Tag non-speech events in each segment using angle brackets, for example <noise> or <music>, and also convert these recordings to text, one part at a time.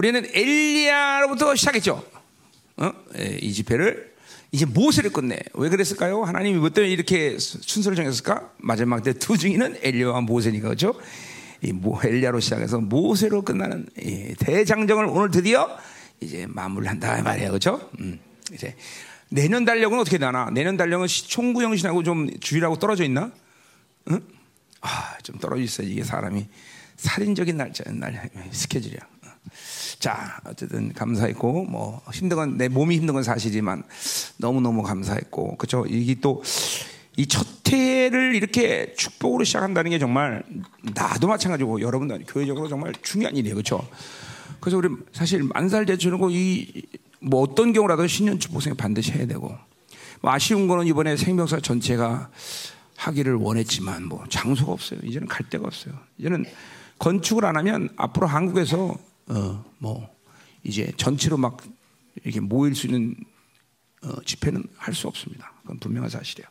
우리는 엘리야로부터 시작했죠. 어? 예, 이 집회를 이제 모세를 끝내. 왜 그랬을까요? 하나님이 뭐 때문에 이렇게 순서를 정했을까? 마지막 때 두 중이는 엘리야와 모세니까 그렇죠? 이 모, 엘리야로 시작해서 모세로 끝나는 이 대장정을 오늘 드디어 이제 마무리한다 말이에요, 그렇죠? 음, 이제 내년 달력은 어떻게 되나? 내년 달력은 총구영 신하고 좀 주일하고 떨어져 있나? 응? 아, 좀 떨어져 있어 이게 사람이 살인적인 날짜 날 스케줄이야. 자, 어쨌든 감사했고 뭐 힘든 건 내 몸이 힘든 건 사실이지만 너무 너무 감사했고 그렇죠. 이게 또 이 첫 해를 이렇게 축복으로 시작한다는 게 정말 나도 마찬가지고 여러분도 교회적으로 정말 중요한 일이에요, 그렇죠. 그래서 우리 사실 만살 제 주는고 이뭐 어떤 경우라도 신년 축복생 반드시 해야 되고 뭐 아쉬운 거는 이번에 생명사 전체가 하기를 원했지만 뭐 장소가 없어요. 이제는 갈 데가 없어요. 이제는 건축을 안 하면 앞으로 한국에서 어 뭐 이제 전체로 막 이렇게 모일 수 있는 어 집회는 할 수 없습니다. 그건 분명한 사실이에요.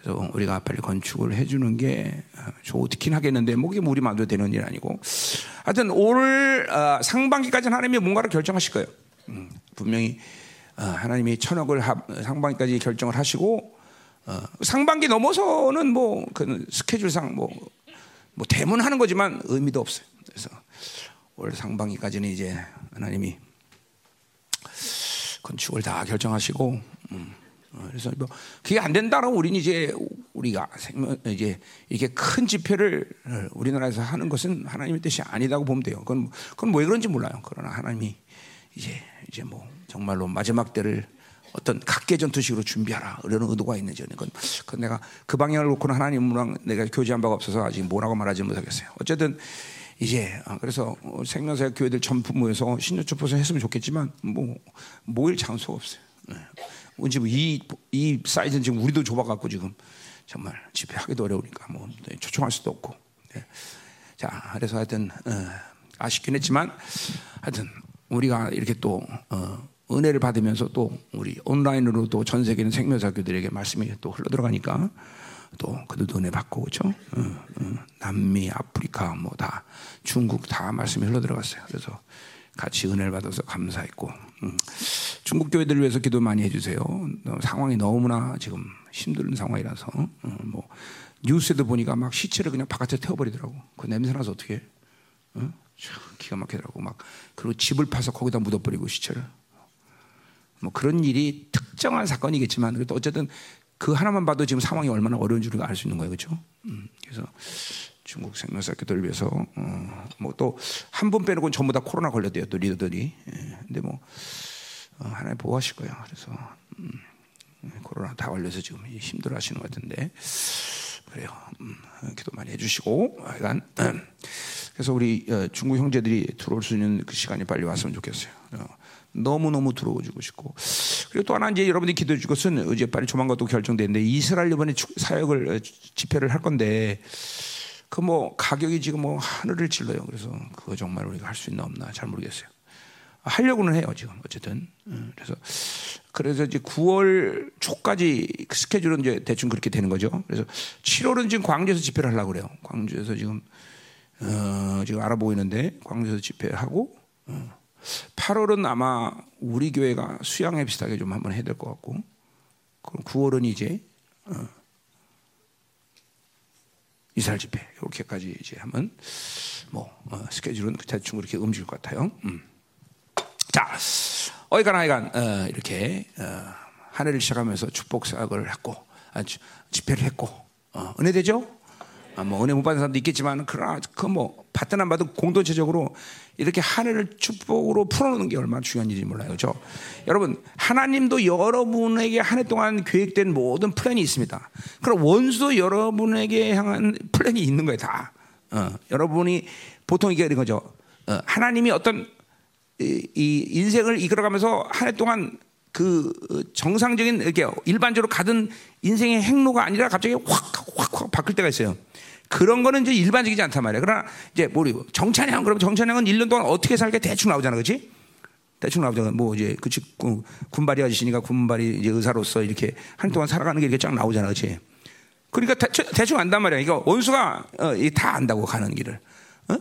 그래서 우리가 빨리 건축을 해주는 게 좋긴 하겠는데 뭐 그게 우리 마음대로 되는 일 아니고 하여튼 올 어, 상반기까지는 하나님이 뭔가를 결정하실 거예요. 음, 분명히 어, 하나님이 천억을 하, 상반기까지 결정을 하시고 어, 상반기 넘어서는 뭐 그 스케줄상 뭐, 뭐 대문하는 거지만 의미도 없어요. 그래서 올 상반기까지는 이제 하나님이 건축을 다 결정하시고 음, 어, 그래서 뭐 그게 안 된다라고 우리는 이제 우리가 생명 이제 이게 큰 집회를 우리나라에서 하는 것은 하나님의 뜻이 아니다고 보면 돼요. 그건 그건 왜 그런지 몰라요. 그러나 하나님이 이제 이제 뭐 정말로 마지막 때를 어떤 각계 전투식으로 준비하라 이런 의도가 있는지 그건, 그건 내가 그 방향을 놓고는 하나님이랑 내가 교제한 바가 없어서 아직 뭐라고 말하지 못하겠어요. 어쨌든 이제 그래서 생명사 교회들 전부 모여서 신년초포서 했으면 좋겠지만 뭐 모일 장소가 없어요. 네. 지금 이, 이 사이즈는 지금 우리도 좁아갖고 지금 정말 집회하기도 어려우니까 뭐 초청할 수도 없고. 네. 자, 그래서 하여튼 어, 아쉽긴 했지만 하여튼 우리가 이렇게 또 어, 은혜를 받으면서 또 우리 온라인으로 또 전 세계 있는 생명사교들에게 말씀이 또 흘러 들어가니까 또 그들도 은혜 받고 그렇죠. 어, 어, 남미, 아프리카 뭐 다 중국 다 말씀이 흘러 들어갔어요. 그래서 같이 은혜를 받아서 감사했고 음. 중국 교회들을 위해서 기도 많이 해주세요. 상황이 너무나 지금 힘든 상황이라서 어, 뭐 뉴스에도 보니까 막 시체를 그냥 바깥에 태워버리더라고. 그 냄새 나서 어떻게? 해? 어? 기가 막히더라고. 막 그리고 집을 파서 거기다 묻어버리고 시체를. 뭐 그런 일이 특정한 사건이겠지만 그래도 어쨌든 그 하나만 봐도 지금 상황이 얼마나 어려운 줄을 알수 있는 거예요, 그렇죠? 음, 그래서 중국 생명사교들 위해서 어, 뭐또 한 분 빼놓고 전부 다 코로나 걸렸대요, 또 리더들이. 예, 근데 뭐 어, 하나님 보호하실 거예요. 그래서 음, 코로나 다 걸려서 지금 힘들어하시는 것 같은데 그래요. 음, 기도 많이 해주시고 약간 <clears throat> 그래서 우리 어, 중국 형제들이 들어올 수 있는 그 시간이 빨리 왔으면 좋겠어요. 어, 너무 너무 들어오고 싶고 그리고 또 하나 이제 여러분들이 기도해 줄 것은 이제 빨리 조만간 또 결정되는데 이스라엘 이번에 사역을 어, 집회를 할 건데 그 뭐 가격이 지금 뭐 하늘을 찔러요. 그래서 그거 정말 우리가 할 수 있나 없나 잘 모르겠어요. 하려고는 해요 지금 어쨌든 그래서 그래서 이제 9월 초까지 그 스케줄은 이제 대충 그렇게 되는 거죠. 그래서 7월은 지금 광주에서 집회를 하려고 그래요. 광주에서 지금 어, 지금 알아보고 있는데 광주에서 집회하고 어, 8월은 아마 우리 교회가 수양회 비슷하게 좀 한번 해야 될 것 같고 그럼 9월은 이제 어, 이스라엘 집회 이렇게까지 이제 하면 뭐 어, 스케줄은 대충 그렇게 움직일 것 같아요. 음. 자, 어이간 하여간 어, 이렇게 어, 한 해를 시작하면서 축복 사역을 했고 아, 집회를 했고 어, 은혜 되죠? 아, 뭐 은혜 못 받은 사람도 있겠지만 그러나 그뭐 받든 안 받든 공동체적으로 이렇게 한 해를 축복으로 풀어놓는 게 얼마나 중요한 일인지 몰라요, 그렇죠? 여러분 하나님도 여러분에게 한 해 동안 계획된 모든 플랜이 있습니다. 그럼 원수도 여러분에게 향한 플랜이 있는 거예요, 다. 어, 여러분이 보통 이게 이런 거죠. 어, 하나님이 어떤 이, 이 인생을 이끌어가면서 한 해 동안 그 정상적인 이렇게 일반적으로 가던 인생의 행로가 아니라 갑자기 확 확확 확 바뀔 때가 있어요. 그런 거는 이제 일반적이지 않단 말이야. 그러나 이제 모르고 정찬양 그럼 정찬양은 1년 동안 어떻게 살게 대충 나오잖아, 그렇지? 대충 나오잖아. 뭐 이제 그치 군발이 아저씨니까 군발이 이제 의사로서 이렇게 한 동안 살아가는 게 이렇게 쫙 나오잖아, 그렇지? 그러니까 대, 충 안단 말이야. 이거 원수가 어, 다 안다고 가는 길을. 어?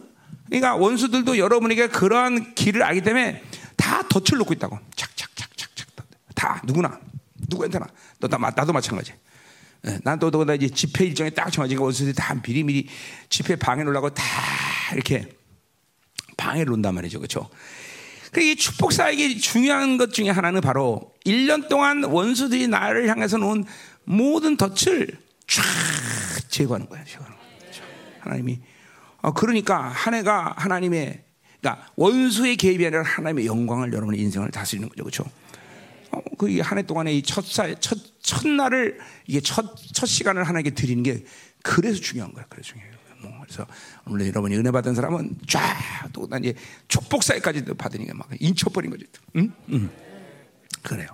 그러니까 원수들도 여러분에게 그러한 길을 알기 때문에 다 덫을 놓고 있다고. 착착착착착 다 누구나 누구한테나 너다 나도 마찬가지. 예, 난또 더나 이제 집회 일정에 딱 정해진 거 원수들이 다 미리미리 집회 방해 놓으려고 다 이렇게 방해를 놓는단 말이죠. 그렇죠? 그이 축복사에게 중요한 것 중에 하나는 바로 1년 동안 원수들이 나를 향해서 놓은 모든 덫을 쫙 제거하는 거예요. 제거하는 거예요. 하나님이 어, 그러니까 한 해가 하나님의 그러니까 원수의 개입이 아니라 하나님의 영광을 여러분의 인생을 다스리는 거죠. 그렇죠? 어, 그한 해 동안에 이 첫살 첫 첫날을 이게 첫 첫 시간을 하나님께 드리는 게 그래서 중요한 거야. 그래서 중요해요. 뭐 그래서 오늘 여러분이 은혜 받은 사람은 쫙또 이제 축복 사회까지도 받으니까 막 인쳐버린 거죠. 응? 응. 그래요.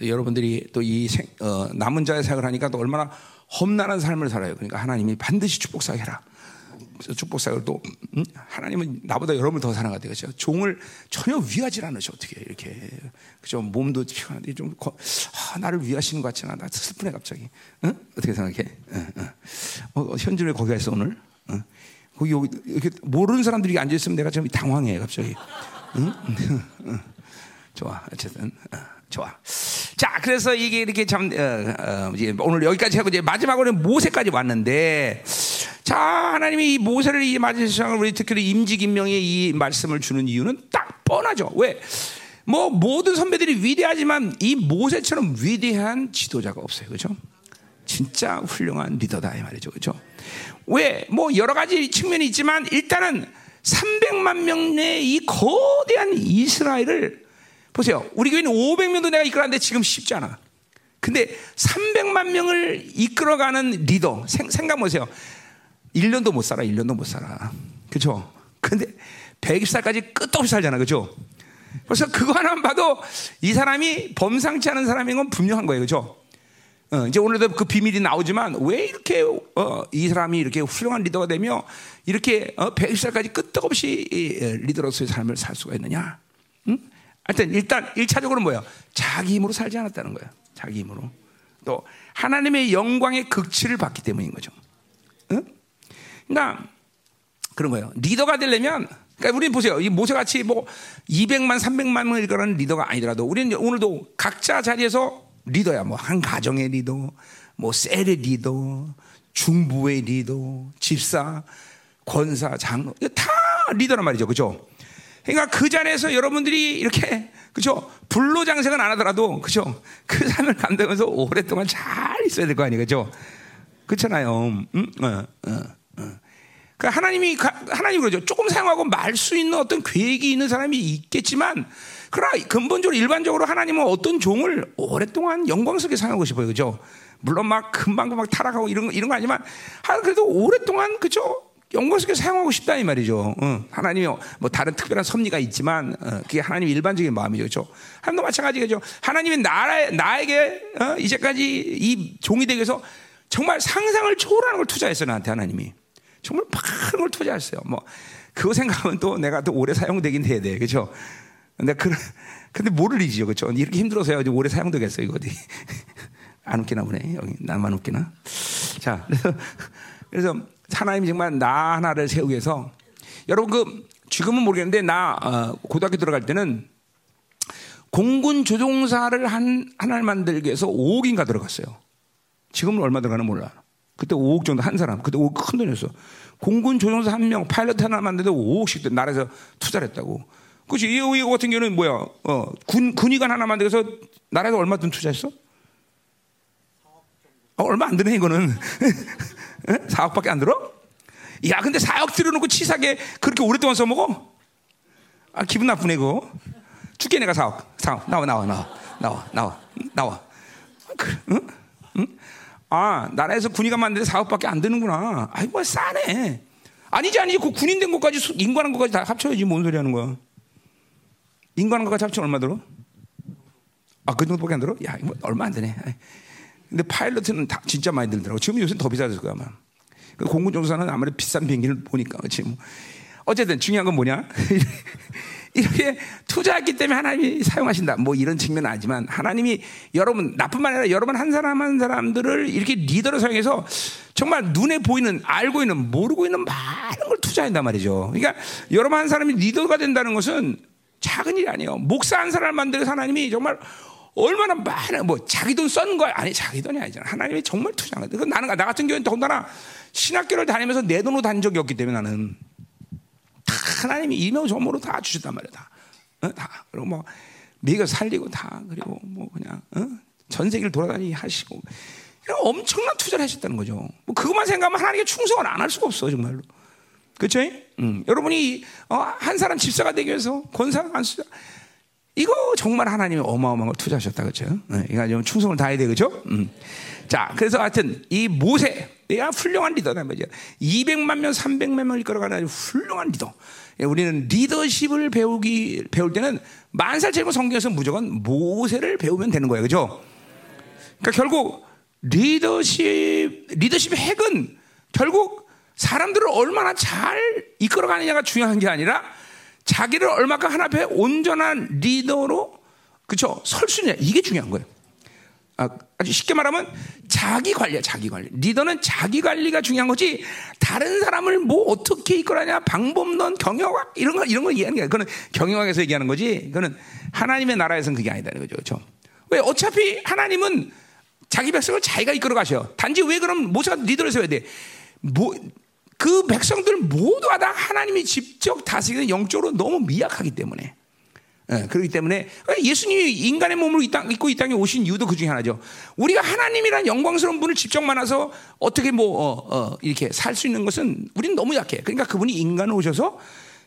여러분들이 또이 어, 남은 자의 생각을 하니까 또 얼마나 험난한 삶을 살아요. 그러니까 하나님이 반드시 축복 사회 해라. 축복 사역도 음? 하나님은 나보다 여러분 더 사랑하대 그죠? 종을 전혀 위하지 않으셔 어떻게 이렇게 그죠? 몸도 피곤한데 좀 거, 아, 나를 위하시는 것 같지나 나 슬프네 갑자기. 응? 어떻게 생각해? 응, 응. 어, 현진을 거기 갔어 오늘? 응? 거기 여기 이렇게 모르는 사람들이 앉아 있으면 내가 좀 당황해 갑자기. 응? <laughs> 좋아 어쨌든. 어. 좋아. 자, 그래서 이게 이렇게 참, 어, 어, 오늘 여기까지 하고 이제 마지막으로는 모세까지 왔는데, 자, 하나님이 이 모세를 이 마지막을 우리 특히 임직임명의 이 말씀을 주는 이유는 딱 뻔하죠. 왜? 뭐 모든 선배들이 위대하지만 이 모세처럼 위대한 지도자가 없어요. 그죠? 진짜 훌륭한 리더다 이 말이죠. 그죠? 왜? 뭐 여러 가지 측면이 있지만 일단은 300만 명 내의 이 거대한 이스라엘을 보세요. 우리 교회는 500명도 내가 이끌었는데 지금 쉽지 않아. 근데 300만 명을 이끌어가는 리더 생각 보세요. 1년도 못 살아, 1년도 못 살아. 그죠? 근데 120살까지 끝도 없이 살잖아. 그죠? 그래서 그거 하나만 봐도 이 사람이 범상치 않은 사람인 건 분명한 거예요. 그죠? 어, 이제 오늘도 그 비밀이 나오지만 왜 이렇게 어, 이 사람이 이렇게 훌륭한 리더가 되며 이렇게 어, 120살까지 끄떡없이 리더로서의 삶을 살 수가 있느냐? 응? 하여튼 일단 1차적으로 뭐야? 자기 힘으로 살지 않았다는 거야. 자기 힘으로. 또 하나님의 영광의 극치를 받기 때문인 거죠. 응? 그러니까 그런 거예요. 리더가 되려면 그러니까 우리는 보세요. 이 모세같이 뭐 200만, 300만 명을 거는 리더가 아니더라도 우리는 오늘도 각자 자리에서 리더야. 뭐 한 가정의 리더, 뭐 셀의 리더, 중부의 리더, 집사, 권사, 장로 다 리더란 말이죠. 그죠? 그러니까 그 자리에서 여러분들이 이렇게 그죠? 불로 장생은 안 하더라도 그죠? 그 삶을 감당하면서 오랫동안 잘 있어야 될 거 아니에요. 그죠? 그렇잖아요. 음? 어, 어. 그러니까 하나님이 하나님 그러죠. 조금 사용하고 말 수 있는 어떤 계획이 있는 사람이 있겠지만 그러나 근본적으로 일반적으로 하나님은 어떤 종을 오랫동안 영광스럽게 사용하고 싶어요. 그죠? 물론 막 금방 금방 타락하고 이런 이런 거 아니지만 그래도 오랫동안 그죠? 영광스럽게 사용하고 싶다 이 말이죠. 어, 하나님이 뭐 다른 특별한 섭리가 있지만 어, 그게 하나님 일반적인 마음이죠. 그죠 하나님도 마찬가지겠죠. 하나님이 나라 나에게 어, 이제까지 이 종이 되기 위해서 정말 상상을 초월하는 걸 투자했어요 나한테 하나님이. 정말 많은 걸 투자했어요. 뭐 그거 생각하면 또 내가 또 오래 사용되긴 해야 돼, 그렇죠? 근데 그 근데 모를 리지요, 그렇죠? 이렇게 힘들어서야 오래 사용되겠어 이거 어디 <laughs> 안 웃기나 보네 여기 나만 웃기나? 자, 그래서 그래서 하나님이 정말 나 하나를 세우기 위해서 여러분 그 지금은 모르겠는데 나 어, 고등학교 들어갈 때는 공군 조종사를 한 하나를 만들기 위해서 5억인가 들어갔어요. 지금은 얼마 들어가는 몰라. 그때 5억 정도 한 사람. 그때 5억 큰 돈이었어. 공군 조종사 한 명, 파일럿 하나 만드는데 5억씩 나라에서 투자를 했다고. 그렇지. 이거 같은 경우는 뭐야? 어, 군, 군의관 하나 만들어서 나라에서 얼마 돈 투자했어? 어, 얼마 안 드네, 이거는. <laughs> 4억밖에 안 들어? 야, 근데 4억 들여놓고 치사하게 그렇게 오랫동안 써먹어? 아, 기분 나쁘네, 그거. 죽게 내가 4억. 4억. 나와, 나와, 나와. 나와, 나와. 나와. 그, 응? 응? 아, 나라에서 군의관 만드는데 4억밖에 안 드는구나. 아이고, 싸네. 아니지, 아니지. 그 군인 된 것까지, 인관한 것까지 다 합쳐야지. 뭔 소리 하는 거야. 인관한 것까지 합치면 얼마 들어? 아, 그 정도밖에 안 들어? 야, 뭐 얼마 안 되네. 근데 파일럿은 다 진짜 많이 들더라고. 지금 요새 더 비싸졌을 거야, 아마. 그 공군 정사는 아무래도 비싼 비행기를 보니까. 그치. 뭐. 어쨌든 중요한 건 뭐냐? <laughs> 이렇게 투자했기 때문에 하나님이 사용하신다. 뭐 이런 측면은 아니지만 하나님이 여러분 나뿐만 아니라 여러분 한 사람 한 사람들을 이렇게 리더로 사용해서 정말 눈에 보이는 알고 있는 모르고 있는 많은 걸 투자한단 말이죠. 그러니까 여러분 한 사람이 리더가 된다는 것은 작은 일이 아니에요. 목사 한 사람 만들어서 하나님이 정말 얼마나 많은 뭐 자기 돈 쓴 거야 아니 자기 돈이 아니잖아. 하나님이 정말 투자한 거야. 나는 나 같은 경우는 더군다나 신학교를 다니면서 내 돈으로 다닌 적이 없기 때문에 나는 다 하나님이 이명저모로 다 주셨단 말이야. 다. 어? 다. 그리고 뭐 미국 살리고 다 그리고 뭐 그냥 어? 전 세계를 돌아다니 하시고 엄청난 투자를 하셨다는 거죠. 뭐 그것만 생각하면 하나님께 충성을 안 할 수가 없어 정말로. 그렇죠? 음. 여러분이 어, 한 사람 집사가 되기 위해서 권사 안수 이거 정말 하나님이 어마어마한 걸 투자하셨다 그렇죠? 네, 이거 좀 충성을 다해야 돼 그렇죠? 음. 자, 그래서 하여튼 이 모세 내가 훌륭한 리더다 말이야. 200만 명, 300만 명을 이끌어가는 아주 훌륭한 리더. 예, 우리는 리더십을 배우기 배울 때는 만살 제고 성경에서 무조건 모세를 배우면 되는 거예요, 그렇죠? 그러니까 결국 리더십 리더십의 핵은 결국 사람들을 얼마나 잘 이끌어가느냐가 중요한 게 아니라 자기를 얼마큼 하나 앞에 온전한 리더로 그쵸 설수 있냐 이게 중요한 거예요. 아, 아주 쉽게 말하면 자기 관리야, 자기 관리. 리더는 자기 관리가 중요한 거지. 다른 사람을 뭐 어떻게 이끌어냐, 방법론, 경영학 이런 거 이런 거 얘기하는 거야. 그거는 경영학에서 얘기하는 거지. 그거는 하나님의 나라에서는 그게 아니다는 거죠, 그렇죠? 왜 어차피 하나님은 자기 백성을 자기가 이끌어 가셔. 단지 왜 그럼 모세가 리더를 세워야 돼? 뭐, 그 백성들 모두가 다 하나님이 직접 다스리는 영적으로 너무 미약하기 때문에. 예, 그렇기 때문에 예수님이 인간의 몸을 이 땅, 입고 이 땅에 오신 이유도 그 중에 하나죠. 우리가 하나님이란 영광스러운 분을 직접 만나서 어떻게 뭐, 어, 어, 이렇게 살 수 있는 것은 우리는 너무 약해. 그러니까 그분이 인간을 오셔서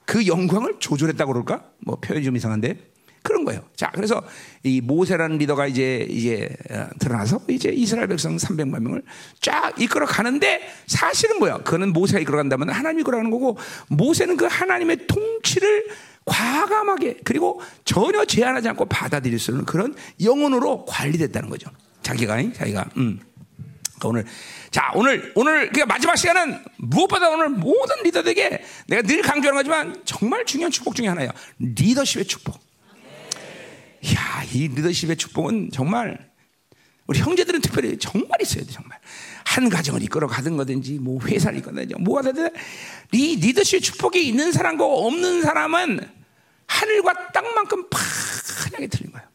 그 영광을 조절했다고 그럴까? 뭐 표현이 좀 이상한데. 그런 거예요. 자, 그래서 이 모세라는 리더가 이제 이제 어, 드러나서 이제 이스라엘 백성 300만 명을 쫙 이끌어 가는데 사실은 뭐야? 그는 모세가 이끌어 간다면 하나님이 이끌어 가는 거고 모세는 그 하나님의 통치를 과감하게 그리고 전혀 제한하지 않고 받아들일 수 있는 그런 영혼으로 관리됐다는 거죠. 자기가 자기가 음. 그러니까 오늘 자 오늘 오늘 그 마지막 시간은 무엇보다 오늘 모든 리더들에게 내가 늘 강조하는 거지만 정말 중요한 축복 중에 하나예요. 리더십의 축복. 야, 이 리더십의 축복은 정말 우리 형제들은 특별히 정말 있어야 돼 정말 한 가정을 이끌어 가든 거든지 뭐 회사를 이끌든지 뭐가 되든 이 리더십의 축복이 있는 사람과 없는 사람은 하늘과 땅만큼 판하게 틀린 거예요.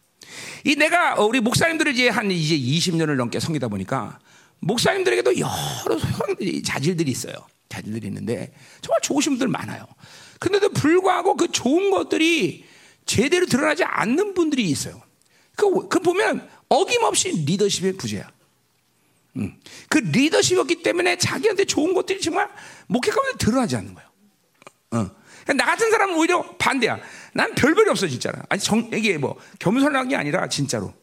이 내가 우리 목사님들을 이제 한 이제 20년을 넘게 섬기다 보니까 목사님들에게도 여러 소형들이 자질들이 있어요. 자질들이 있는데 정말 좋으신 분들 많아요. 근데도 불구하고 그 좋은 것들이 제대로 드러나지 않는 분들이 있어요. 그, 그 보면 어김없이 리더십의 부재야. 음. 그 리더십이었기 때문에 자기한테 좋은 것들이 정말 목회 가운데 드러나지 않는 거예요. 어. 나 같은 사람은 오히려 반대야. 난 별별이 없어, 진짜로. 아니, 정, 이게 뭐, 겸손한 게 아니라, 진짜로.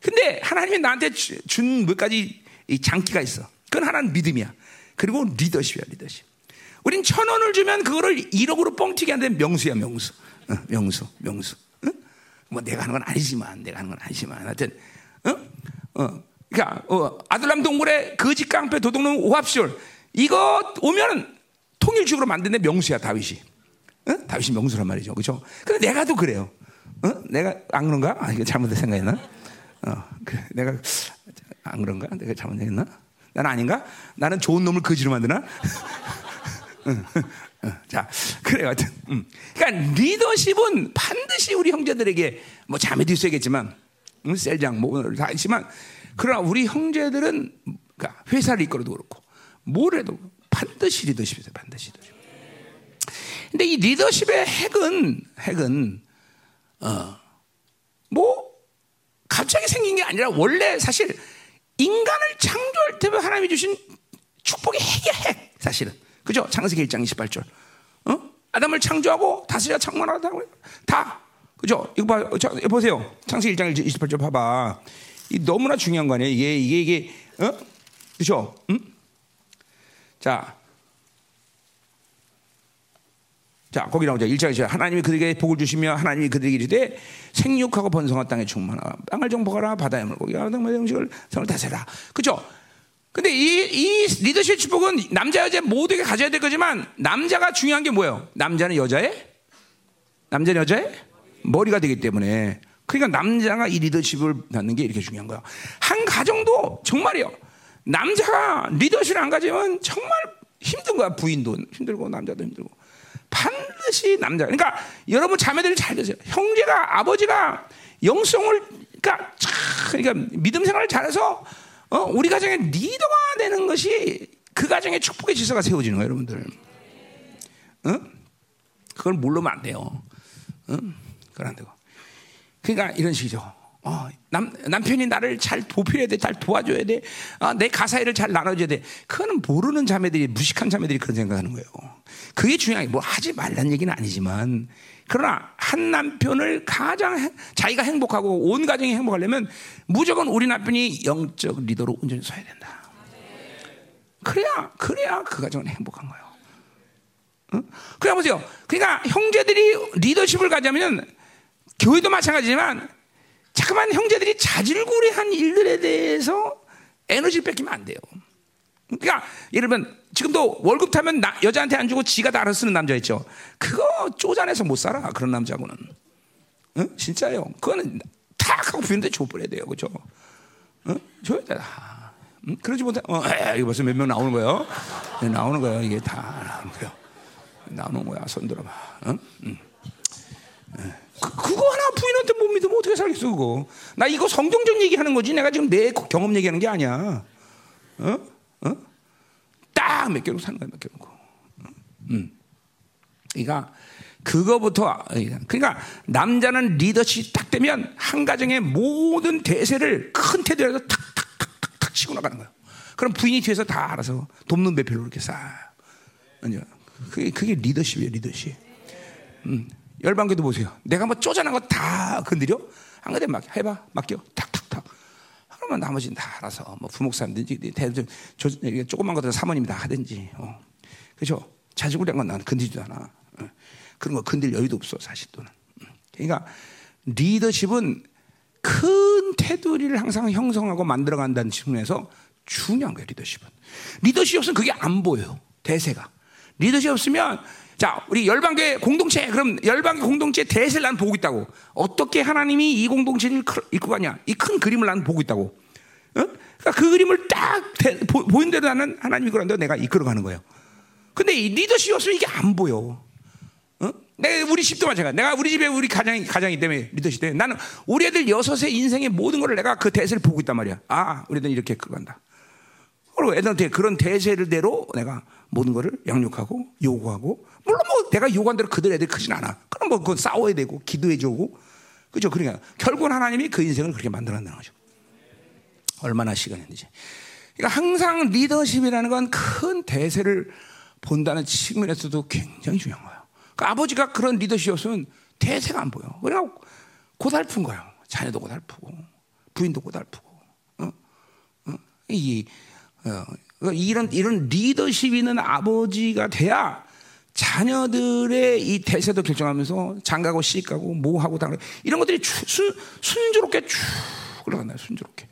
근데 하나님이 나한테 준 몇 가지 이 장기가 있어. 그건 하나는 믿음이야. 그리고 리더십이야, 리더십. 우린 천 원을 주면 그거를 1억으로 뻥튀기 하는데 명수야, 명수. 어, 명수, 명수. 어? 뭐 내가 하는 건 아니지만, 내가 하는 건 아니지만, 하여튼, 어? 어. 그러니까 어, 아들람 동굴에 거짓 깡패 도둑놈 오합시올 이거 오면은 통일주으로 만든 데 명수야 다윗이. 어? 다윗이 명수란 말이죠, 그렇죠? 근데 내가도 그래요. 어? 내가 안 그런가? 아 이거 잘못 생각했나? 어, 그래, 내가 안 그런가? 내가 잘못했나? 나는 아닌가? 나는 좋은 놈을 거지로 만드나? <laughs> 자, 그래 하여튼. 음. 그러니까 리더십은 반드시 우리 형제들에게 뭐 자매도 있어야겠지만, 음, 셀장 뭐 다 있지만, 그러나 우리 형제들은 그러니까 회사를 이끌어도 그렇고, 뭘 해도 반드시 리더십이죠, 반드시 리더십. 근데 이 리더십의 핵은 핵은 어 뭐 갑자기 생긴 게 아니라 원래 사실 인간을 창조할 때 하나님이 주신 축복의 핵이야 핵 사실은 그죠? 창세기 1장 28절. 어? 아담을 창조하고 다스려 창만하다고 다 그죠? 이거 봐, 자, 보세요. 창세기 1장 28절 봐봐. 이 너무나 중요한 거 아니에요? 이게 이게 이게 어? 그죠? 응? 자, 자, 거기 나오죠. 1장에 하나님이 그들에게 복을 주시며 하나님이 그들에게 이르되 생육하고 번성한 땅에 충만하라. 땅을 정복하라. 바다에 물고기와 등의 음식을 성을 다스라. 그죠? 근데 이, 이 리더십 축복은 남자 여자 모두에게 가져야 될 거지만 남자가 중요한 게 뭐예요? 남자는 여자의 남자 여자의 머리가 되기 때문에 그러니까 남자가 이 리더십을 받는 게 이렇게 중요한 거야. 한 가정도 정말이요. 남자가 리더십을 안 가지면 정말 힘든 거야. 부인도 힘들고 남자도 힘들고. 반드시 남자. 그러니까 여러분 자매들 잘 되세요. 형제가 아버지가 영성을 그러니까 참 그러니까 믿음 생활을 잘해서 어, 우리 가정의 리더가 되는 것이 그 가정의 축복의 질서가 세워지는 거예요, 여러분들. 어? 그걸 모르면 안 돼요. 응? 그건 안 되고. 그러니까 이런 식이죠. 어, 남, 남편이 나를 잘 보필해야 돼, 잘 도와줘야 돼, 어, 내 가사 일을 잘 나눠줘야 돼. 그거는 모르는 자매들이, 무식한 자매들이 그런 생각하는 거예요. 그게 중요한 게 뭐 하지 말란 얘기는 아니지만, 그러나 한 남편을 가장 해, 자기가 행복하고 온 가정이 행복하려면 무조건 우리 남편이 영적 리더로 온전히 서야 된다. 그래야, 그래야 그 가정은 행복한 거예요. 응? 그래 보세요. 그러니까 형제들이 리더십을 가지면 교회도 마찬가지지만 자꾸만 형제들이 자질구레한 일들에 대해서 에너지를 뺏기면 안 돼요. 그러니까 예를 들면 지금도 월급 타면 나, 여자한테 안 주고 지가 다 알아서 쓰는 남자 있죠. 그거 쪼잔해서 못 살아 그런 남자고는. 응? 진짜요. 그거는 탁 하고 부인한테 줘버려야 돼요, 그렇죠? 응? 줘야 돼. 응? 그러지 못해. 어, 이거 벌써 몇 명 나오는 거예요. 네, 나오는 거예요. 이게 다 나오는 거예요. 나오는 거야. 손 들어봐. 응? 응. 그, 그거 하나 부인한테 못 믿으면 어떻게 살겠어 그거 나 이거 성경적 얘기하는 거지 내가 지금 내 경험 얘기하는 게 아니야 어? 어? 딱 맡겨놓고 사는 거야 맡겨놓고 음. 그러니까 그거부터 그러니까 남자는 리더십이 딱 되면 한 가정의 모든 대세를 큰 태도에서 탁탁탁탁탁 치고 나가는 거야 그럼 부인이 뒤에서 다 알아서 돕는 배필로 이렇게 싹 그게, 그게 리더십이에요 리더십 음. 열방교도 보세요. 내가 뭐 쪼잔한 거 다 건드려? 한 가지 막 해봐, 맡겨. 그러면 나머지는 다 알아서 뭐 부목사님든지 대들 조금만 것도 사모님 다 하든지. 어. 그렇죠? 자주구리한 건 나는 건드리지도 않아. 어. 그런 거 건들 여유도 없어 사실 또는. 그러니까 리더십은 큰 테두리를 항상 형성하고 만들어간다는 측면에서 중요한 거예요. 리더십은. 리더십 없으면 그게 안 보여요. 대세가. 리더십 없으면 자, 우리 열방계 공동체, 그럼 열방계 공동체 대세를 난 보고 있다고. 어떻게 하나님이 이 공동체를 이끌고 가냐? 이 큰 그림을 난 보고 있다고. 어? 그러니까 그 그림을 딱 보인 대로 나는 하나님이 그런데 내가 이끌어 가는 거예요. 근데 이 리더십이 없으면 이게 안 보여. 어? 내가 우리 집도 마찬가지. 내가 우리 집에 우리 가장이 가장이 때문에 리더십 때문에 나는 우리 애들 여섯의 인생의 모든 걸 내가 그 대세를 보고 있단 말이야. 아, 우리 애들 이렇게 끌어간다. 그리고 애들한테 그런 대세를대로 내가 모든 것을 양육하고 요구하고 물론 뭐 내가 요구한 대로 그들 애들이 크진 않아. 그럼 뭐 그건 싸워야 되고 기도해 주고 그죠? 그러니까 결국은 하나님이 그 인생을 그렇게 만들어낸다는 거죠. 얼마나 시간이 있는지. 그러니까 항상 리더십이라는 건 큰 대세를 본다는 측면에서도 굉장히 중요한 거예요. 그러니까 아버지가 그런 리더십이 없으면 대세가 안 보여. 그러니까 고달픈 거예요. 자녀도 고달프고 부인도 고달프고. 어? 어? 이 어, 그러니까 이런 이런 리더십 있는 아버지가 돼야 자녀들의 이 대세도 결정하면서 장가고 시가고 뭐하고 당 이런 것들이 주, 순, 순조롭게 쭉 흘러간다 순조롭게.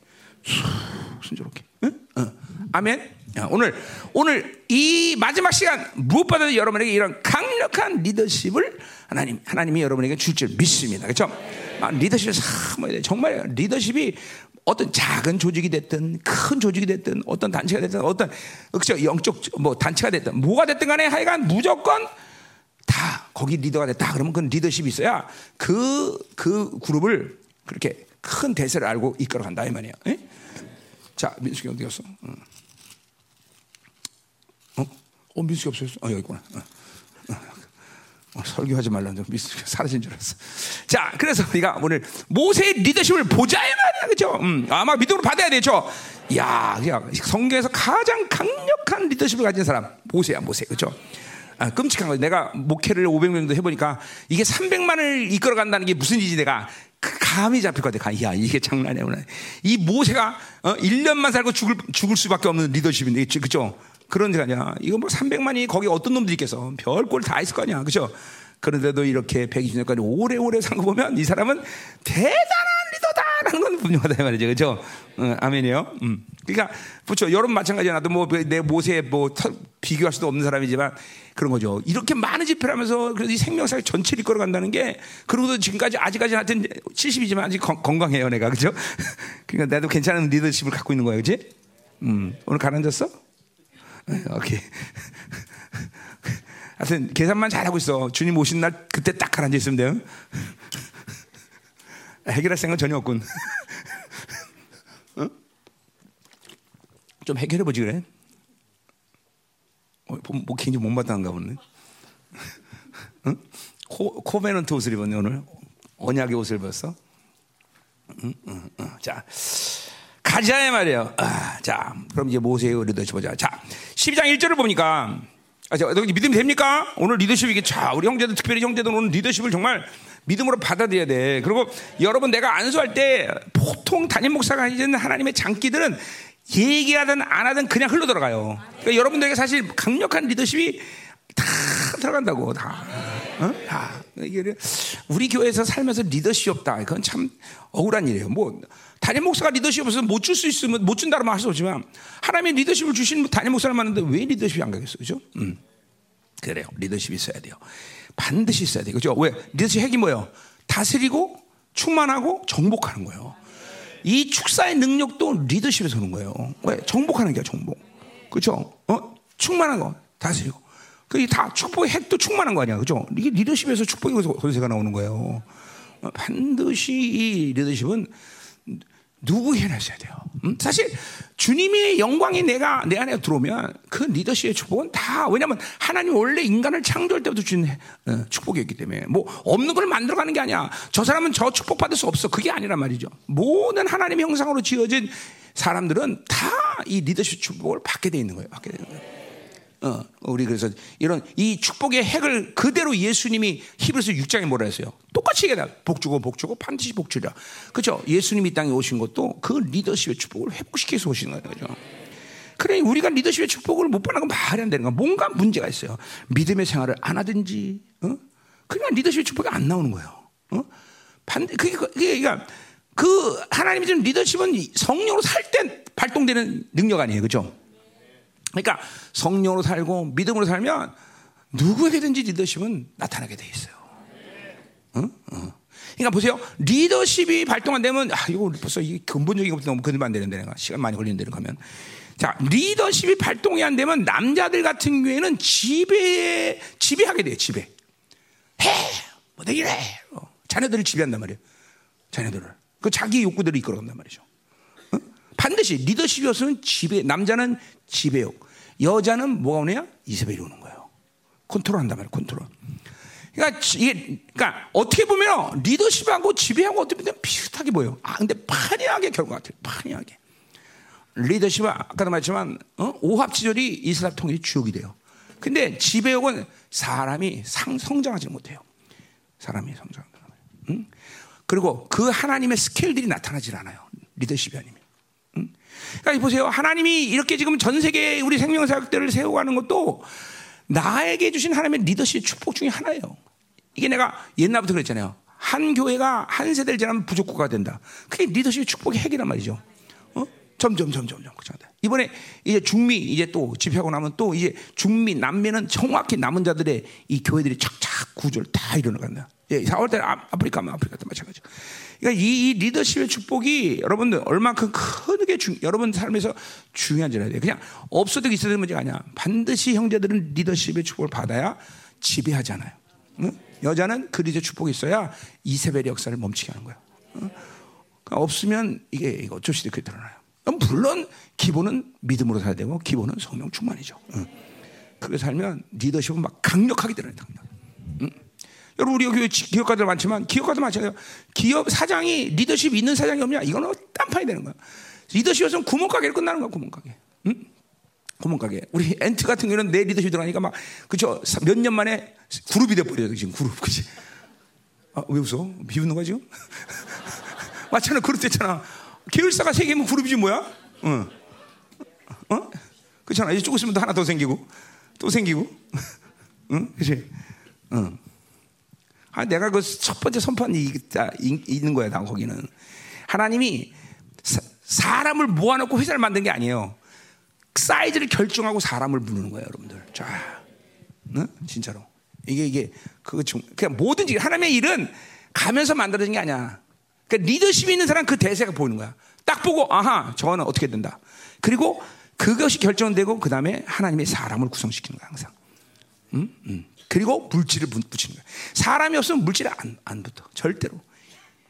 순조롭게. 응? 어. 아멘? 야, 오늘 오늘 이 마지막 시간 무엇보다도 여러분에게 이런 강력한 리더십을 하나님 하나님이 여러분에게 줄 줄 믿습니다. 그렇죠 리더십을 삼아야 돼 정말 리더십이 어떤 작은 조직이 됐든 큰 조직이 됐든 어떤 단체가 됐든 어떤 그죠 영적 뭐 단체가 됐든 뭐가 됐든 간에 하여간 무조건 다 거기 리더가 됐다 그러면 그 리더십이 있어야 그그 그 그룹을 그렇게 큰 대세를 알고 이끌어 간다 이 말이야. 에? 자 민숙이 어디 갔어? 어, 어, 어 민숙이 없어졌어? 어 여기 있구나. 어. 어, 설교하지 말라는 미스 사라진 줄 알았어. 자, 그래서 우리가 오늘 모세의 리더십을 보자 이 말이야, 그죠? 음, 아마 믿음으로 받아야 되죠. 야, 야, 성경에서 가장 강력한 리더십을 가진 사람 모세야, 모세, 그죠? 아, 끔찍한 거. 내가 목회를 500명도 해보니까 이게 300만을 이끌어간다는 게 무슨 일이지 내가 그 감이 잡힐 것 같아. 야, 이게 장난이야. 이 모세가 어, 1년만 살고 죽을, 죽을 수밖에 없는 리더십인데, 그죠? 그런 게 아니야. 이거 뭐 300만이 거기 어떤 놈들이 있겠어. 별꼴 다 있을 거 아니야. 그죠? 그런데도 이렇게 120년까지 오래오래 산 거 보면 이 사람은 대단한 리더다. 하는 건 분명하다 말이죠, 그렇죠? 어, 아멘이요. 음. 그러니까 그렇죠. 여러분 마찬가지 나도 뭐 내 모세 뭐 비교할 수도 없는 사람이지만 그런 거죠. 이렇게 많은 집회를 하면서 그래서 이 생명사역 전체를 이끌어 간다는 게 그러고도 지금까지 아직까지 하여튼 70이지만 아직 건, 건강해요, 내가 그죠? <laughs> 그러니까 나도 괜찮은 리더십을 갖고 있는 거예요, 그렇지? 음. 오늘 가라앉았어? 오케이. 하여튼 계산만 잘하고 있어. 주님 오신 날 그때 딱 가라앉아 있으면 돼요. 해결할 생각 전혀 없군. 어? 좀 해결해 보지 그래. 어, 뭐 굉장히 못마땅한가 보네. 응? 코, 코베넌트 옷을 입었네 오늘. 언약의 옷을 입었어. 응? 응, 응. 자, 가자 말이에요. 아, 자, 그럼 이제 모세의 리더십 보자. 자, 12장 1절을 보니까 아, 저, 믿음 됩니까? 오늘 리더십 이게 자, 우리 형제들 특별히 형제들 오늘 리더십을 정말 믿음으로 받아들여야 돼. 그리고 여러분 내가 안수할 때 보통 담임 목사가 해주는 하나님의 장기들은 얘기하든 안 하든 그냥 흘러 들어가요. 그러니까 여러분들에게 사실 강력한 리더십이 다 들어간다고 다. 어? 다. 우리 교회에서 살면서 리더십이 없다. 그건 참 억울한 일이에요. 뭐 담임 목사가 리더십 없어서 못 줄 수 있으면 못 준다고 말수 없지만 하나님의 리더십을 주신 담임 목사를 만났는데 왜 리더십이 안 가겠어요, 그죠? 음. 그래요. 리더십이 있어야 돼요. 반드시 있어야 돼요. 그죠? 왜? 리더십 핵이 뭐예요? 다스리고 충만하고 정복하는 거예요. 이 축사의 능력도 리더십에서 오는 거예요. 왜? 정복하는 게 정복. 그죠? 어? 충만한 거, 다스리고. 그게 다 축복의 핵도 충만한 거 아니야. 그죠? 이게 리더십에서 축복의 권세가 나오는 거예요. 어, 반드시 이 리더십은 누구 해내셔야 돼요. 음? 사실 주님의 영광이 내가 내 안에 들어오면 그 리더십의 축복은 다 왜냐하면 하나님 원래 인간을 창조할 때부터 주신 어, 축복이었기 때문에 뭐 없는 걸 만들어가는 게 아니야. 저 사람은 저 축복 받을 수 없어. 그게 아니란 말이죠. 모든 하나님의 형상으로 지어진 사람들은 다 이 리더십 축복을 받게 돼 있는 거예요. 받게 되는 거예요. 어, 우리 그래서 이런 이 축복의 핵을 그대로 예수님이 히브리서 6장에 뭐라 했어요? 똑같이 얘기해. 복 주고 복 주고 반드시 복 주라. 그죠? 예수님이 땅에 오신 것도 그 리더십의 축복을 회복시켜서 오신 거예요. 그죠? 그래 우리가 리더십의 축복을 못 받는 건 말이 안 되는 거야. 뭔가 문제가 있어요. 믿음의 생활을 안 하든지, 어? 그냥 리더십의 축복이 안 나오는 거예요. 어? 반대 그게 그게 그러니까 그 하나님이 준 리더십은 성령으로 살 때 발동되는 능력 아니에요, 그죠? 그러니까 성령으로 살고 믿음으로 살면 누구에게든지 리더십은 나타나게 돼 있어요. 그러니까 보세요. 리더십이 발동 안 되면 아 이거 벌써 이 근본적인 것부터 너무 건들면 안 되는데 내가 시간 많이 걸리는 데로 가면 자 리더십이 발동이 안 되면 남자들 같은 경우에는 지배 지배하게 돼요. 지배 해 뭐되기 해 어, 자녀들을 지배한단 말이에요. 자녀들을 그 자기 욕구들을 이끌어간단 말이죠. 응? 반드시 리더십이었으면 지배 남자는 지배욕 여자는 뭐가 오느냐? 이세벨이 오는 거예요. 컨트롤 한단 말이에요. 컨트롤. 그러니까 이게 그러니까 어떻게 보면 리더십하고 지배하고 어떻게 보면 비슷하게 보여. 아 근데 판이하게 결과 같아요. 판이하게. 리더십은 아까도 말했지만 어? 오합지졸이 이스라엘 통일의 주역이 돼요. 근데 지배욕은 사람이 상, 성장하지 못해요. 사람이 성장하는 응? 그리고 그 하나님의 스케일들이 나타나질 않아요. 리더십이 아니면. 그러니까 보세요. 하나님이 이렇게 지금 전 세계 우리 생명사역들을 세워가는 것도 나에게 주신 하나님의 리더십 축복 중에 하나예요. 이게 내가 옛날부터 그랬잖아요. 한 교회가 한 세대를 지나면 부족국가 된다. 그게 리더십의 축복의 핵이란 말이죠. 어? 점점 점점 점점 이번에 이제 중미 이제 또 집회하고 나면 또 이제 중미 남미는 정확히 남은 자들의 이 교회들이 착착 구조를 다 이뤄나간다. 예, 4월달 아프리카 면 아프리카 도 마찬가지. 그러니까 이, 이, 리더십의 축복이 여러분들 얼마큼 크게 중, 여러분 삶에서 중요한지 알아야 돼요. 그냥 없어도 있어야 되는 문제가 아니야. 반드시 형제들은 리더십의 축복을 받아야 지배하잖아요. 응? 여자는 그 리더 축복이 있어야 이세벨의 역사를 멈추게 하는 거야. 응? 그러니까 없으면 이게 어쩔 수 없이 드러나요. 물론 기본은 믿음으로 살아야 되고 기본은 성령 충만이죠. 응. 그렇게 살면 리더십은 막 강력하게 드러나요. 응? 여러분 우리 교회 기업가들 많지만 기업가들 많잖아요. 기업 사장이 리더십 있는 사장이 없냐? 이거는 딴판이 되는 거야. 리더십은 구멍가게를 끝나는 거야. 구멍가게. 응? 구멍가게. 우리 엔트 같은 경우는 내 리더십 들어가니까 막 그죠? 몇 년 만에 그룹이 돼 버려요. 지금 그룹 그지? 아, 왜 웃어? 비웃는 거지? <laughs> 마찬가지로 그룹 됐잖아. 계열사가 세 개면 그룹이지 뭐야? 응. 어? 그렇잖아. 이제 조금 있으면 또 하나 더 생기고 또 생기고. <laughs> 응? 그지? 응. 아, 내가 그 첫 번째 선판이 있는 거야, 나 거기는. 하나님이 사, 사람을 모아놓고 회사를 만든 게 아니에요. 사이즈를 결정하고 사람을 부르는 거예요, 여러분들. 자, 응? 진짜로. 이게 이게 그 그냥 뭐든지 하나님의 일은 가면서 만들어진 게 아니야. 그러니까 리더십이 있는 사람 그 대세가 보이는 거야. 딱 보고 아하 저거는 어떻게 된다. 그리고 그것이 결정되고 그 다음에 하나님의 사람을 구성시키는 거야 항상. 음? 음. 그리고 물질을 붙이는 거야. 사람이 없으면 물질이 안, 안 붙어 절대로.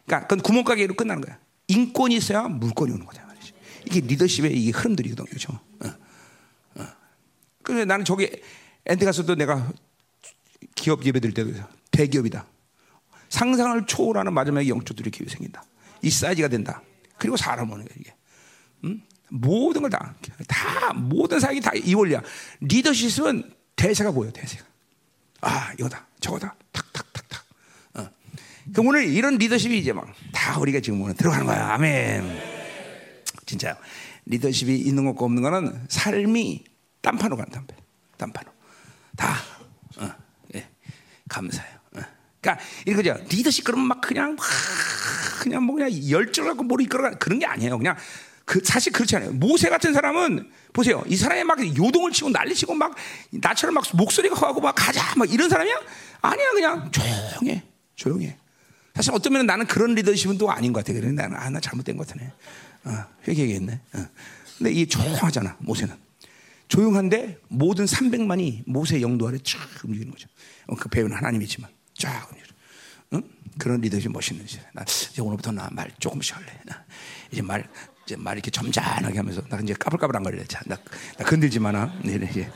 그러니까 그건 구멍가게로 끝나는 거야. 인권이 있어야 물건이 오는 거다 말이지. 이게 리더십의 이게 흐름들이거든, 그렇죠? 어. 어. 그래 나는 저기 엔드 가서도 내가 기업 예배 드릴 때도 대기업이다. 상상을 초월하는 마지막에 영적들이 기회 생긴다. 이 사이즈가 된다. 그리고 사람 오는 거야 이게. 음? 모든 걸 다, 다 모든 사역이 다 이 원리야. 리더십은 대세가 보여 대세가. 아 이거다, 저거다, 탁탁탁탁. 어. 그 오늘 이런 리더십이 이제 막 다 우리가 지금 오늘 들어가는 거야. 아멘. 진짜 리더십이 있는 것과 없는 거는 삶이 딴판으로 가는 딴판, 딴판으로 다. 어. 예. 감사해요. 어. 그러니까 이거죠. 리더십 그러면 막 그냥 막 그냥 뭐 그냥 열정 갖고 뭘 이끌어가 그런 게 아니에요. 그냥 그 사실 그렇지 않아요. 모세 같은 사람은 보세요. 이 사람이 막 요동을 치고 난리치고 막 나처럼 막 목소리가 하고 막 가자 막 이런 사람이야? 아니야 그냥 조용해 조용해. 사실 어떤 면은 나는 그런 리더십은 또 아닌 것 같아. 그래 나는 아나 잘못된 것 같네. 어, 회개하겠네. 어. 근데 이 조용하잖아 모세는. 조용한데 모든 300만이 모세 영도 아래 쫙 움직이는 거죠. 어, 그 배우는 하나님이지만 쫙 움직여. 응? 그런 리더십 멋있는지. 나 이제 오늘부터 나 말 조금씩 할래. 나 이제 말 이제 말 이렇게 점잖하게 하면서 나 이제 까불까불한 걸래. 자, 나, 나 건들지 마나. 이제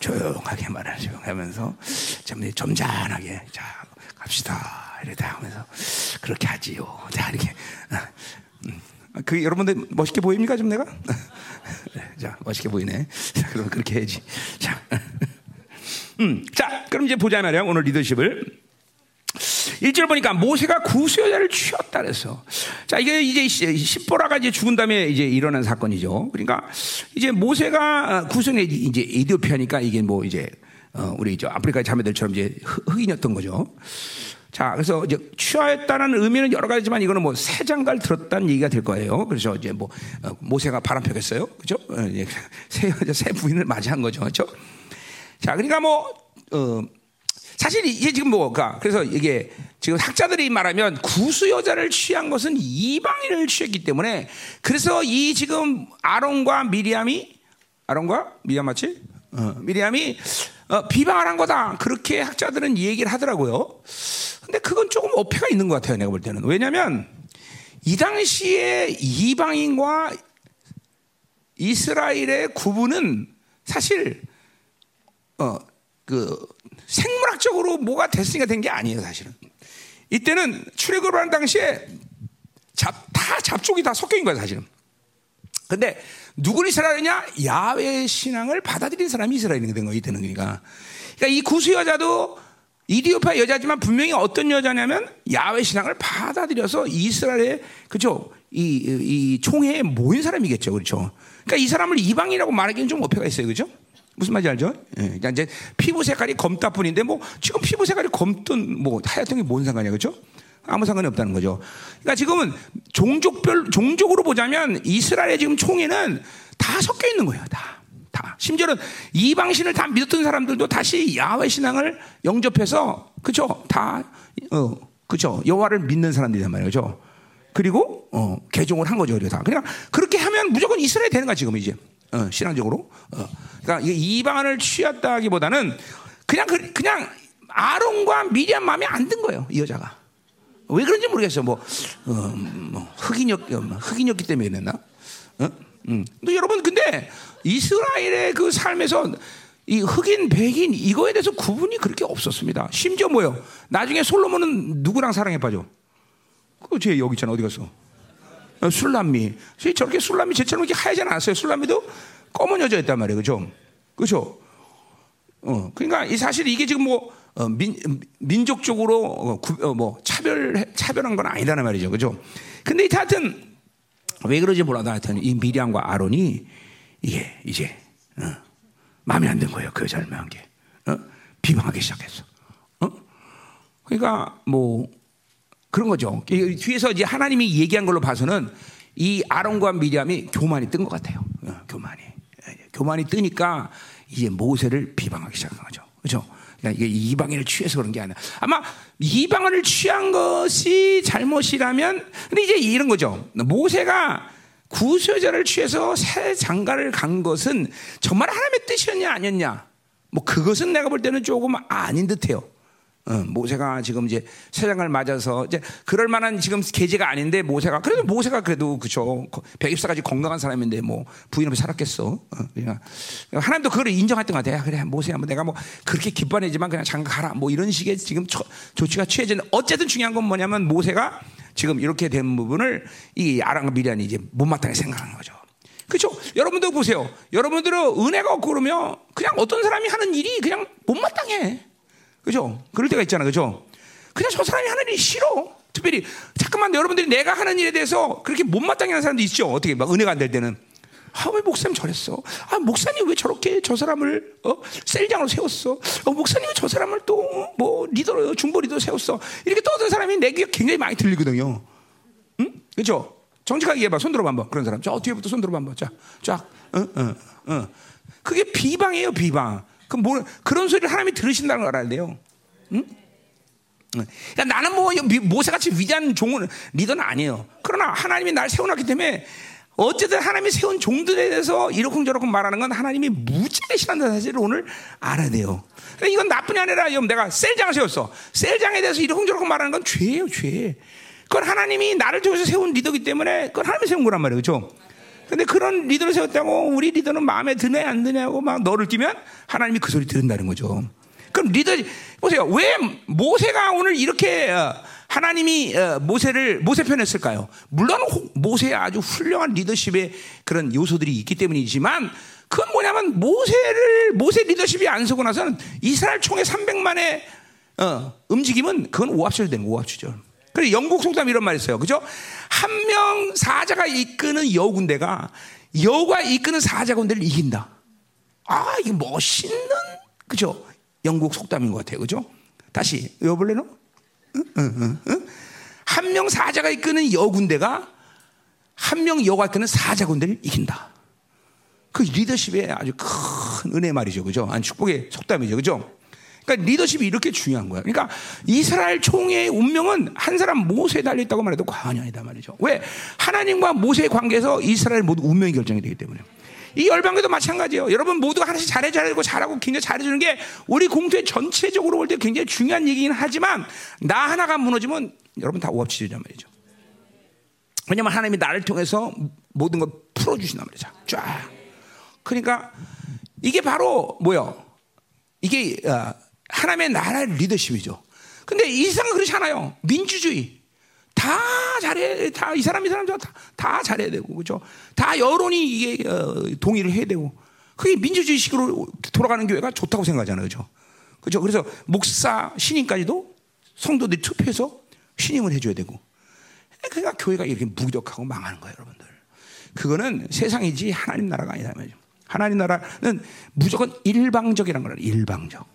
조용하게 말하 조용하면서 좀 점잖하게 자 갑시다 이러다 하면서 그렇게 하지요. 자 이렇게. 음. 그 여러분들 멋있게 보입니까 좀 내가? <laughs> 자 멋있게 보이네. 자, <laughs> 그럼 그렇게 해야지. 자, <laughs> 음, 자 그럼 이제 보자 말이야 오늘 리더십을. 1절 보니까 모세가 구수 여자를 취했다 그래서 자 이게 이제 십보라가 이제 죽은 다음에 이제 일어난 사건이죠. 그러니까 이제 모세가 구수에 이제 에디오피아니까 이게 뭐 이제 어 우리 저 아프리카 자매들처럼 이제 흑인이었던 거죠. 자, 그래서 이제 취하였다는 의미는 여러 가지지만 이거는 뭐 새 장가를 들었다는 얘기가 될 거예요. 그래서 이제 뭐 어, 모세가 바람 펴겠어요, 그죠? <laughs> 새 여자 새 부인을 맞이한 거죠, 그렇죠? 자, 그러니까 뭐 어, 사실 이게 지금 뭐가 그래서 이게 지금 학자들이 말하면 구수 여자를 취한 것은 이방인을 취했기 때문에 그래서 이 지금 아론과 미리암이 아론과 미리암 맞지? 어, 미리암이 어, 비방을 한 거다. 그렇게 학자들은 얘기를 하더라고요. 근데 그건 조금 어폐가 있는 것 같아요. 내가 볼 때는. 왜냐하면 이 당시에 이방인과 이스라엘의 구분은 사실 어, 그 생물학적으로 뭐가 됐으니까 된 게 아니에요, 사실은. 이때는 출애굽을 하는 당시에 잡, 다 잡족이 다 섞여 있는 거예요, 사실은. 근데 누구를 이스라엘이냐? 야외 신앙을 받아들인 사람이 이스라엘이 된 거예요, 이때는 그러니까. 그러니까 이 구수 여자도 이디오파 여자지만 분명히 어떤 여자냐면 야외 신앙을 받아들여서 이스라엘의 그죠? 이, 이 총회에 모인 사람이겠죠, 그렇죠? 그러니까 이 사람을 이방이라고 말하기는 좀 어폐가 있어요, 그죠? 무슨 말인지 알죠? 예, 그러니까 이제 피부 색깔이 검다 뿐인데 뭐 지금 피부 색깔이 검든 뭐 하얗던 게뭔 상관이야, 그렇죠? 아무 상관이 없다는 거죠. 그러니까 지금은 종족별 종족으로 보자면 이스라엘의 지금 총회는 다 섞여 있는 거예요, 다. 다. 심지어는 이방신을 다 믿었던 사람들도 다시 야훼 신앙을 영접해서 그죠? 다 어, 그죠? 여호와를 믿는 사람들이란 말이에요. 그죠? 그리고 어, 개종을 한 거죠, 우리가 다. 그냥 그렇게 하면 무조건 이스라엘 되는 거야, 지금 이제. 어, 신앙적으로. 어. 그러니까 이방을 취했다기보다는 그냥 그, 그냥 아론과 미리암 마음에 안 든 거예요, 이 여자가. 왜 그런지 모르겠어요. 뭐, 어, 뭐 흑인이었, 흑인이었기 때문에 그랬나? 어? 음. 근데 여러분, 근데 이스라엘의 그 삶에서 이 흑인, 백인 이거에 대해서 구분이 그렇게 없었습니다. 심지어 뭐요? 나중에 솔로몬은 누구랑 사랑에 빠져? 그쟤 여기 있잖아. 어디 갔어? 어, 술람미. 저렇게 술람미 쟤처럼 이렇게 하얘지 않았어요. 술람미도 검은 여자였단 말이에요. 그죠? 그죠? 어, 그러니까 이 사실 이게 지금 뭐 어, 민, 민족적으로 어, 구, 어, 뭐 차별 차별한 건 아니라는 말이죠, 그죠? 근데 하여튼 왜 그러지 몰라도 하여튼 이 미리암과 아론이 이게 이제 어, 마음에 안 든 거예요, 그 여자를 한 게. 어? 비방하기 시작했어. 어? 그러니까 뭐 그런 거죠. 이- 뒤에서 이제 하나님이 얘기한 걸로 봐서는 이 아론과 미리암이 교만이 뜬 것 같아요. 어, 교만이. 예, 교만이 뜨니까 이제 모세를 비방하기 시작한 거죠. 그렇죠? 그러니까 이게 이방인을 취해서 그런 게 아니라 아마 이방인을 취한 것이 잘못이라면 근데 이제 이런 거죠. 모세가 구세자를 취해서 새 장가를 간 것은 정말 하나님의 뜻이었냐 아니었냐 뭐 그것은 내가 볼 때는 조금 아닌 듯해요. 어, 모세가 지금 이제 세상을 맞아서 이제 그럴 만한 지금 계제가 아닌데 모세가 그래도 모세가 그래도 그쵸 백입사까지 건강한 사람인데 뭐 부인 없이 살았겠어. 어, 그러니까 하나님도 그걸 인정했던 것 같아. 야, 그래 모세야 뭐 내가 뭐 그렇게 기뻐내지만 그냥 장가 가라 뭐 이런 식의 지금 처- 조치가 취해진 어쨌든 중요한 건 뭐냐면 모세가 지금 이렇게 된 부분을 이 아랑과 미리안이 이제 못마땅하게 생각하는 거죠. 그렇죠? 여러분도 보세요. 여러분들은 은혜가 없고 그러면 그냥 어떤 사람이 하는 일이 그냥 못마땅해. 그죠? 그럴 때가 있잖아. 그죠? 그냥 저 사람이 하는 일이 싫어. 특별히, 잠깐만, 여러분들이 내가 하는 일에 대해서 그렇게 못마땅해 하는 사람도 있죠. 어떻게, 막 은혜가 안 될 때는. 아, 왜 목사님 저랬어? 아, 목사님 왜 저렇게 저 사람을, 어, 셀장으로 세웠어? 어, 목사님 왜저 사람을 또, 뭐, 리더로, 중보 리더 세웠어? 이렇게 떠든 사람이 내 귀에 굉장히 많이 들리거든요. 응? 그죠? 정직하게 얘기해봐. 손 들어봐 한번. 그런 사람. 저 뒤에부터 손 들어봐 한번. 자, 쫙. 응, 응, 응. 그게 비방이에요, 비방. 그 뭐, 그런 소리를 하나님이 들으신다는 걸 알아야 돼요. 응? 응. 그러니까 나는 뭐 미- 모세같이 위대한 종은 리더는 아니에요. 그러나 하나님이 날 세워놨기 때문에 어쨌든 하나님이 세운 종들에 대해서 이러쿵저러쿵 말하는 건 하나님이 무지하게 싫어한다는 사실을 오늘 알아야 돼요. 그러니까 이건 나뿐이 아니라 내가 셀장을 세웠어. 셀장에 대해서 이러쿵저러쿵 말하는 건 죄예요, 죄. 그건 하나님이 나를 통해서 세운 리더기 때문에 그건 하나님이 세운 거란 말이에요. 그렇죠? 근데 그런 리더를 세웠다고 우리 리더는 마음에 드냐 안 드냐고 막 너를 뛰면 하나님이 그 소리 들은다는 거죠. 그럼 리더 보세요. 왜 모세가 오늘 이렇게 어, 하나님이 어, 모세를 모세 편했을까요? 물론 호- 모세의 아주 훌륭한 리더십의 그런 요소들이 있기 때문이지만 그건 뭐냐면 모세를 모세 리더십이 안 서고 나서는 이스라엘 총의 300만의 어, 움직임은 그건 오합시절 되는 거예요, 오합시절. 그래 영국 속담 이런 말 있어요. 그죠? 한 명 사자가 이끄는 여우 군대가 여우가 이끄는 사자 군대를 이긴다. 아, 이게 멋있는 그죠? 영국 속담인 것 같아요. 그죠? 다시 여볼래노? 한명 사자가 이끄는 여우 군대가 한 명 여우가 이끄는 사자 군대를 이긴다. 그 리더십의 아주 큰 은혜 말이죠. 그죠? 아니, 축복의 속담이죠. 그죠? 그러니까 리더십이 이렇게 중요한 거야. 그러니까 이스라엘 총의 운명은 한 사람 모세에 달려 있다고 말해도 과언이 아니다 말이죠. 왜? 하나님과 모세의 관계에서 이스라엘 모두 운명이 결정이 되기 때문에. 이 열방교도 마찬가지예요. 여러분 모두가 하나씩 잘해줘야 되고 잘하고 굉장히 잘해주는 게 우리 공투에 전체적으로 볼 때 굉장히 중요한 얘기긴 하지만 나 하나가 무너지면 여러분 다 오합지졸이란 말이죠. 왜냐면 하나님이 나를 통해서 모든 걸 풀어주신단 말이죠. 쫙. 그러니까 이게 바로 뭐요? 이게 어, 하나님의 나라의 리더십이죠. 근데 이 세상은 그렇지 않아요. 민주주의. 다 잘해, 다 이 사람 이 사람 다, 다 잘해야 되고, 그죠? 다 여론이 이게 어, 동의를 해야 되고, 그게 민주주의식으로 돌아가는 교회가 좋다고 생각하잖아요, 그죠? 그죠? 그래서 목사 신임까지도 성도들이 투표해서 신임을 해줘야 되고, 그러니까 교회가 이렇게 무기력하고 망하는 거예요, 여러분들. 그거는 세상이지 하나님 나라가 아니다 말이죠. 하나님 나라는 무조건 일방적이라는 거예요. 일방적.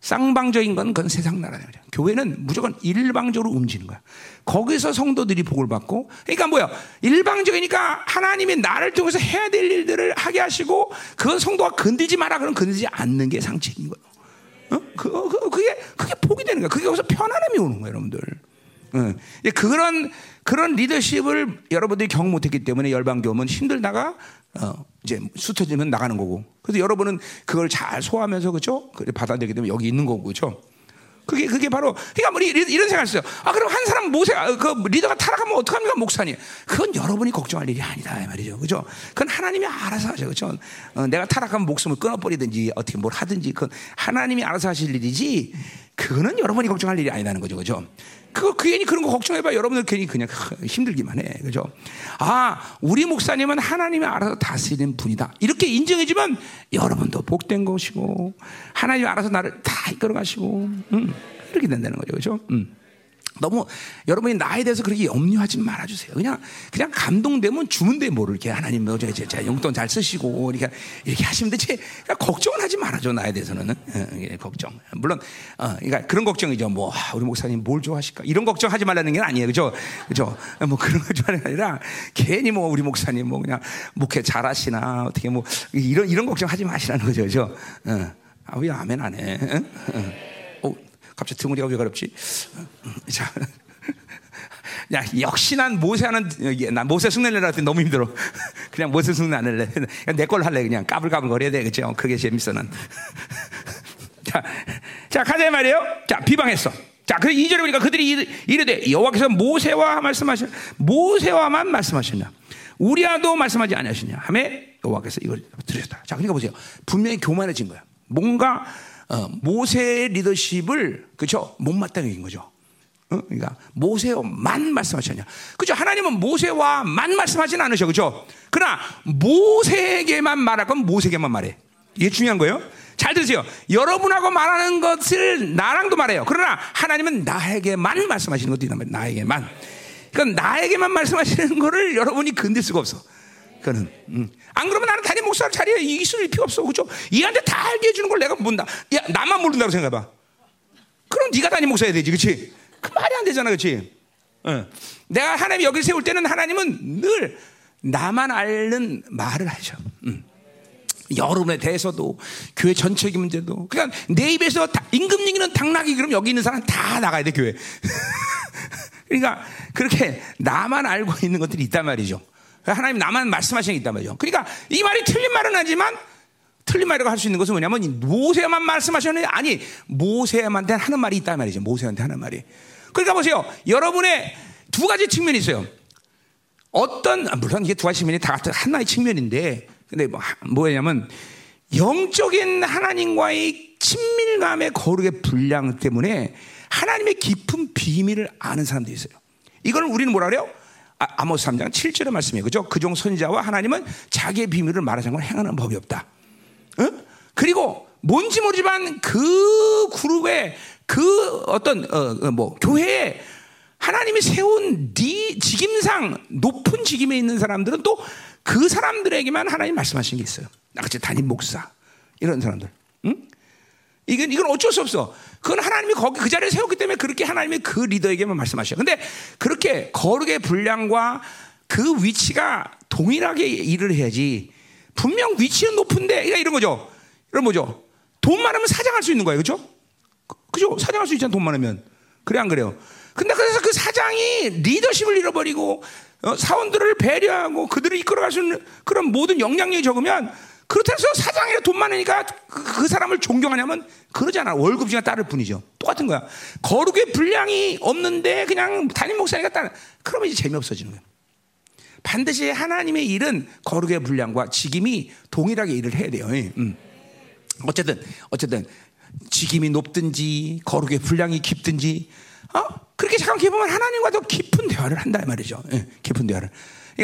쌍방적인 건 그건 세상 나라예요. 교회는 무조건 일방적으로 움직이는 거야. 거기서 성도들이 복을 받고, 그러니까 뭐야? 일방적이니까 하나님이 나를 통해서 해야 될 일들을 하게 하시고, 그건 성도가 건들지 마라. 그럼 건들지 않는 게 상책인 거예요. 어? 그, 그, 그게, 그게 복이 되는 거야. 그게 거기서 편안함이 오는 거예요, 여러분들. 응. 이제 그런 그런 리더십을 여러분들이 경험 못했기 때문에 열방교험은 힘들다가 어, 이제 수터지면 나가는 거고. 그래서 여러분은 그걸 잘 소화하면서 그죠? 그래 받아들이기 때문에 여기 있는 거고 그죠? 그게 그게 바로 그러니까 뭐 이- 이런 생각을 했어요. 아 그럼 한 사람 모세가 그 리더가 타락하면 어떡합니까 목사님? 그건 여러분이 걱정할 일이 아니다 이 말이죠, 그죠? 그건 하나님이 알아서 하죠, 그죠? 어, 내가 타락하면 목숨을 끊어버리든지 어떻게 뭘 하든지 그건 하나님이 알아서 하실 일이지. 그거는 여러분이 걱정할 일이 아니라는 거죠, 그죠? 그거 괜히 그런 거 걱정해봐 여러분들 괜히 그냥 힘들기만 해, 그죠? 아 우리 목사님은 하나님이 알아서 다스리는 분이다. 이렇게 인정해주면 여러분도 복된 것이고 하나님이 알아서 나를 다 이끌어 가시고 음, 이렇게 된다는 거죠, 그죠? 음. 너무 여러분이 나에 대해서 그렇게 염려하지 말아주세요. 그냥 그냥 감동되면 주문데 모를 게 하나님 뭐 제, 제, 제 용돈 잘 쓰시고 이렇게 이렇게 하시면 되지. 그러니까 걱정은 하지 말아줘 나에 대해서는 어, 예, 걱정. 물론 어, 그러니까 그런 걱정이죠. 뭐 아, 우리 목사님 뭘 좋아하실까 이런 걱정하지 말라는 게 아니에요, 그죠? 그죠? 뭐 그런 거지 말이 아니라 괜히 뭐 우리 목사님 뭐 그냥 목회 잘하시나 어떻게 뭐 이런 이런 걱정하지 마시라는 거죠, 그죠? 어. 아왜 아멘 안 해? 어? 어. 갑자기 등우리가 왜 가렵지? 자, <laughs> 야 역시 난 모세 하는 난 모세 흉내내라 했더니 너무 힘들어. <laughs> 그냥 모세 흉내 안 할래. 내 걸로 할래 그냥 까불까불 거려야 돼 그죠? 그게 재밌어 난. <laughs> 자, 자 가자 말이에요. 자 비방했어. 자, 그 2절에 보니까 그들이 이르되 여호와께서 모세와 말씀하셨 모세와만 말씀하셨냐? 우리와도 말씀하지 아니하시냐? 하매 여호와께서 이걸 들으셨다. 자, 그러니까 보세요. 분명히 교만해진 거야. 뭔가 어, 모세의 리더십을 그죠 못마땅해 인 거죠. 어? 그러니까 모세만 말씀하셨냐? 그죠? 하나님은 모세와만 말씀하지는 않으셔, 그죠? 그러나 모세에게만 말할 건 모세에게만 말해. 이게 중요한 거예요. 잘 들으세요. 여러분하고 말하는 것을 나랑도 말해요. 그러나 하나님은 나에게만 말씀하시는 것도 말이에요. 나에게만. 그러니까 나에게만 말씀하시는 거를 여러분이 건들 수가 없어. 그는 음. 안 그러면 나는 단임 목사를 자리에 있을 필요 없어, 그렇죠? 얘한테 다 알게 해주는 걸 내가 본다. 야, 나만 모른다고 생각해봐. 그럼 네가 단임 목사야 되지, 그렇지? 그 말이 안 되잖아, 그렇지? 어. 내가 하나님 여기 세울 때는 하나님은 늘 나만 앓는 말을 하셔. 음. 여러분에 대해서도 교회 전체적인 문제도 그냥 내 입에서 임금 얘기는 당나귀 그럼 여기 있는 사람 다 나가야 돼 교회. <laughs> 그러니까 그렇게 나만 알고 있는 것들이 있단 말이죠. 하나님 나만 말씀하시는 게 있단 말이죠. 그러니까 이 말이 틀린 말은 하지만 틀린 말이라고 할 수 있는 것은 뭐냐면 모세만 말씀하셨는데 아니 모세한테 하는 말이 있단 말이죠. 모세한테 하는 말이. 그러니까 보세요. 여러분의 두 가지 측면이 있어요. 어떤 물론 이게 두 가지 측면이 다 같은 하나의 측면인데 근데 뭐, 뭐냐면 영적인 하나님과의 친밀감의 거룩의 분량 때문에 하나님의 깊은 비밀을 아는 사람들이 있어요. 이걸 우리는 뭐라 그래요? 아, 모스 3장 7절의 말씀이에요. 그죠? 그종 선자와 하나님은 자기의 비밀을 말하자는 걸 행하는 법이 없다. 어? 그리고 뭔지 모르지만 그 그룹의 그 어떤 어, 어, 뭐 교회에 하나님이 세운 네 직임상 높은 직임에 있는 사람들은 또 그 사람들에게만 하나님 말씀하신 게 있어요. 나같이 담임 목사 이런 사람들. 응? 이건 이건 어쩔 수 없어. 그건 하나님이 거기 그 자리에 세웠기 때문에 그렇게 하나님이 그 리더에게만 말씀하셔. 근데 그렇게 거룩의 분량과 그 위치가 동일하게 일을 해야지. 분명 위치는 높은데 그러니까 이런 거죠. 이런 거죠. 돈 많으면 사장할 수 있는 거예요, 그렇죠? 그죠? 사장할 수 있잖아, 돈 많으면. 그래 안 그래요? 근데 그래서 그 사장이 리더십을 잃어버리고 어, 사원들을 배려하고 그들을 이끌어갈 수 있는 그런 모든 역량력이 적으면 그렇다고 해서 사장이 돈 많으니까 그, 그, 사람을 존경하냐면 그러잖아. 월급이나 따를 뿐이죠. 똑같은 거야. 거룩의 분량이 없는데 그냥 담임 목사니까 따 그러면 이제 재미없어지는 거야. 반드시 하나님의 일은 거룩의 분량과 직임이 동일하게 일을 해야 돼요. 예, 음. 어쨌든 어쨌든 직임이 높든지 거룩의 분량이 깊든지 어? 그렇게 생각해 보면 하나님과 더 깊은 대화를 한다 말이죠. 예, 깊은 대화를.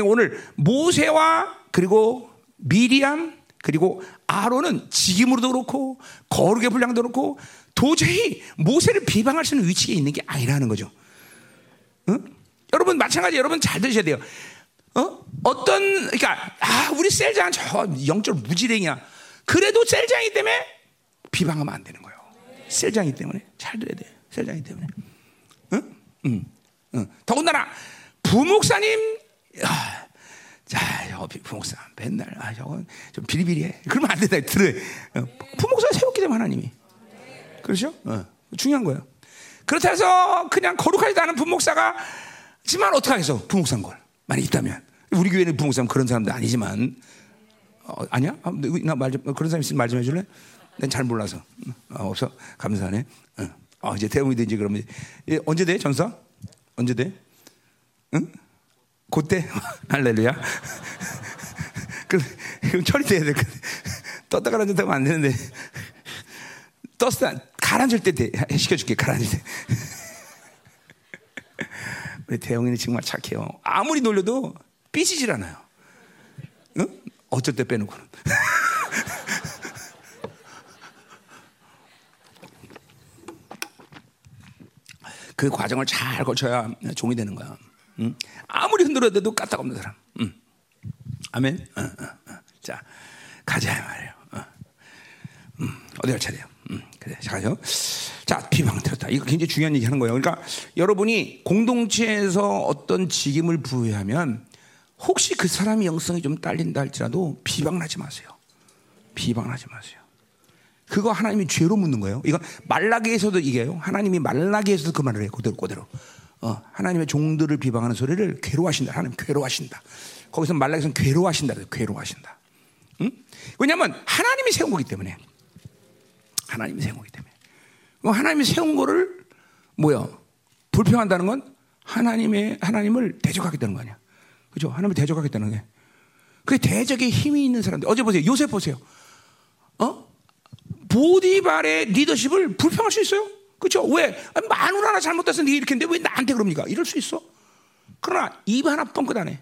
오늘 모세와 그리고 미리암 그리고 아론은 직임으로도 그렇고 거룩의 분량도 그렇고 도저히 모세를 비방할 수 있는 위치에 있는 게 아니라는 거죠. 응? 여러분 마찬가지 여러분 잘 들으셔야 돼요. 어? 어떤 그러니까 아 우리 셀장 저 영적 무지랭이야. 그래도 셀장이 때문에 비방하면 안 되는 거예요. 셀장이 때문에 잘 들어야 돼. 셀장이 때문에. 응? 응. 응. 더군다나 부목사님 아, 자, 저 부목사 맨날 아 저건 좀 비리비리해. <laughs> 그러면 안 된다. 들어. 어, 부목사 세웠기 때문에 하나님이. 그렇죠? 어, 중요한 거예요. 그렇다 해서 그냥 거룩하지도 않은 부목사가 지만 어떻게 하겠어? 부목사인 걸. 만약 있다면. 우리 교회는 부목사는 그런 사람도 아니지만 어, 아니야? 아, 나말 좀, 그런 사람 있으면 말 좀 해줄래? 난 잘 몰라서 어, 없어 감사하네. 어. 어, 이제 대웅이 되지 그러면 예, 언제 돼 전사? 언제 돼? 응? 그때 <laughs> 할렐루야. <laughs> 그 그럼 처리돼야 돼. 떴다 가라앉았다 하면 안 되는데 떴다 가라앉을 때 돼. 시켜줄게 가라앉을 때. <laughs> 우리 대영이는 정말 착해요. 아무리 놀려도 삐지질 않아요. 응? 어쩔 때 빼놓고는. 그 과정을 잘 거쳐야 종이 되는 거야. 응? 아무리 흔들어도 까딱 없는 사람. 응. 아멘. 어, 어, 어. 자, 가자 말이에요. 어. 음, 어디 갈 차례요? 음, 그래, 가죠. 자, 비방 들었다. 이거 굉장히 중요한 얘기 하는 거예요. 그러니까 여러분이 공동체에서 어떤 직임을 부여하면 혹시 그 사람의 영성이 좀 딸린다 할지라도 비방하지 마세요. 비방하지 마세요. 그거 하나님이 죄로 묻는 거예요. 이건 말라기에서도 이게요. 하나님이 말라기에서도 그 말을 해요. 그대로 그대로. 어, 하나님의 종들을 비방하는 소리를 괴로워하신다. 하나님 괴로워하신다. 거기서 말라기에서는 괴로워하신다. 괴로워하신다. 응? 왜냐하면 하나님이 세운 거기 때문에. 하나님이 세운 거기 때문에. 하나님이 세운 거를 뭐야? 불평한다는 건 하나님의 하나님을 대적하겠다는 거 아니야. 그죠? 하나님을 대적하겠다는 게. 그 대적에 힘이 있는 사람들. 어제 보세요. 요셉 보세요. 어? 보디발의 리더십을 불평할 수 있어요? 그렇죠? 왜 마누라 하나 잘못해서 네 이렇게 했는데 왜 나한테 그럽니까? 이럴 수 있어. 그러나 입 하나 뻥끗 안 해.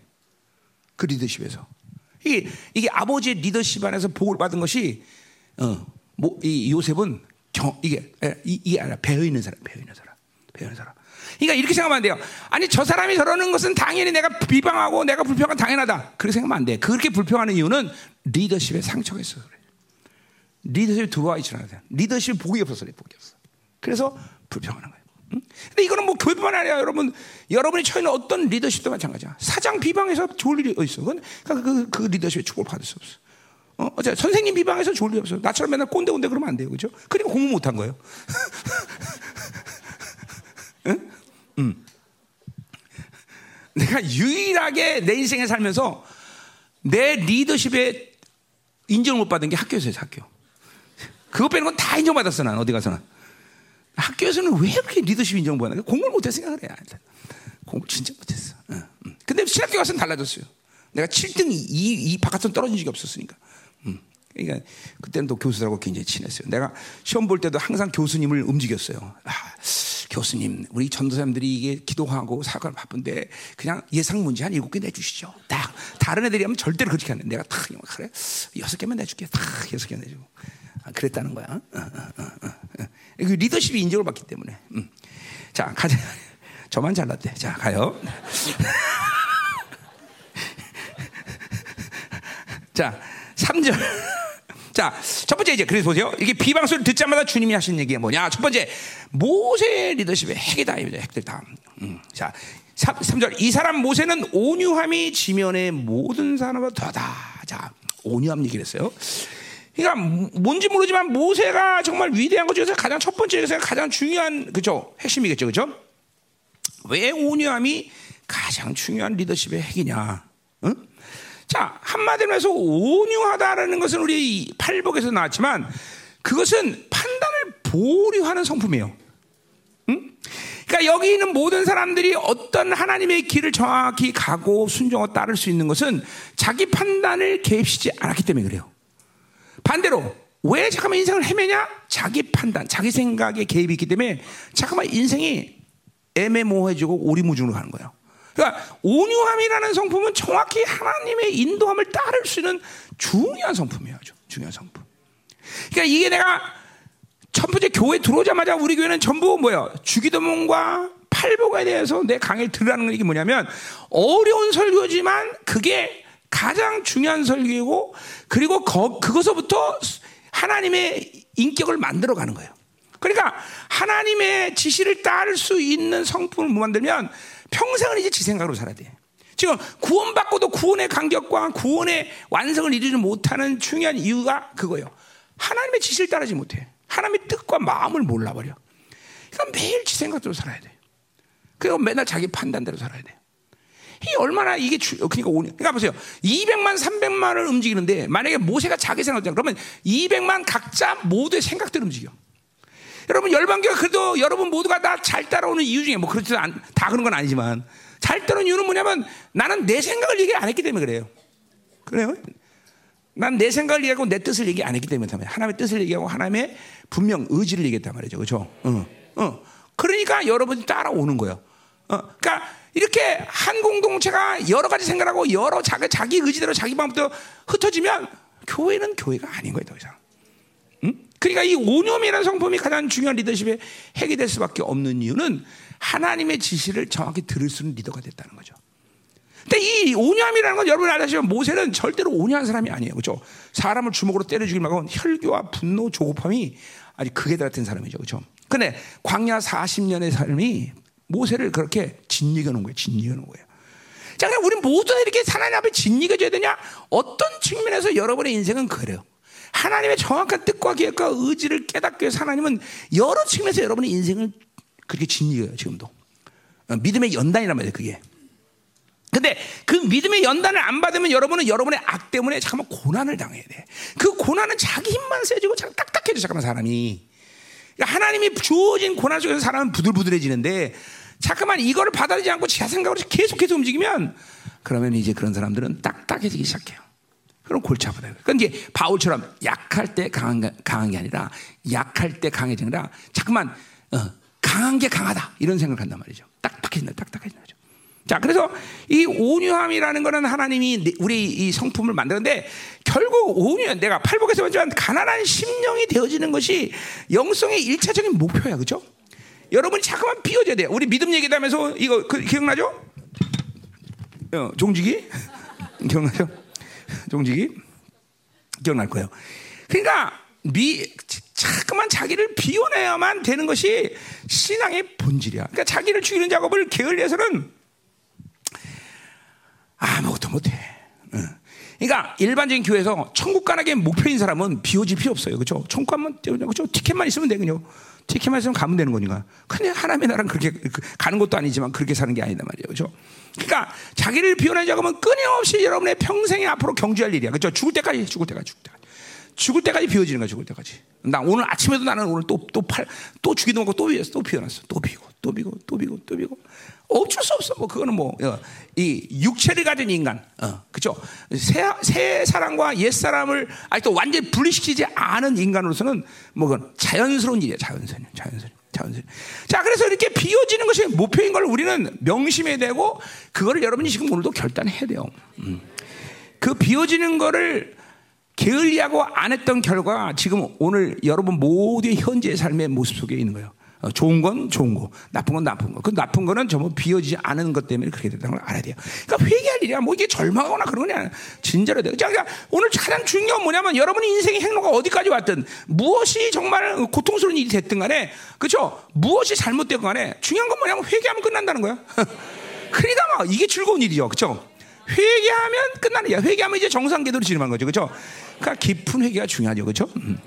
그 리더십에서 이게 이게 아버지의 리더십 안에서 복을 받은 것이 어, 뭐, 이 요셉은 경, 이게 이, 이게 아니라 배어 있는 사람, 배어 있는 사람, 배어 있는 사람. 그러니까 이렇게 생각하면 안 돼요. 아니 저 사람이 저러는 것은 당연히 내가 비방하고 내가 불평한 당연하다. 그렇게 생각하면 안 돼. 그렇게 불평하는 이유는 리더십에 상처가 있어서 그래. 리더십이 들어와 있지 않아요. 리더십이 복이 없어서 그래, 복이 없어. 그래서 불평하는 거예요. 응? 근데 이거는 뭐 교회뿐만 아니라 여러분, 여러분이 처해는 어떤 리더십도 마찬가지야. 사장 비방해서 좋을 일이 어디 있어? 그건 그러니까 그, 그 리더십의 축복을 받을 수 없어. 어, 어째 선생님 비방해서 좋을 일 없어. 나처럼 맨날 꼰대 꼰대 그러면 안 돼요, 그죠? 그리고 공부 못한 거예요. <laughs> 응? 음. 내가 유일하게 내 인생에 살면서 내 리더십에 인정을 못 받은 게 학교에서요, 학교. 그거 빼는 건 다 인정받았어, 난 어디 가서나. 학교에서는 왜 그렇게 리더십 거야? 공부를 못했으니까 그래. 공부 진짜 못했어. 응, 응. 근데 신학교 가서는 달라졌어요. 내가 7등 이, 이 바깥으로 떨어진 적이 없었으니까. 음. 그러니까 그때는 또 교수들하고 굉장히 친했어요. 내가 시험 볼 때도 항상 교수님을 움직였어요. 아, 교수님, 우리 전도사님들이 이게 기도하고 사과를 바쁜데 그냥 예상 문제 한 일곱 개 내주시죠. 딱 다른 애들이 하면 절대로 그렇게 안 해. 내가 탁 그래 여섯 개만 내줄게. 탁 여섯 개 내주고 아, 그랬다는 거야. 어, 어, 어, 그 리더십이 인정을 받기 때문에. 음. 자 가자. <laughs> 저만 잘났대. 자 가요. <laughs> 자 3절. <laughs> 자, 첫 번째 이제 그래서 보세요. 이게 비방 소리를 듣자마자 주님이 하신 얘기가 뭐냐? 첫 번째 모세 리더십의 핵이다 이거죠. 핵들 다. 음. 자, 3, 3절 이 사람 모세는 온유함이 지면의 모든 사람보다 더다. 자, 온유함 얘기를 했어요. 그러니까 뭔지 모르지만 모세가 정말 위대한 것 중에서 가장 첫 번째 에서 가장 중요한 그죠 핵심이겠죠, 그죠? 왜 온유함이 가장 중요한 리더십의 핵이냐? 응? 자, 한마디로 해서 온유하다라는 것은 우리 팔복에서 나왔지만 그것은 판단을 보류하는 성품이에요. 응? 그러니까 여기 있는 모든 사람들이 어떤 하나님의 길을 정확히 가고 순종하고 따를 수 있는 것은 자기 판단을 개입시지 않았기 때문에 그래요. 반대로 왜 잠깐만 인생을 헤매냐? 자기 판단, 자기 생각에 개입이 있기 때문에 잠깐만 인생이 애매모호해지고 오리무중으로 가는 거예요. 그러니까 온유함이라는 성품은 정확히 하나님의 인도함을 따를 수 있는 중요한 성품이에요. 아주 중요한 성품. 그러니까 이게 내가 첫 번째 교회 들어오자마자 우리 교회는 전부 뭐야? 주기도문과 팔복에 대해서 내 강의를 들으라는 게 뭐냐면 어려운 설교지만 그게 가장 중요한 설교이고 그리고 거, 그것서부터 하나님의 인격을 만들어 가는 거예요. 그러니까 하나님의 지시를 따를 수 있는 성품을 못 만들면 평생을 이제 지 생각으로 살아야 돼. 지금 구원받고도 구원의 간격과 구원의 완성을 이루지 못하는 중요한 이유가 그거예요. 하나님의 지시를 따르지 못해. 하나님의 뜻과 마음을 몰라버려. 그러니까 매일 지 생각대로 살아야 돼. 그리고 맨날 자기 판단대로 살아야 돼. 이 얼마나 이게 주, 그러니까 오 그러니까 보세요. 200만, 300만을 움직이는데 만약에 모세가 자기 생각을 그러면 200만 각자 모두의 생각대로 움직여. 여러분 열방교가 그래도 여러분 모두가 다 잘 따라오는 이유 중에 뭐 그렇지 않, 다 그런 건 아니지만 잘 따라오는 이유는 뭐냐면 나는 내 생각을 얘기 안 했기 때문에 그래요. 그래요? 난 내 생각을 얘기하고 내 뜻을 얘기 안 했기 때문에 하나님의 뜻을 얘기하고 하나님의 분명 의지를 얘기했단 말이죠. 그렇죠? 어, 어. 그러니까 여러분이 따라오는 거예요. 어, 그러니까 이렇게 한 공동체가 여러 가지 생각하고 여러 자기, 자기 의지대로 자기 방법대로 흩어지면 교회는 교회가 아닌 거예요, 더 이상. 그러니까 이 오념이라는 성품이 가장 중요한 리더십의 핵이 될 수밖에 없는 이유는 하나님의 지시를 정확히 들을 수 있는 리더가 됐다는 거죠. 근데 이 온유함이라는 건 여러분 아시지만 모세는 절대로 온유한 사람이 아니에요. 그렇죠? 사람을 주먹으로 때려 죽일 만큼 혈기와 분노, 조급함이 아주 극에 달했던 사람이죠. 그렇죠? 근데 광야 40년의 삶이 모세를 그렇게 진리겨 놓은 거예요. 진리겨 놓은 거예요. 자, 그럼 우리 모두 이렇게 하나님 앞에 진리겨져야 되냐? 어떤 측면에서 여러분의 인생은 그래요. 하나님의 정확한 뜻과 계획과 의지를 깨닫기 위해서 하나님은 여러 측면에서 여러분의 인생을 그렇게 진리해요, 지금도. 어, 믿음의 연단이란 말이에요, 그게. 근데 그 믿음의 연단을 안 받으면 여러분은 여러분의 악 때문에 잠깐만 고난을 당해야 돼. 그 고난은 자기 힘만 세지고 자꾸 딱딱해져, 잠깐만 사람이. 그러니까 하나님이 주어진 고난 속에서 사람은 부들부들해지는데 잠깐만 이거를 받아들이지 않고 제 생각으로 계속해서 움직이면 그러면 이제 그런 사람들은 딱딱해지기 시작해요. 그럼 골치 아프다. 그러니까 이제 바울처럼 약할 때 강한, 강한 게 아니라 약할 때 강해지는 라 잠깐만 어, 강한 게 강하다 이런 생각을 한단 말이죠. 딱딱해진다, 딱딱해진다. 자, 그래서 이 온유함이라는 거는 하나님이 우리 이 성품을 만드는데 결국 온유, 내가 팔복에서 봤지만 가난한 심령이 되어지는 것이 영성의 일차적인 목표야, 그죠? 여러분이 자꾸만 비워져야 돼요. 우리 믿음 얘기하면서 이거 그, 기억나죠? 어, 종지기? <laughs> 기억나죠? <laughs> 종지기? 기억날 거예요. 그러니까 미, 자꾸만 자기를 비워내야만 되는 것이 신앙의 본질이야. 그러니까 자기를 죽이는 작업을 게을리해서는 아무것도 못해. 그러니까 일반적인 교회에서 천국 가는 목표인 사람은 비워질 필요 없어요. 그렇죠? 천국 가면 그렇죠? 티켓만 있으면 되군요. 티켓만 있으면 가면 되는 거니까. 근데 하나님의 나라는 그렇게 그, 가는 것도 아니지만 그렇게 사는 게 아니다 말이에요. 그렇죠? 그러니까 자기를 비워내 작업은 끊임없이 여러분의 평생에 앞으로 경주할 일이야. 그렇죠? 죽을 때까지 죽을 때까지 죽을 때까지. 죽을 때까지 비워지는 거야, 죽을 때까지. 나 오늘 아침에도 나는 오늘 또, 또 팔, 또 죽이던 거또 비웠어. 또 비워놨어. 또 비고, 또 비고, 또 비고, 또 비고. 어쩔 수 없어. 뭐 그거는 뭐이 육체를 가진 인간, 어, 그죠? 새, 새 사람과 옛 사람을 아직도 완전히 분리시키지 않은 인간으로서는 뭐 그건 자연스러운 일이야, 자연스러운, 자연스러운. 자연스러운. 자, 그래서 이렇게 비워지는 것이 목표인 걸 우리는 명심해야 되고, 그거를 여러분이 지금 오늘도 결단해야 돼요. 음. 그 비워지는 거를 게을리하고 안 했던 결과 지금 오늘 여러분 모두의 현재의 삶의 모습 속에 있는 거예요. 어, 좋은 건 좋은 거, 나쁜 건 나쁜 거. 그 나쁜 거는 전부 비워지지 않은 것 때문에 그렇게 됐다는 걸 알아야 돼요. 그러니까 회개할 일이야. 뭐 이게 절망하거나 그런 게 아니야. 진짜로 돼요. 그러니까 오늘 가장 중요한 뭐냐면 여러분의 인생의 행로가 어디까지 왔든 무엇이 정말 고통스러운 일이 됐든 간에 그렇죠? 무엇이 잘못됐건 간에 중요한 건 뭐냐면 회개하면 끝난다는 거야. <laughs> 그러니까 막 이게 즐거운 일이죠. 그렇죠? 회개하면 끝나는 야 회개하면 이제 정상 궤도로 진입한 거죠. 그렇죠? 그러니까 깊은 회개가 중요하죠. 그렇죠? 음.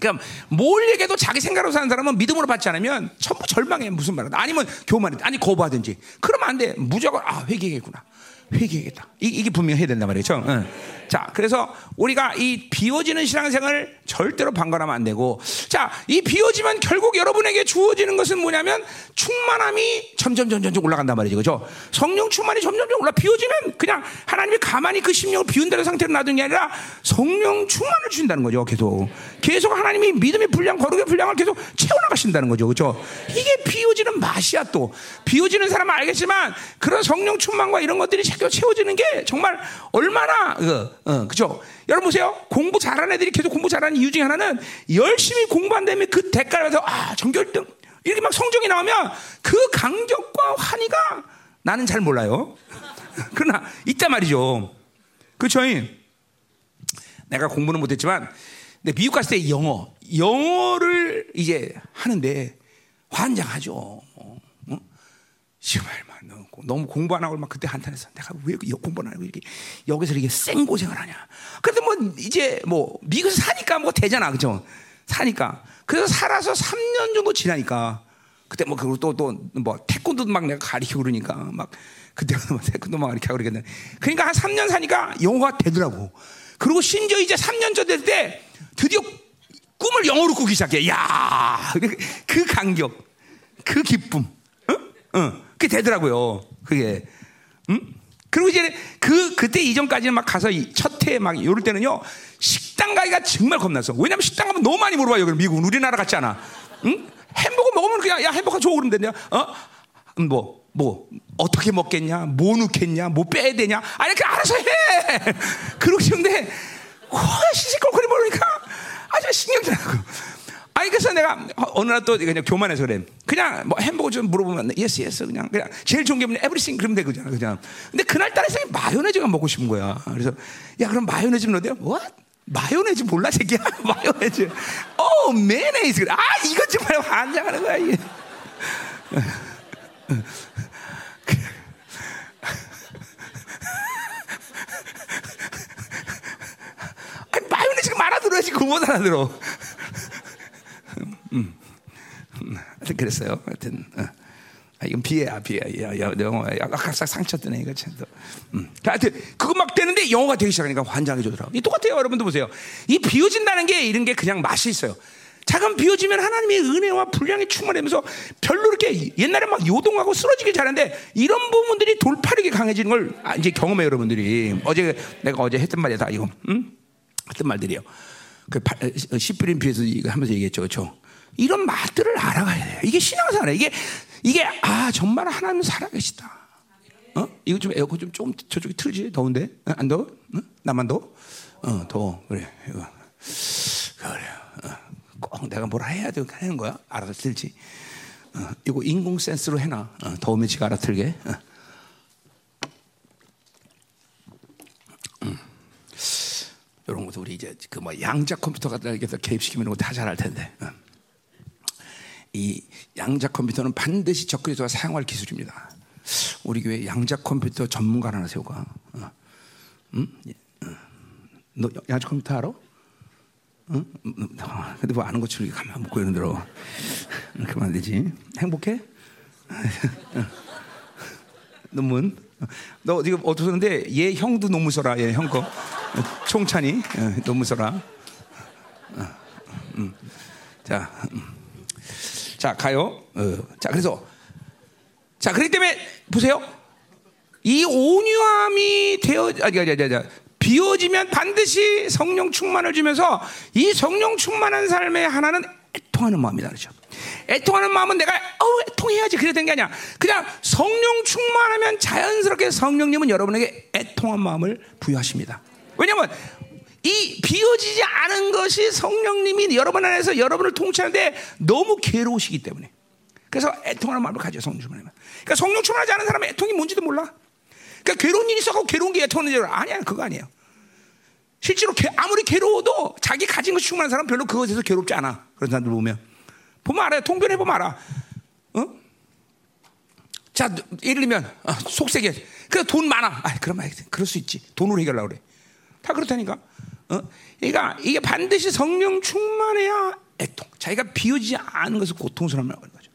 그러니까 뭘 얘기해도 자기 생각으로 사는 사람은 믿음으로 받지 않으면 전부 절망해 무슨 말이야 아니면 교만해 아니 거부하든지. 그러면 안 돼. 무조건 아 회개겠구나 회개겠다. 이, 게 분명히 해야 된단 말이죠? 응. 자 그래서 우리가 이 비워지는 신앙생활을 절대로 방관하면 안 되고 자 이 비워지면 결국 여러분에게 주어지는 것은 뭐냐면 충만함이 점점 점 점 올라간단 말이죠. 그죠? 성령 충만이 점점 점 올라 비워지면 그냥 하나님이 가만히 그 심령을 비운다는 상태로 놔둔 게 아니라 성령 충만을 주신다는 거죠 계속. 계속 하나님이 믿음의 분량 거룩의 분량을 계속 채워나가신다는 거죠. 그죠? 이게 비워지는 맛이야 또. 비워지는 사람은 알겠지만 그런 성령 충만과 이런 것들이 채워지는 게 정말 얼마나 어, 어, 그죠 여러분 보세요. 공부 잘하는 애들이 계속 공부 잘하는 이유 중에 하나는 열심히 공부한 다음에 그 대가를 받아서 아, 전교등 이렇게 막 성적이 나오면 그 강적과 환희가 나는 잘 몰라요. <laughs> 그러나 있단 말이죠. 그렇죠? 내가 공부는 못했지만 근데 미국 갔을 때 영어 영어를 이제 하는데 환장하죠. 어? 정말 너무 공부 안 하고 막 그때 한탄했어. 내가 왜 공부 안 하고 이렇게 여기서 이렇게 생 고생을 하냐. 근데 뭐 이제 뭐 미국에서 사니까 뭐 되잖아, 그죠? 사니까. 그래서 살아서 3년 정도 지나니까 그때 뭐 그리고 또 또 뭐 태권도도 막 내가 가르치고 그러니까 막 그때 뭐 태권도 막 가르치고 그러겠네. 그러니까 한 3년 사니까 영어가 되더라고. 그리고 심지어 이제 3년 전될때 드디어 꿈을 영어로 꾸기 시작해. 야, 그 간격, 그 기쁨, 응? 응. 그게 되더라고요. 그게. 응? 그리고 이제 그, 그때 이전까지는 막 가서 첫해 막 요럴 때는요, 식당 가기가 정말 겁났어. 왜냐면 식당 가면 너무 많이 물어봐요. 미국은 우리나라 같지 않아. 응? 햄버거 먹으면 그냥, 야, 햄버거 줘. 그러면 되냐? 어? 음, 뭐, 뭐, 어떻게 먹겠냐? 뭐 넣겠냐? 뭐 빼야 되냐? 아니, 그 알아서 해! <laughs> 그러고 싶은데, 와, 시시콜콜이 모르니까 아주 신경질 나고. 아니 그래서 내가 어느 날 또 그냥 교만해서 그래. 그냥 뭐 햄버거 좀 물어보면 yes yes 그냥 그냥 제일 좋은 게 뭐냐 everything 그러면 되잖아 그냥. 근데 그날 따라서 마요네즈가 먹고 싶은 거야. 그래서 야 그럼 마요네즈 넣어야 What? 마요네즈 몰라 새끼야 <laughs> 마요네즈. 어 mayonnaise 아 이것 정말 환장하는 거야 이게. <laughs> 아니, 마요네즈가 알아들어야지 그거 못 알아들어. 음, 음, 하여튼 <laughs> 그랬어요. 하여튼 어. 아, 이건 비애야 비애. 야, 야, 영어 아까 상처 뜨네 이거 참. 음. 하여튼 그거 막 되는데 영어가 되기 시작하니까 환장해지더라고. 이 똑같아요, 여러분도 보세요. 이 비워진다는 게 이런 게 그냥 맛이 있어요. 자금 비워지면 하나님의 은혜와 분량이 충만하면서 별로 이렇게 옛날에 막 요동하고 쓰러지길 잘하는데 이런 부분들이 돌파력이 강해지는 걸 아, 이제 경험해 여러분들이 어제 내가 어제 했던 말이다 이거 응? 했던 말들이요. 그 시프린 피에서 이거 하면서 얘기했죠, 그렇죠? 이런 말들을 알아가야 돼요. 이게 신앙생활이에요. 이게 이게 아 정말 하나님 살아계시다. 어? 이거 좀 에어컨 좀 조금 저쪽이 틀지 더운데 어? 안 더워? 어? 나만 더워? 어 더워 그래 이거 그래. 어. 꼭 내가 뭐라 해야 되고 하는 거야. 알아서 들지. 어, 이거 인공 센스로 해놔. 어, 더우면 지가 알아들게. 어. 음. 이런 것도 우리 이제 그 뭐 양자 컴퓨터 같은 데서 개입시키면 다 잘할 텐데. 어. 이 양자 컴퓨터는 반드시 접근해서 사용할 기술입니다. 우리 교회 양자 컴퓨터 전문가 하나 세우가. 어. 음? 어. 너 양자 컴퓨터 알아? 응? 근데 뭐 아는 것처럼 가만 먹고 이런 대로 그만 되지. 행복해? 논문. 너 지금 어떠는데 얘 형도 논문 써라. 얘 형 거. 총찬이 논문 써라. 음. 자, 음. 자 가요. 어. 자 그래서 자 그렇기 때문에 보세요. 이 온유함이 되어 아니 아니 아니 아니 비워지면 반드시 성령 충만을 주면서 이 성령 충만한 삶의 하나는 애통하는 마음이다 그렇죠. 애통하는 마음은 내가 어 애통해야지 그래 된게 아니야. 그냥 성령 충만하면 자연스럽게 성령님은 여러분에게 애통한 마음을 부여하십니다. 왜냐하면 이 비워지지 않은 것이 성령님이 여러분 안에서 여러분을 통치하는데 너무 괴로우시기 때문에. 그래서 애통하는 마음을 가져 성령 충만하면. 그러니까 성령 충만하지 않은 사람은 애통이 뭔지도 몰라. 그러니까 괴로운 일이 있어고 괴로운 게 애통하는 줄 아니야. 그거 아니에요. 실제로 아무리 괴로워도 자기 가진 것 충만한 사람 별로 그것에 서 괴롭지 않아. 그런 사람들 보면. 보면 알아요. 통변해 보면 알아. 어? 자, 예를 들면, 어, 속세계. 그돈 많아. 아, 그러면 그럴 수 있지. 돈으로 해결하려고 그래. 다 그렇다니까. 어? 그러니까 이게 반드시 성령 충만해야 애통. 자기가 비워지지 않은 것을 고통스러움이라고 하는 거죠.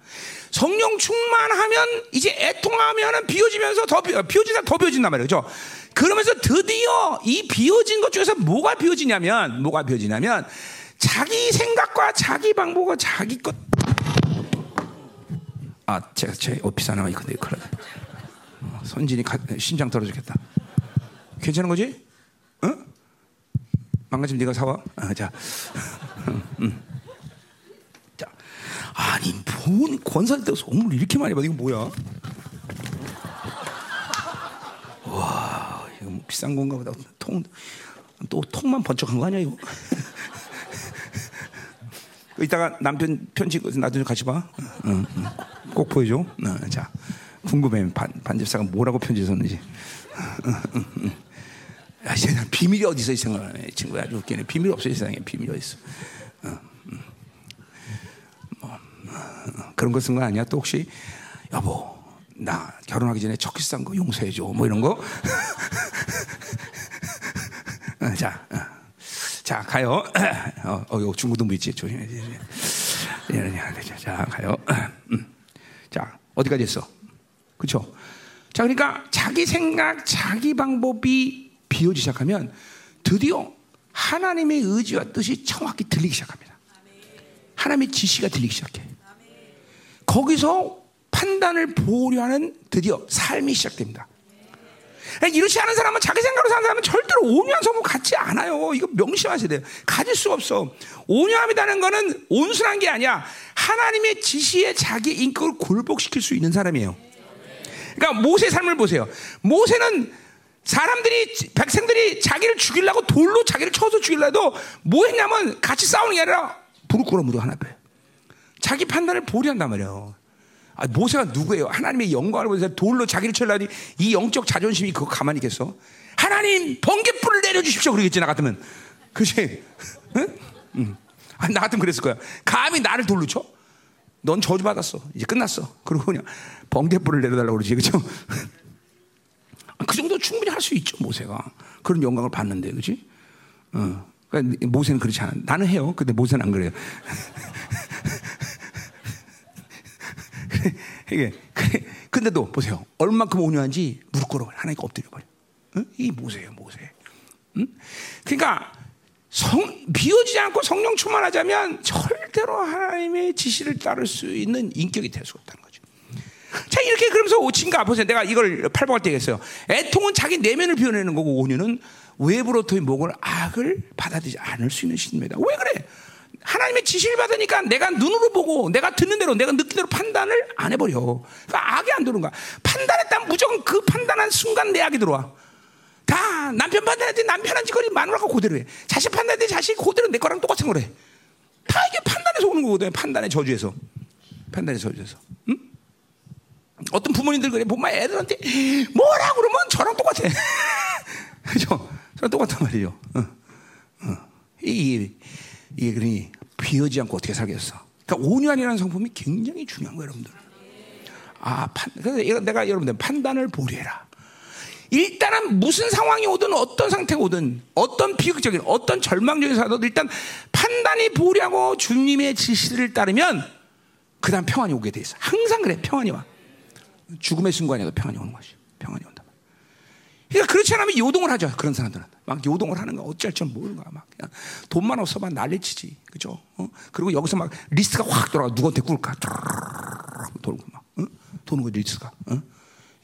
성령 충만하면 이제 애통하면은 비워지면서 더 비워지다 더 비워진단 말이에요. 그죠? 그러면서 드디어 이 비워진 것 중에서 뭐가 비워지냐면 뭐가 비워지냐면 자기 생각과 자기 방법과 자기 것. 아, 제가 제 오피스 하나가 있는데 그래. 선진이 가, 심장 떨어지겠다. 괜찮은 거지? 어? 망가지면 네가 사와. 아, 자, <laughs> 음. 자, 아니 뭔 권사한테 선물 이렇게 많이 받아 이거 뭐야? 와, 이거 뭐 비싼 건가 보다. 통, 또 통만 번쩍한 거 아니야 이거? <laughs> 이따가 남편 편지 나중에 같이 봐. 응, 응. 꼭 보여줘. 어, 자, 궁금해. 반, 반집사가 뭐라고 편지 썼는지. 야, 세상 비밀이 어디 있어 이 생각하네. 친구야 아주 웃기네. 비밀 없어 이 세상에 비밀이 어디 있어. 어, 뭐, 어, 그런 거 쓴 거 아니야? 또 혹시 여보 나 결혼하기 전에 첫 키스 한거 용서해줘. 뭐 이런 거. <laughs> 어, 자, 어. 자 가요. 어, 어 중고등부 있지 조심해. 자 가요. 음. 자 어디까지 했어? 그렇죠? 자 그러니까 자기 생각, 자기 방법이 비워지기 시작하면 드디어 하나님의 의지와 뜻이 정확히 들리기 시작합니다. 하나님의 지시가 들리기 시작해. 거기서 판단을 보려 하는 드디어 삶이 시작됩니다. 이렇지 않은 사람은 자기 생각으로 사는 사람은 절대로 온유한 성품 갖지 않아요. 이거 명심하셔야 돼요. 가질 수가 없어. 온유함이라는 거는 온순한 게 아니야. 하나님의 지시에 자기 인격을 굴복시킬 수 있는 사람이에요. 그러니까 모세 삶을 보세요. 모세는 사람들이 백성들이 자기를 죽이려고 돌로 자기를 쳐서 죽이려도 뭐 했냐면 같이 싸우는 게 아니라 부르꾸러 무도 하나 빼요. 자기 판단을 보류한단 말이에요. 아, 모세가 누구예요? 하나님의 영광을 보면서 돌로 자기를 쳐라니 이 영적 자존심이 그거 가만히 있겠어? 하나님 번개불을 내려주십시오 그러겠지 나 같으면 그렇지? 응? 응. 아, 나 같으면 그랬을 거야. 감히 나를 돌로 쳐? 넌 저주 받았어. 이제 끝났어. 그리고 그냥 번개불을 내려달라고 그러지, 그죠? 그 정도 충분히 할 수 있죠 모세가 그런 영광을 받는데, 그렇지? 어. 그러니까 모세는 그렇지 않아. 나는 해요. 근데 모세는 안 그래요. <laughs> 이게 근데도 보세요. 얼만큼 온유한지 무릎 꿇어 하나님 엎드려 버려. 응? 이 모세예요, 모세. 응? 그러니까 성, 비워지지 않고 성령 충만하자면 절대로 하나님의 지시를 따를 수 있는 인격이 될 수 없다는. 자, 이렇게 그러면서 오친가 보세요. 내가 이걸 팔복할 때 했어요. 애통은 자기 내면을 비워내는 거고 온유는 외부로부터의 목을 악을 받아들이지 않을 수 있는 신입니다. 왜 그래? 하나님의 지시를 받으니까 내가 눈으로 보고 내가 듣는 대로 내가 느끼는 대로 판단을 안 해버려. 그러니까 악이 안 들어오는 거야. 판단했다면 무조건 그 판단한 순간 내 악이 들어와. 다 남편 판단할 때 남편한 짓거리 마누라가 그대로 해. 자식 판단할 때 자식 그대로 내 거랑 똑같은 거래. 다 이게 판단에서 오는 거거든. 판단의 저주에서. 판단의 저주에서. 응? 어떤 부모님들 그래. 보면 애들한테 뭐라 그러면 저랑 똑같아. <laughs> 그죠? 저랑 똑같단 말이죠. 어. 어. 이, 이, 그러니 비어지 않고 어떻게 살겠어. 그러니까 온유한이라는 성품이 굉장히 중요한 거예요, 여러분들. 아, 판, 그래서 내가 여러분들 판단을 보류해라. 일단은 무슨 상황이 오든 어떤 상태가 오든 어떤 비극적인 어떤 절망적인 사도 일단 판단이 보류하고 주님의 지시를 따르면 그다음 평안이 오게 돼 있어. 항상 그래 평안이 와. 죽음의 순간에도 평안이 오는 것이 평안이 온다. 그러니까 그렇지 않으면 요동을 하죠. 그런 사람들은 막 요동을 하는 거 어쩔 줄 모르는 거야. 막 그냥 돈만 없으면 난리치지, 그죠? 어? 그리고 여기서 막 리스트가 확 돌아. 누구한테 꿀까? 돌고 막 어? 도는 거 리스트가. 어?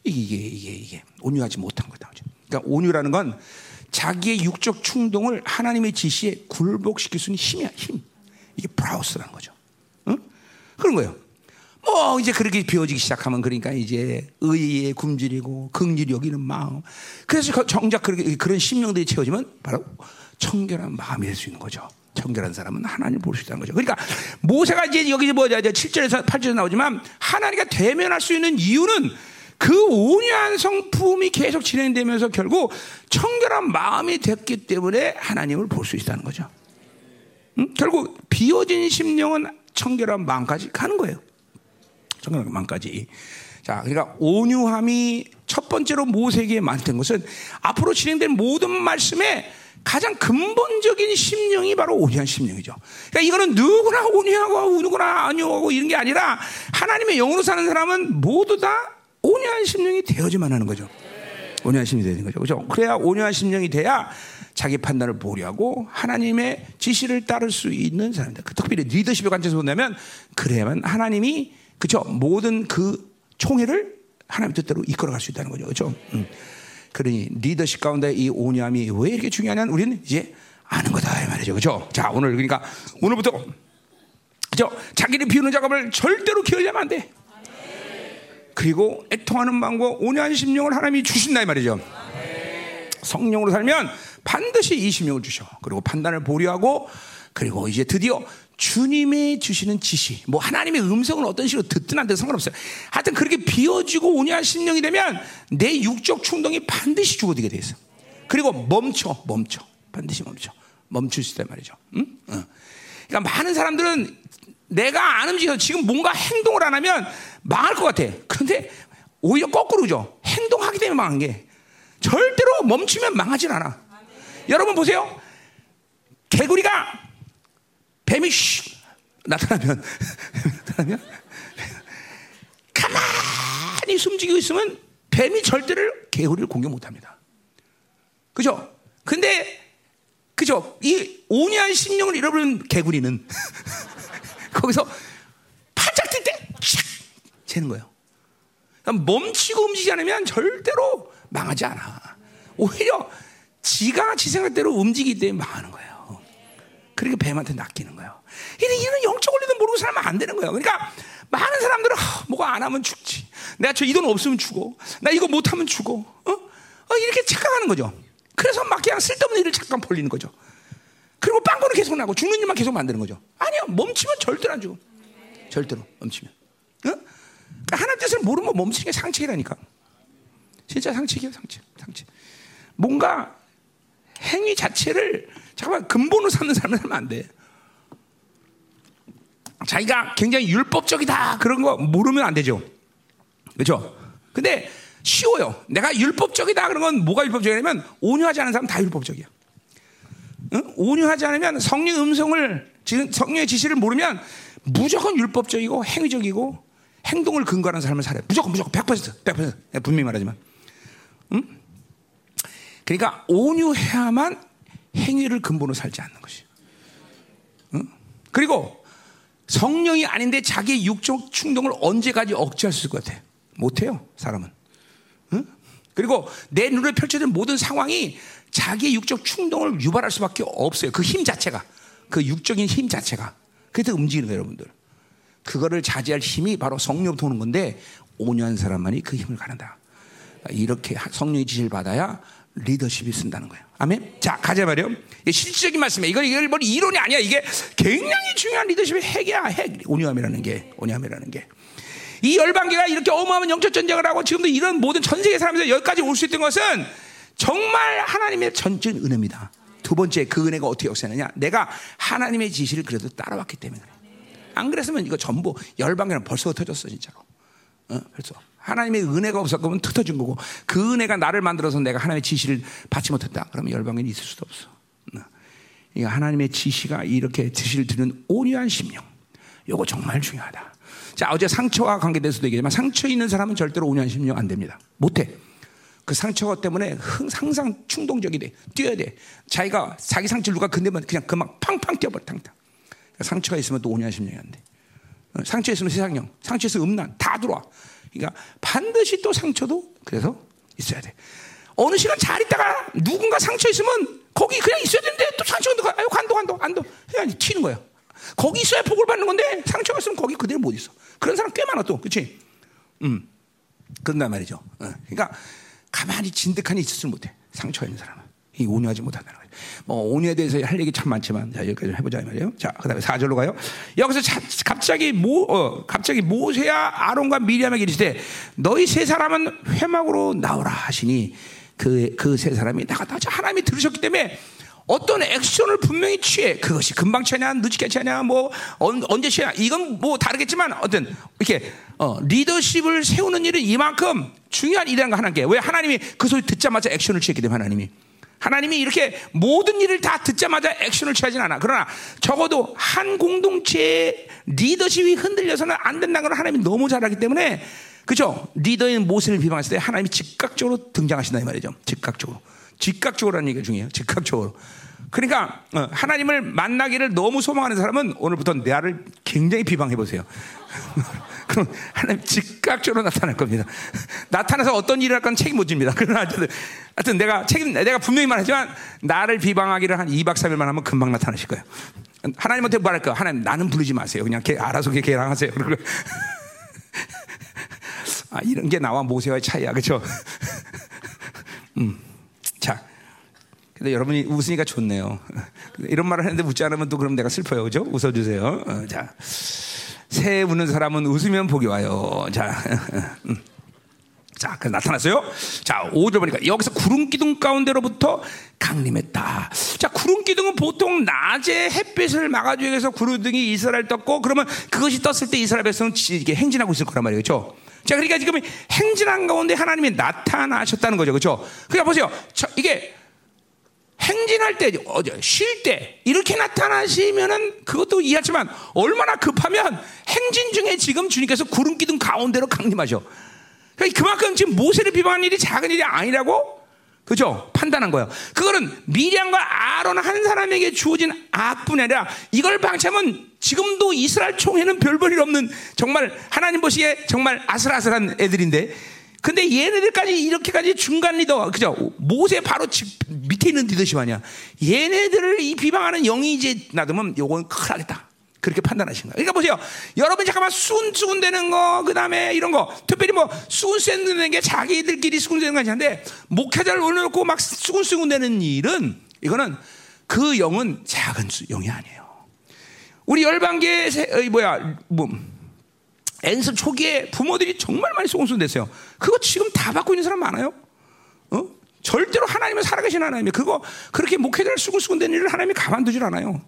이게 이게 이게 온유하지 못한 거다. 그러니까 온유라는 건 자기의 육적 충동을 하나님의 지시에 굴복시킬 수 있는 힘이야, 힘. 이게 πραΰς라는 거죠. 응? 그런 거예요. 뭐 이제 그렇게 비워지기 시작하면 그러니까 이제 의에 굶주리고 긍휼히 여기는 마음. 그래서 정작 그렇게 그런 심령들이 채워지면 바로 청결한 마음이 될 수 있는 거죠. 청결한 사람은 하나님 을 볼 수 있다는 거죠. 그러니까 모세가 이제 여기 뭐냐 이제 7절에서 8절에 나오지만 하나님과 대면할 수 있는 이유는 그 온유한 성품이 계속 진행되면서 결국 청결한 마음이 됐기 때문에 하나님을 볼 수 있다는 거죠. 응? 결국 비워진 심령은 청결한 마음까지 가는 거예요. 마음까지. 자, 그러니까 온유함이 첫 번째로 모세에게 만든 것은 앞으로 진행될 모든 말씀에 가장 근본적인 심령이 바로 온유한 심령이죠. 그러니까 이거는 누구나 온유하고 누구나 안유하고 이런 게 아니라 하나님의 영으로 사는 사람은 모두 다 온유한 심령이 되어야만 하는 거죠. 온유한 심령이 되는 거죠. 그렇죠? 그래야 온유한 심령이 돼야 자기 판단을 보류하고 하나님의 지시를 따를 수 있는 사람들. 그 특별히 리더십의 관점에서 본다면 그래야만 하나님이 그죠 모든 그 총회를 하나님 뜻대로 이끌어갈 수 있다는 거죠. 그렇죠? 음. 그러니 리더십 가운데 이 온유함이 왜 이렇게 중요하냐는 우리는 이제 아는 거다 이 말이죠. 그렇죠? 자 오늘 그러니까 오늘부터 그죠 자기를 비우는 작업을 절대로 게을리하면 안 돼. 그리고 애통하는 마음과 온유한 심령을 하나님이 주신다 이 말이죠. 성령으로 살면 반드시 이 심령을 주셔. 그리고 판단을 보류하고 그리고 이제 드디어 주님의 주시는 지시, 뭐 하나님의 음성을 어떤 식으로 듣든 안 듣든 상관없어요. 하여튼 그렇게 비워지고 온유한 심령이 되면 내 육적 충동이 반드시 죽어들게 돼 있어. 그리고 멈춰, 멈춰, 반드시 멈춰, 멈출 수 있단 말이죠. 응? 응. 그러니까 많은 사람들은 내가 안 움직여서 지금 뭔가 행동을 안 하면 망할 것 같아. 그런데 오히려 거꾸로죠. 행동하기 때문에 망한 게 절대로 멈추면 망하진 않아. 여러분 보세요. 개구리가 뱀이 슉 나타나면 <laughs> 나타나면 가만히 숨지고 있으면 뱀이 절대를 개구리를 공격 못 합니다. 그죠? 근데 그죠? 이 온유한 심령을 잃어버린 개구리는 <laughs> 거기서 팔짝 뛸때촥 재는 거예요. 그러니까 멈추고 움직이지 않으면 절대로 망하지 않아. 오히려 지가 지 생각대로 움직이기 때문에 망하는 거예요. 그러니까 뱀한테 낚이는 거예요. 이런, 이런 영적 원리도 모르고 살면 안 되는 거예요. 그러니까 많은 사람들은 어, 뭐가 안 하면 죽지. 내가 저 이 돈 없으면 죽어. 나 이거 못 하면 죽어. 어? 어? 이렇게 착각하는 거죠. 그래서 막 그냥 쓸데없는 일을 잠깐 벌리는 거죠. 그리고 빵꾸는 계속 나고 죽는 일만 계속 만드는 거죠. 아니요, 멈추면 절대로 안 죽어. 절대로 멈추면. 어? 하나님 뜻을 모르면 멈추는 게 상책이라니까. 진짜 상책이에요, 상책. 상책. 뭔가 행위 자체를 잠깐만 근본으로 삼는 사람은 안 돼. 자기가 굉장히 율법적이다 그런 거 모르면 안 되죠. 그렇죠? 근데 쉬워요. 내가 율법적이다 그런 건 뭐가 율법적이냐면 온유하지 않은 사람 다 율법적이야. 응? 온유하지 않으면 성령 음성을 성령의 지시를 모르면 무조건 율법적이고 행위적이고 행동을 근거하는 삶을 살아요. 무조건 무조건 100% 100% 분명히 말하지만. 응? 그러니까 온유해야만 행위를 근본으로 살지 않는 것이. 응? 그리고 성령이 아닌데 자기의 육적 충동을 언제까지 억제할 수 있을 것 같아? 못해요, 사람은. 응? 그리고 내 눈에 펼쳐진 모든 상황이 자기의 육적 충동을 유발할 수밖에 없어요. 그 힘 자체가. 그 육적인 힘 자체가. 그래서 움직이는 거예요, 여러분들. 그거를 자제할 힘이 바로 성령부터 오는 건데, 온유한 사람만이 그 힘을 가른다. 이렇게 성령의 지시를 받아야 리더십이 쓴다는 거예요. 아멘. 자, 가자 말이요. 실질적인 말씀이에요. 이거 이걸 뭐 이론이 아니야. 이게 굉장히 중요한 리더십의 핵이야. 핵. 온유함이라는 게, 온유함이라는 게. 이 열방계가 이렇게 어마어마한 영적 전쟁을 하고 지금도 이런 모든 전 세계 사람들이 여기까지 올 수 있던 것은 정말 하나님의 전적인 은혜입니다. 두 번째 그 은혜가 어떻게 역사하느냐? 내가 하나님의 지시를 그래도 따라왔기 때문에 그래. 안 그랬으면 이거 전부 열방계는 벌써 터졌어 진짜로. 어? 벌써. 하나님의 은혜가 없었으면 흩어진 거고 그 은혜가 나를 만들어서 내가 하나님의 지시를 받지 못했다. 그러면 열방에는 있을 수도 없어. 이 하나님의 지시가 이렇게 지시를 드는 온유한 심령. 이거 정말 중요하다. 자 어제 상처와 관계돼서도 얘기했지만 상처 있는 사람은 절대로 온유한 심령 안 됩니다. 못 해. 그 상처 때문에 항상 충동적이 돼. 뛰어야 돼. 자기가 자기 상처를 누가 건네면 그냥 그만 팡팡 뛰어버려. 탕탕. 상처가 있으면 또 온유한 심령이 안 돼. 상처 있으면 세상령, 상처 있으면 음란 다 들어와. 그러니까 반드시 또 상처도 그래서 있어야 돼. 어느 시간 잘 있다가 누군가 상처 있으면 거기 그냥 있어야 되는데 또 상처가 아유 간도 간도 안도 그냥 튀는 거야. 거기 있어야 복을 받는 건데 상처가 있으면 거기 그대로 못 있어. 그런 사람 꽤 많아 또, 그렇지? 음, 그런단 말이죠. 어. 그러니까 가만히 진득하니 있었을 못해. 상처가 있는 사람은 이 온유하지 못한다는. 뭐 온유에 대해서 할 얘기 참 많지만 자 여기까지 좀 해보자 말이에요. 자 그다음에 4절로 가요. 여기서 자, 갑자기 모 어, 갑자기 모세야 아론과 미리암에게 이르시되 너희 세 사람은 회막으로 나오라 하시니 그 그 세 사람이 나갔다 하나님이 들으셨기 때문에 어떤 액션을 분명히 취해 그것이 금방 취하냐 늦게 취하냐 뭐 언제 취하냐 이건 뭐 다르겠지만 어떤 이렇게 어, 리더십을 세우는 일은 이만큼 중요한 일이라는 거 하나님께 왜 하나님이 그 소리 듣자마자 액션을 취했기 때문에 하나님이 하나님이 이렇게 모든 일을 다 듣자마자 액션을 취하진 않아. 그러나 적어도 한 공동체의 리더십이 흔들려서는 안 된다는 걸 하나님이 너무 잘 알기 때문에 그죠? 리더인 모세를 비방했을 때 하나님이 즉각적으로 등장하신다 이 말이죠. 즉각적으로. 즉각적으로라는 얘기가 중요해요. 즉각적으로. 그러니까 어, 하나님을 만나기를 너무 소망하는 사람은 오늘부터 나를 굉장히 비방해 보세요. <laughs> 그럼 하나님 즉각적으로 나타날 겁니다. <laughs> 나타나서 어떤 일을 할 건 책임 못 집니다. 그러나 하여튼, 내가 책임 내가 분명히 말하지만 나를 비방하기를 한 2박 3일만 하면 금방 나타나실 거예요. 하나님한테 말할 거야. 하나님 나는 부르지 마세요. 그냥 걔 알아서 걔 걔랑 하세요. 그리고 <laughs> 아 이런 게 나와 모세와의 차이야. 그렇죠? <laughs> 음. 자. 근데 여러분이 웃으니까 좋네요. 이런 말을 했는데 웃지 않으면 또 그럼 내가 슬퍼요. 그죠? 웃어주세요. 어, 자. 새 우는 사람은 웃으면 복이 와요. 자. <laughs> 음. 자, 그 나타났어요. 자, 5절 보니까 여기서 구름 기둥 가운데로부터 강림했다. 자, 구름 기둥은 보통 낮에 햇빛을 막아주기 위해서 구름 기둥이 이스라엘 떴고, 그러면 그것이 떴을 때 이스라엘 백성은 이게 행진하고 있을 거란 말이에요. 그렇죠? 자, 그러니까 지금 행진한 가운데 하나님이 나타나셨다는 거죠. 그렇죠? 그러니까 보세요. 저, 이게 행진할 때, 쉴 때, 이렇게 나타나시면은 그것도 이해하지만 얼마나 급하면 행진 중에 지금 주님께서 구름 기둥 가운데로 강림하셔. 그러니까 그만큼 지금 모세를 비방하는 일이 작은 일이 아니라고 그죠? 판단한 거예요. 그거는 미량과 아론 한 사람에게 주어진 악뿐이 아니라 이걸 방치하면 지금도 이스라엘 총회는 별볼일 없는 정말 하나님 보시기에 정말 아슬아슬한 애들인데 근데 얘네들까지 이렇게까지 중간 리더, 그죠? 모세 바로 밑에 있는 리더십 아니야. 얘네들을 이 비방하는 영이 이제 놔두면 요건 큰일 나겠다. 그렇게 판단하신 거예요. 그러니까 보세요. 여러분 잠깐만 수군수군 되는 거, 그 다음에 이런 거, 특별히 뭐 수군수군 되는 게 자기들끼리 수군되는 건 아닌데, 목회자를 올려놓고 막 수군수군 되는 일은, 이거는 그 영은 작은 영이 아니에요. 우리 열방계, 뭐야, 뭐, 엔습 초기에 부모들이 정말 많이 속은수됐어요. 그거 지금 다 받고 있는 사람 많아요. 어? 절대로 하나님은 살아계신 하나님이 그거 그렇게 목회자를 수근수근된 일을 하나님이 가만두질 않아요.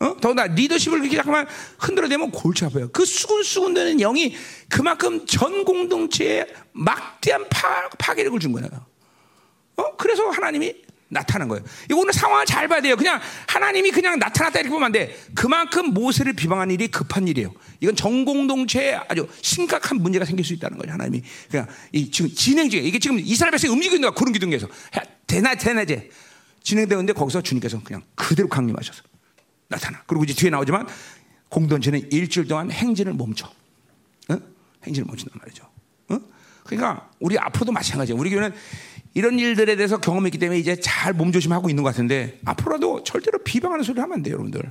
어? 더구나 리더십을 그렇게 잠깐만 흔들어대면 골치 아파요. 그 수근수근되는 영이 그만큼 전 공동체에 막대한 파, 파괴력을 준 거예요. 어? 그래서 하나님이 나타난 거예요. 이거 오늘 상황을 잘 봐야 돼요. 그냥 하나님이 그냥 나타났다 이렇게 보면 안 돼. 그만큼 모세를 비방한 일이 급한 일이에요. 이건 전 공동체에 아주 심각한 문제가 생길 수 있다는 거예요. 하나님이 그냥 이 지금 진행 중에 이게 지금 이스라엘 백성이 움직이고 있는 거야. 구름 기둥에서 대낮 대낮에 진행되는데 거기서 주님께서 그냥 그대로 강림하셔서 나타나. 그리고 이제 뒤에 나오지만 공동체는 일주일 동안 행진을 멈춰. 어? 행진을 멈춘단 말이죠. 어? 그러니까 우리 앞으로도 마찬가지예요. 우리 교회는 이런 일들에 대해서 경험했기 때문에 이제 잘 몸조심하고 있는 것 같은데 앞으로도 절대로 비방하는 소리 하면 안 돼요, 여러분들.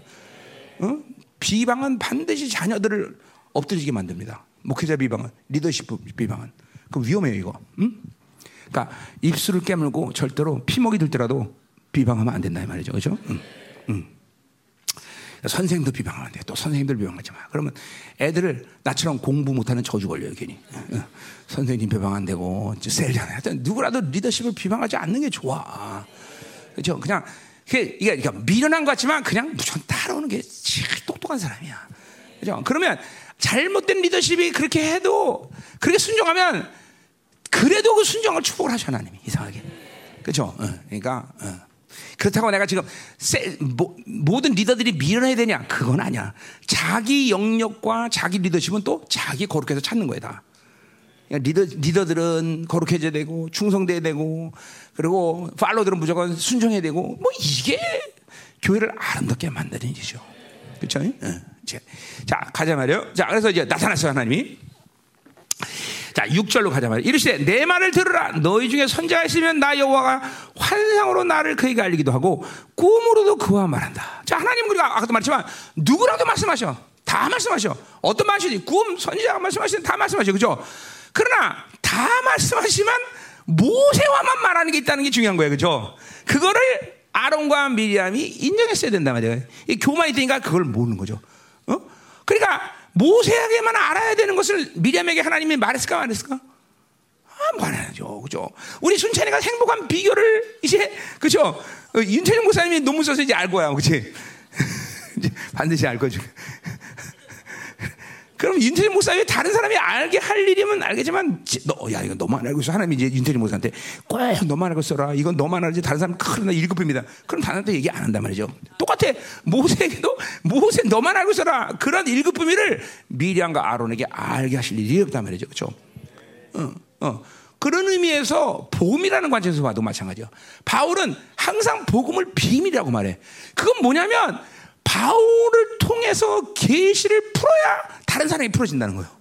어? 비방은 반드시 자녀들을 엎드리게 만듭니다. 목회자 비방은 리더십 비방은 그 위험해요 이거. 응? 그러니까 입술을 깨물고 절대로 피먹이 들더라도 비방하면 안 된다 이 말이죠, 그렇죠? 응. 응. 선생도 비방하면 돼. 또 선생님들 비방하지 마. 그러면 애들을 나처럼 공부 못하는 저주 걸려요, 괜히. 선생님 비방 안 되고, 셀잖아요. 하여튼 누구라도 리더십을 비방하지 않는 게 좋아. 그죠? 그냥, 이게, 이게 미련한 것 같지만 그냥 무조건 따라오는 게 제일 똑똑한 사람이야. 그죠? 그러면 잘못된 리더십이 그렇게 해도, 그렇게 순종하면, 그래도 그 순종을 축복을 하셔, 하나님이. 이상하게. 그죠? 어, 그러니까, 어. 그렇다고 내가 지금 세, 모, 모든 리더들이 밀어내야 되냐? 그건 아니야. 자기 영역과 자기 리더십은 또 자기 거룩해서 찾는 거야 다. 리더, 리더들은 거룩해져야 되고 충성돼야 되고 그리고 팔로들은 무조건 순종해야 되고 뭐 이게 교회를 아름답게 만드는 일이죠. 그렇죠? 자 가자 말이요. 자 그래서 이제 나타났어요 하나님이. 자, 6절로 가자 말이야. 이르시되 내 말을 들으라. 너희 중에 선자가 있으면 나 여호와가 환상으로 나를 그에게 알리기도 하고 꿈으로도 그와 말한다. 자, 하나님 우리가 아까도 말했지만 누구라도 말씀하셔. 다 말씀하셔. 어떤 말씀이지? 꿈, 선지자가 말씀하시는 다 말씀하셔. 그죠? 그러나 다 말씀하시면 모세와만 말하는 게 있다는 게 중요한 거예요. 그죠? 그거를 아론과 미리암이 인정했어야 된다 말이에요. 이 교만이 되니까 그걸 모르는 거죠. 어? 그러니까 모세에게만 알아야 되는 것을 미리암에게 하나님이 말했을까 말했을까? 아, 말하죠, 그죠? 우리 순찬이가 행복한 비결을 이제 그죠? 어, 윤태정 목사님이 논문 써서 이제 알 거야, 그렇지? <laughs> 반드시 알 거죠. 그럼 윤태진 목사님이 다른 사람이 알게 할 일이면 알겠지만, 너, 야, 이거 너만 알고 있어. 하나님이 이제 윤태진 목사한테 꼭 너만 알고 있어라. 이건 너만 알지. 다른 사람 큰일 일급입니다. 그럼 다른 테 얘기 안 한단 말이죠. 똑같아. 모세에게도 모세 너만 알고 있어라. 그런 일급품이를 미리암과 아론에게 알게 하실 일이 없단 말이죠. 그죠? 어, 어. 그런 의미에서 복음이라는 관점에서 봐도 마찬가지야. 바울은 항상 복음을 비밀이라고 말해. 그건 뭐냐면, 바울을 통해서 계시를 풀어야 다른 사람이 풀어진다는 거예요.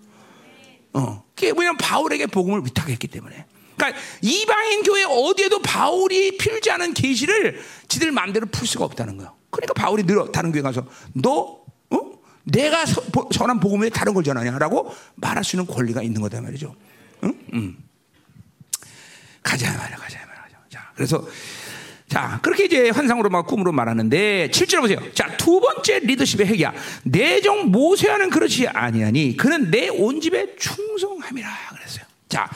어. 그게 왜냐면 바울에게 복음을 위탁했기 때문에. 그러니까 이방인 교회 어디에도 바울이 필지 않은 계시를 지들 마음대로 풀 수가 없다는 거예요. 그러니까 바울이 늘 다른 교회 가서 너 어? 내가 서, 전한 복음에 다른 걸 전하냐라고 말할 수 있는 권리가 있는 거다 말이죠. 응? 응. 가자 말이야, 가자 말이야. 자, 그래서 자, 그렇게 이제 환상으로 막 꿈으로 말하는데 7절 보세요. 자, 두 번째 리더십의 핵이야. 내정 모세와는 그렇지 아니하니 그는 내 온 집에 충성함이라 그랬어요. 자,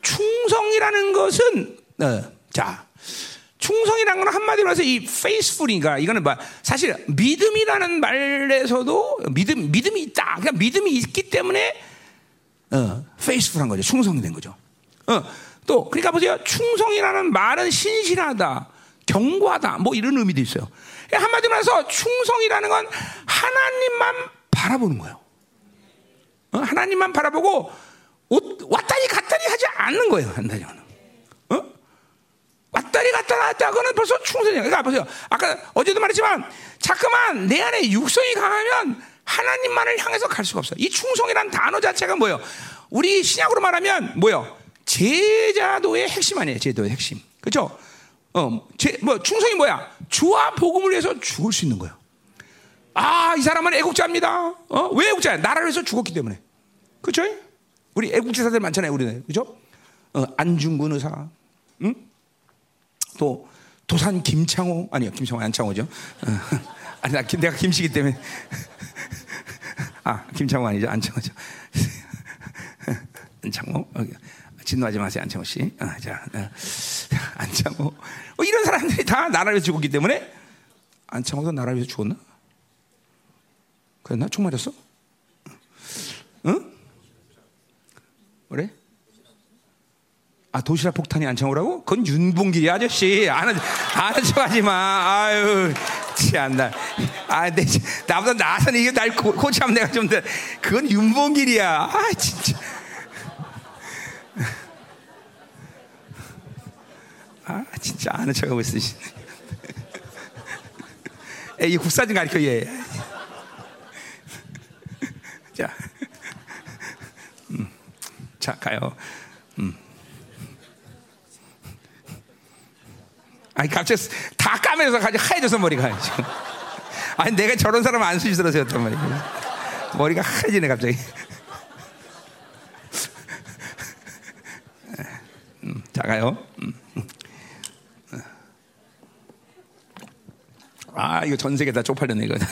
충성이라는 것은 어, 자, 충성이라는 건 한마디로 해서 이 faithful인가 이거는 뭐 사실 믿음이라는 말에서도 믿음 믿음이 있다. 그러니까 믿음이 있기 때문에 어, faithful한 거죠. 충성이 된 거죠. 어, 또 그러니까 보세요. 충성이라는 말은 신실하다. 경고하다 뭐 이런 의미도 있어요. 한마디로 해서 충성이라는 건 하나님만 바라보는 거예요. 어? 하나님만 바라보고 왔다리 갔다리 하지 않는 거예요. 한다면 어? 왔다리 갔다리 하다고는 벌써 충성이에요. 그러니까 보세요. 아까 어제도 말했지만 자꾸만 내 안에 육성이 강하면 하나님만을 향해서 갈 수가 없어요. 이 충성이라는 단어 자체가 뭐예요? 우리 신약으로 말하면 뭐예요? 제자도의 핵심 아니에요. 제도의 핵심. 그렇죠? 어, 제, 뭐 충성이 뭐야? 주와 복음을 위해서 죽을 수 있는 거예요. 아, 이 사람은 애국자입니다. 어? 왜 애국자야? 나라를 위해서 죽었기 때문에. 그렇죠? 우리 애국지사들 많잖아요, 우리는. 그죠? 어, 안중근 의사. 응? 또 도산 김창호 아니요, 김창호 안창호죠. 어, <laughs> 아니 나 내가 김씨기 때문에 <laughs> 아, 김창호 아니죠. 안창호죠. <laughs> 안창호. 어, 진노하지 마세요, 안창호 씨. 아, 자, 어, <laughs> 안창호. 어, 이런 사람들이 다 나라를 죽었기 때문에 안창호도 나라를 위해서 죽었나? 그랬나? 총 맞았어? 응? 그래? 아 도시락 폭탄이 안창호라고? 그건 윤봉길이 아저씨 아는 아는 척하지 마. 아유 참나. 아, 내 나보다 나서는 이게 날 고, 고참 내가 좀 더. 그건 윤봉길이야. 아 진짜. 아 진짜 아는 척하고 있어. <laughs> 이 국사 좀 가르쳐 얘. <laughs> 자, 음, 자 가요. 음. 아니 갑자기 다 까매서 가지 하얘져서 머리가 지금. 아니 내가 저런 사람 안 수시스러웠단 말이야. 머리가 하얘지네 갑자기. <laughs> 음, 자 가요. 음. 아 이거 전 세계 다 쪽팔렸네 이거. <laughs>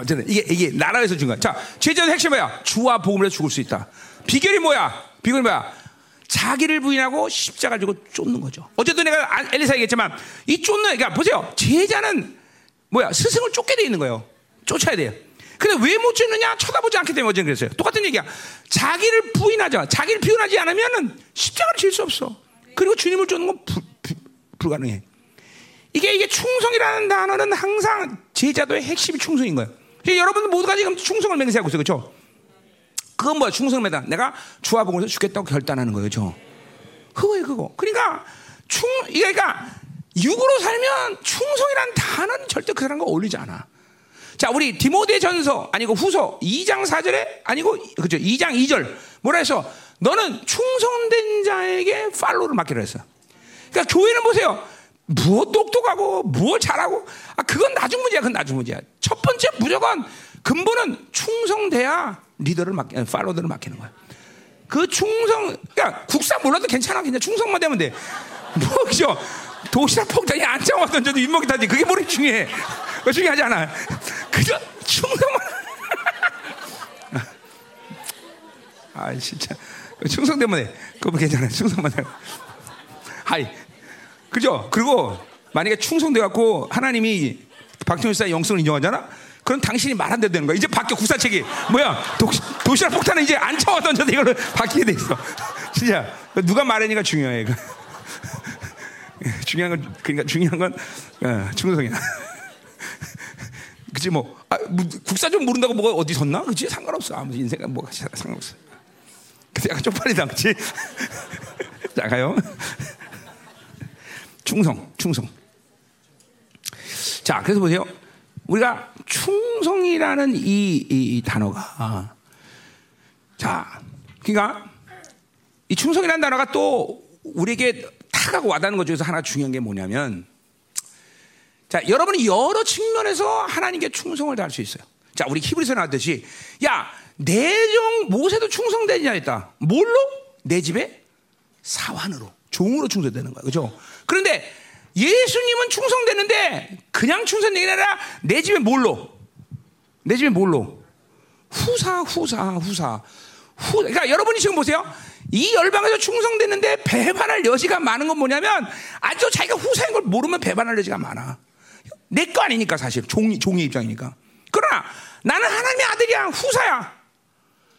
어쨌든 이게 이게 나라에서 준 거야. 자 제자의 핵심 뭐야? 주와 복음으로 죽을 수 있다. 비결이 뭐야? 비결이 뭐야? 자기를 부인하고 십자가 지고 쫓는 거죠. 어쨌든 내가 엘리사 얘기했지만 이 쫓는 그러니까 보세요. 제자는 뭐야? 스승을 쫓게 돼 있는 거예요. 쫓아야 돼요. 근데 왜 못 쫓느냐? 쳐다보지 않기 때문에 어제 그랬어요. 똑같은 얘기야. 자기를 부인하자. 자기를 비운하지 않으면은 십자가를 질 수 없어. 그리고 주님을 쫓는 건 불, 불, 불가능해. 이게 이게 충성이라는 단어는 항상 제자도의 핵심이 충성인 거예요. 여러분들 모두가 지금 충성을 맹세하고 있어요. 그렇죠? 그건 뭐야? 충성매다. 내가 주와 복음에서 죽겠다고 결단하는 거예요. 저. 그거예요, 그거. 그러니까 충 그러니까 육으로 살면 충성이라는 단어는 절대 그 사람과 어울리지 않아. 자, 우리 디모데 전서 아니고 후서 2장 4절에 아니고 그죠? 2장 2절 뭐라 해서 너는 충성된 자에게 팔로를 맡기로 했어. 그러니까 교회는 보세요. 무엇 똑똑하고 무엇 잘하고 아 그건 나중 문제야. 그건 나중 문제야. 첫 번째 무조건 근본은 충성돼야 리더를 맡기, 팔로들을 맡기는 거야. 그 충성, 그러니까 국사 몰라도 괜찮아. 그냥 충성만 되면 돼. <laughs> 뭐, 그죠? 도시락 폭탄이 안짱와 던져도 윗목이 타지. 그게 뭐리 중요해. 그거 중요하지 않아. <laughs> 그저 충성만. <laughs> 아, 진짜. 충성 때문에. 그거 괜찮아. 충성만 돼. 하이. 그죠? 그리고 만약에 충성돼 갖고 하나님이 박정희 영성을 인정하잖아? 그럼 당신이 말안 돼도 되는 거야. 이제 바뀌어 국사책이. 뭐야? 도, 도시락 폭탄은 이제 안 차와 던져도 이걸로 바뀌게 돼 있어. <laughs> 진짜. 누가 말하니까 중요해. <laughs> 중요한 건, 그러니까 중요한 건, 어, 충성이야. <laughs> 그치, 뭐, 아, 뭐, 국사 좀 모른다고 뭐가 어디 섰나? 그치? 상관없어. 아무 인생은 뭐가 상관없어. 그래서 약간 쪽팔리다. 그치? 자, 가요. 충성, 충성. 자, 그래서 보세요. 우리가 충성이라는 이, 이, 이 단어가 자, 그러니까 이 충성이라는 단어가 또 우리에게 타가고 와닿는 것 중에서 하나 중요한 게 뭐냐면 자, 여러분이 여러 측면에서 하나님께 충성을 다할 수 있어요. 자, 우리 히브리서 나왔듯이 야, 내정 모세도 충성되지 않았다. 뭘로? 내 집에 사환으로, 종으로 충성되는 거야. 그죠? 그런데 예수님은 충성되는데 그냥 충성되는 게 아니라 내 집에 뭘로? 내 집에 뭘로? 후사, 후사, 후사. 후, 그러니까 여러분이 지금 보세요. 이 열방에서 충성됐는데 배반할 여지가 많은 건 뭐냐면 아주 자기가 후사인 걸 모르면 배반할 여지가 많아. 내 거 아니니까 사실 종이 종의 입장이니까. 그러나 나는 하나님의 아들이야 후사야.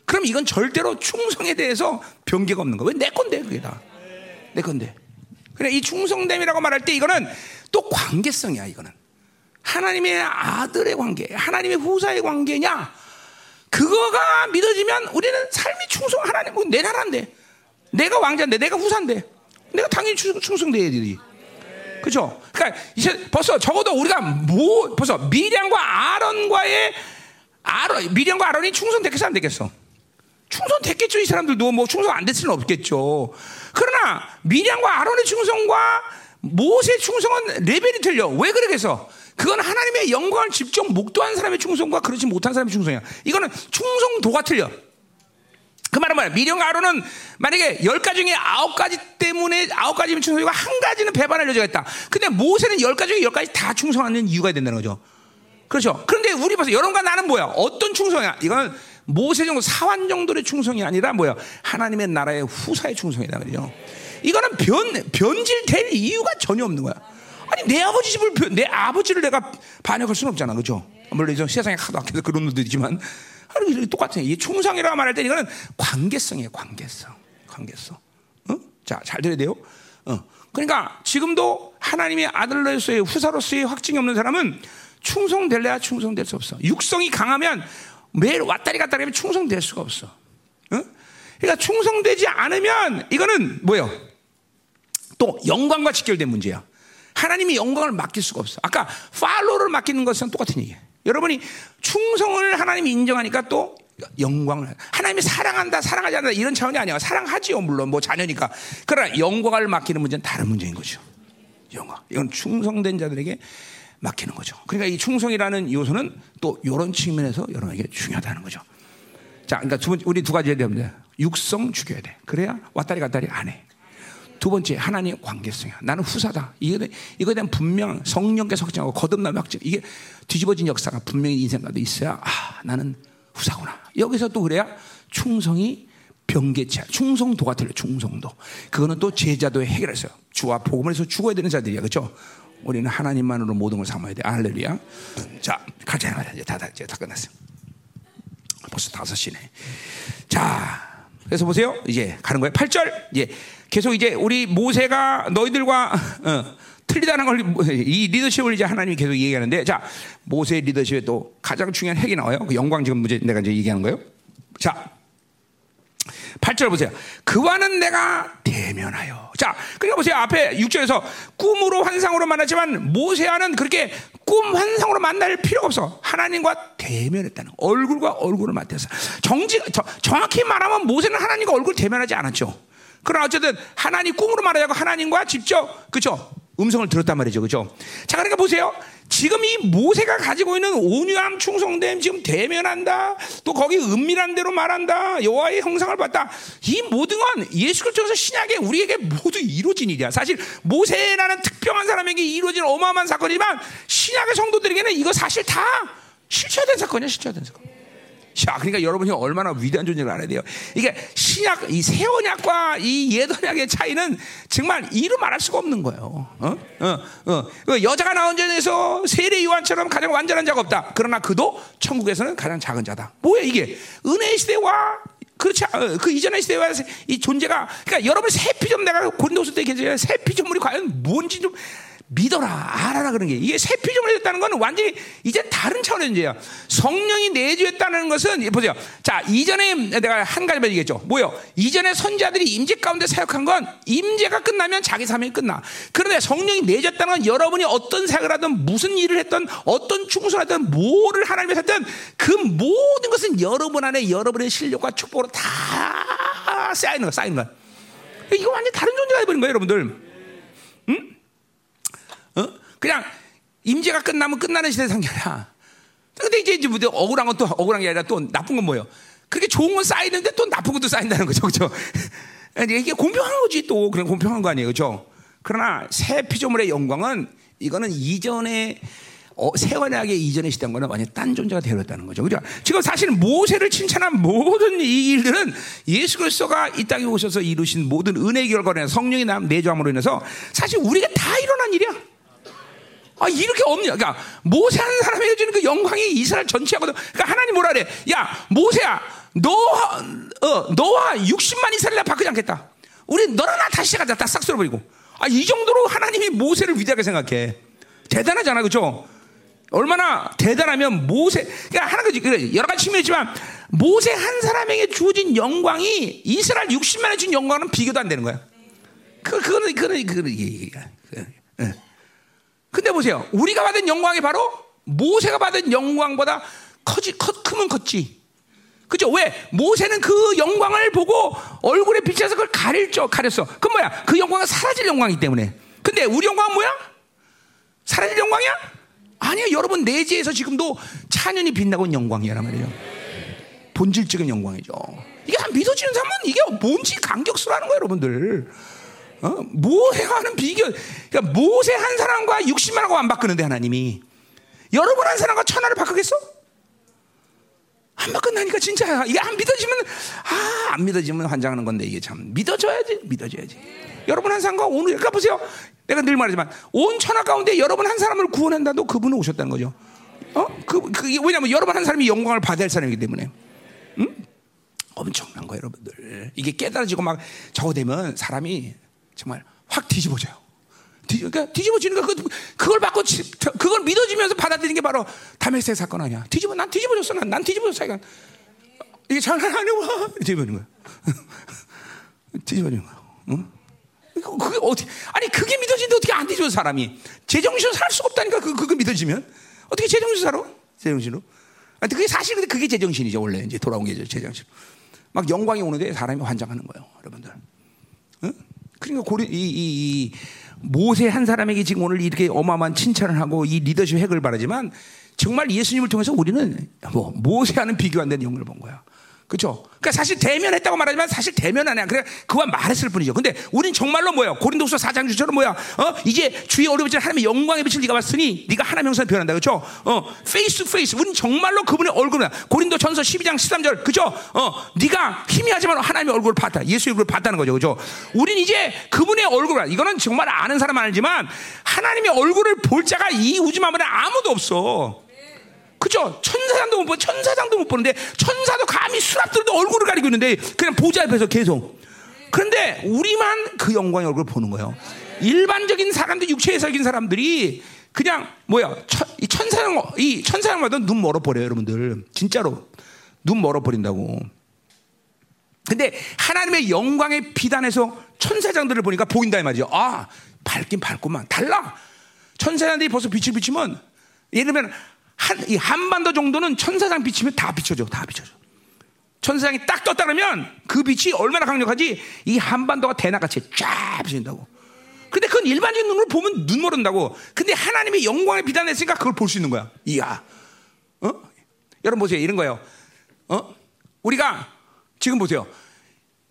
그럼 이건 절대로 충성에 대해서 변개가 없는 거야. 왜 내 건데 그게 다. 내 건데. 그래 이 충성됨이라고 말할 때 이거는 또 관계성이야 이거는 하나님의 아들의 관계, 하나님의 후사의 관계냐? 그거가 믿어지면 우리는 삶이 충성 하나님 뭐내 나라인데 내가 왕자인데 내가 후사인데 내가 당연히 충성돼야 되지. 그렇죠? 그러니까 이제 벌써 적어도 우리가 뭐 벌써 미량과 아론과의 아론 미량과 아론이 충성됐겠어 안 됐겠어? 충성됐겠죠 이 사람들도 뭐 충성 안 됐을 수는 없겠죠. 그러나 미량과 아론의 충성과 모세의 충성은 레벨이 틀려. 왜 그러겠어? 그건 하나님의 영광을 직접 목도한 사람의 충성과 그렇지 못한 사람의 충성이야. 이거는 충성도가 틀려. 그 말은 뭐야? 미령과 아론은 만약에 열 가지 중에 아홉 가지 때문에 아홉 가지면 충성이고 한 가지는 배반할 여지가 있다. 근데 모세는 열 가지 중에 열 가지 다 충성하는 이유가 된다는 거죠. 그렇죠. 그런데 우리 봐서 여러분과 나는 뭐야? 어떤 충성이야? 이거는 모세 정도 사환 정도의 충성이 아니라 뭐야? 하나님의 나라의 후사의 충성이다 말이죠. 이거는 변 변질될 이유가 전혀 없는 거야. 아니 내 아버지 집을 변- 내 아버지를 내가 반역할 수는 없잖아, 그렇죠? 물론 이제 세상에 하도 악해서 그런 놈도 있지만 아니 이게 똑같아. 이 충성이라고 말할 때 이거는 관계성이에요, 관계성, 관계성. 어? 자, 잘 들어야 돼요. 어. 그러니까 지금도 하나님의 아들로서의 후사로서의 확증이 없는 사람은 충성될래야 충성될 수 없어. 육성이 강하면 매일 왔다리 갔다리 하면 충성될 수가 없어. 어? 그러니까 충성되지 않으면 이거는 뭐예요? 또 영광과 직결된 문제야. 하나님이 영광을 맡길 수가 없어. 아까 팔로를 맡기는 것은 똑같은 얘기예요. 여러분이 충성을 하나님이 인정하니까 또 영광을 하나님이 사랑한다, 사랑하지 않는다 이런 차원이 아니야. 사랑하지요, 물론 뭐 자녀니까. 그러나 영광을 맡기는 문제는 다른 문제인 거죠. 영광. 이건 충성된 자들에게 맡기는 거죠. 그러니까 이 충성이라는 요소는 또 이런 측면에서 여러분에게 중요하다는 거죠. 자, 그러니까 두 번째 우리 두 가지 해야 됩니다. 육성 죽여야 돼. 그래야 왔다리 갔다리 안 해. 두 번째 하나님의 관계성이야. 나는 후사다. 이거에 대한 분명 성령께서 확증하고 거듭남의 확증. 이게 뒤집어진 역사가 분명히 인생 가운데 있어야 아 나는 후사구나. 여기서 또 그래야 충성이 병개체, 충성도가 틀려. 충성도. 그거는 또 제자도에 해결했어요. 주와 복음에서 죽어야 되는 자들이야, 그렇죠? 우리는 하나님만으로 모든 걸 삼아야 돼. 알렐루야. 자, 가자, 가자. 이제 다, 다, 이제 다 끝났어요. 벌써 다섯 시네. 자, 그래서 보세요. 이제 가는 거예요. 8절. 이제 계속 이제 우리 모세가 너희들과 어, 틀리다는 걸 <laughs> 이 리더십을 이제 하나님이 계속 얘기하는데 자, 모세의 리더십에 또 가장 중요한 핵이 나와요. 그 영광 지금 문제 내가 이제 얘기하는 거예요. 자, 8절 보세요. 그와는 내가 대면하여. 자, 그러니까 보세요. 앞에 6절에서 꿈으로 환상으로 만났지만 모세와는 그렇게 꿈 환상으로 만날 필요가 없어. 하나님과 대면했다는 거. 얼굴과 얼굴을 맞대서. 정지, 저, 정확히 말하면 모세는 하나님과 얼굴 대면하지 않았죠. 그러나 어쨌든 하나님 꿈으로 말하자고 하나님과 직접 그죠 음성을 들었단 말이죠, 그죠? 자, 그러니까 보세요. 지금 이 모세가 가지고 있는 온유함, 충성됨, 지금 대면한다. 또 거기 은밀한 대로 말한다. 여호와의 형상을 봤다. 이 모든 건 예수 그리스도에서 신약에 우리에게 모두 이루어진 일이야. 사실 모세라는 특별한 사람에게 이루어진 어마어마한 사건이지만 신약의 성도들에게는 이거 사실 다 실체화된 사건이야, 실체화된 사건. 자, 그러니까 여러분이 얼마나 위대한 존재를 알아야 돼요. 이게 신약, 이 새 언약과 이옛 언약의 차이는 정말 이루 말할 수가 없는 거예요. 어? 어, 어. 그 여자가 나온 전에서 세례 요한처럼 가장 완전한 자가 없다. 그러나 그도 천국에서는 가장 작은 자다. 뭐야 이게? 은혜의 시대와 그렇지 않- 그 이전의 시대와 이 존재가 그러니까 여러분 새 피조물 내가 고린도서 때 얘기했잖아요. 새 피조물이 과연 뭔지 좀 믿어라 알아라 그런 게 이게 새 피조물이 됐다는 건 완전히 이제 다른 차원의 문제야. 성령이 내주했다는 것은 보세요. 자 이전에 내가 한 가지만 얘기했죠. 뭐요? 이전에 선자들이 임재 가운데 사역한 건 임재가 끝나면 자기 사명이 끝나. 그런데 성령이 내줬다는 건 여러분이 어떤 사역을 하든 무슨 일을 했든 어떤 충성하든 뭐를 하나님에 했든 그 모든 것은 여러분 안에 여러분의 실력과 축복으로 다 쌓이는 거, 쌓이는 거야. 이거 완전 히 다른 존재가 돼버린 거예요, 여러분들. 어? 그냥 임재가 끝나면 끝나는 시대 상태라. 근데 이제 이제 뭐 억울한 건 또 억울한 게 아니라 또 나쁜 건 뭐예요? 그렇게 좋은 건 쌓이는데 또 나쁜 것도 쌓인다는 거죠, 그렇죠? <laughs> 이게 공평한 거지 또 그냥 공평한 거 아니에요, 그렇죠? 그러나 새 피조물의 영광은 이거는 이전에 어, 세원하게 이전에 시대한 거는 완전 딴 존재가 되었다는 거죠. 그죠? 지금 사실 모세를 칭찬한 모든 이 일들은 예수 그리스도가 이 땅에 오셔서 이루신 모든 은혜의 결과로 성령이 남 내주함으로 인해서 사실 우리가 다 일어난 일이야. 아, 이렇게 없냐. 그러니까, 모세 한 사람에게 주는 그 영광이 이스라엘 전체하거든. 그러니까 하나님 뭐라 그래. 야, 모세야, 너, 어, 너와 60만 이스라엘 바꾸지 않겠다. 우리 너랑 나 다시 시작하자. 딱싹 쓸어버리고. 아, 이 정도로 하나님이 모세를 위대하게 생각해. 대단하잖아. 그죠? 얼마나 대단하면 모세, 그러니까 하나 가지, 여러 가지 측면이 있지만, 모세 한 사람에게 주어진 영광이 이스라엘 60만에 준 영광은 비교도 안 되는 거야. 그, 그거는, 그거는, 그거는, 이게, 그, 예. 근데 보세요. 우리가 받은 영광이 바로 모세가 받은 영광보다 커지, 커, 크면 컸지. 그죠? 왜? 모세는 그 영광을 보고 얼굴에 비춰서 그걸 가릴죠. 가렸어. 그 뭐야? 그 영광은 사라질 영광이기 때문에. 근데 우리 영광은 뭐야? 사라질 영광이야? 아니야. 여러분 내재에서 지금도 찬연히 빛나고 있는 영광이란 말이에요. 본질적인 영광이죠. 이게 한 믿어지는 사람은 이게 뭔지 감격스러워하는 거예요, 여러분들. 어? 모세와는 비교, 그러니까 모세 한 사람과 60만 하고 안 바꾸는데 하나님이 여러분 한 사람과 천하를 바꾸겠어? 안 바꾼다니까 진짜야. 이게 안 믿어지면 아, 안 믿어지면 환장하는 건데 이게 참 믿어줘야지, 믿어줘야지. 여러분 한 사람과 오늘 그러니까 보세요. 내가 늘 말하지만 온 천하 가운데 여러분 한 사람을 구원한다도 그분은 오셨다는 거죠. 어? 그, 그 왜냐면 여러분 한 사람이 영광을 받아야 할 사람이기 때문에. 응? 엄청난 거예요, 여러분들. 이게 깨달아지고 막 저거 되면 사람이 정말 확 뒤집어져요. 뒤, 그러니까 뒤집어지는 거, 그, 그걸 받고, 그걸 믿어지면서 받아들이는 게 바로 다메섹 사건 아니야. 뒤집어, 난 뒤집어졌어. 난, 난 뒤집어졌어. 이건. 이게 장난 아니야. <laughs> 뒤집어지는 거야. <laughs> 뒤집어지는 거야. 응? 그게 어디, 아니, 그게 믿어지는데 어떻게 안 뒤집어, 사람이. 제정신으로 살 수가 없다니까, 그, 그거 믿어지면. 어떻게 제정신으로 살아? 제정신으로? 아니, 그게 사실 근데 그게 제정신이죠, 원래. 이제 돌아온 게 제정신. 막 영광이 오는데 사람이 환장하는 거예요, 여러분들. 응? 그러니까 고리, 이, 이, 이, 모세 한 사람에게 지금 오늘 이렇게 어마어마한 칭찬을 하고 이 리더십 획을 바라지만 정말 예수님을 통해서 우리는 뭐 모세와는 비교 안 되는 영광을 본 거야. 그렇죠? 그러니까 사실 대면했다고 말하지만 사실 대면 아니야. 그래 그와 말했을 뿐이죠. 근데 우린 정말로 뭐야? 고린도서 4장 주처럼 뭐야? 어? 이제 주의 어려움을 하나님의 영광의 빛을 네가 봤으니 네가 하나님 형상을 변한다. 그렇죠? 어, 페이스 투 페이스. 우린 정말로 그분의 얼굴을 고린도 전서 12장 13절. 그렇죠? 어, 네가 희미하지만 하나님의 얼굴을 봤다. 예수의 얼굴을 봤다는 거죠. 그렇죠? 우린 이제 그분의 얼굴을 이거는 정말 아는 사람 알지만 하나님의 얼굴을 볼 자가 이 우주 만물에 아무도 없어. 그죠? 천사장도 못 보, 천사장도 못 보는데 천사도 감히 수랍들도 얼굴을 가리고 있는데 그냥 보좌 앞에서 계속. 그런데 우리만 그 영광의 얼굴을 보는 거예요. 일반적인 사람들, 육체에 살긴 사람들이 그냥 뭐야? 천사장, 이 천사장마다 눈 멀어 버려요, 여러분들. 진짜로 눈 멀어 버린다고. 근데 하나님의 영광의 비단에서 천사장들을 보니까 보인다 이 말이죠. 아, 밝긴 밝구만. 달라. 천사장들이 벌써 빛을 비치면 예를 들면 한, 이 한반도 정도는 천사장 비치면 다 비춰져. 다 비춰져. 천사장이 딱 떴다 그러면 그 빛이 얼마나 강력하지 이 한반도가 대낮같이 쫙 비친다고. 근데 그건 일반적인 눈으로 보면 눈 모른다고. 근데 하나님의 영광에 비단했으니까 그걸 볼 수 있는 거야. 이야. 어? 여러분 보세요. 이런 거예요. 어? 우리가 지금 보세요.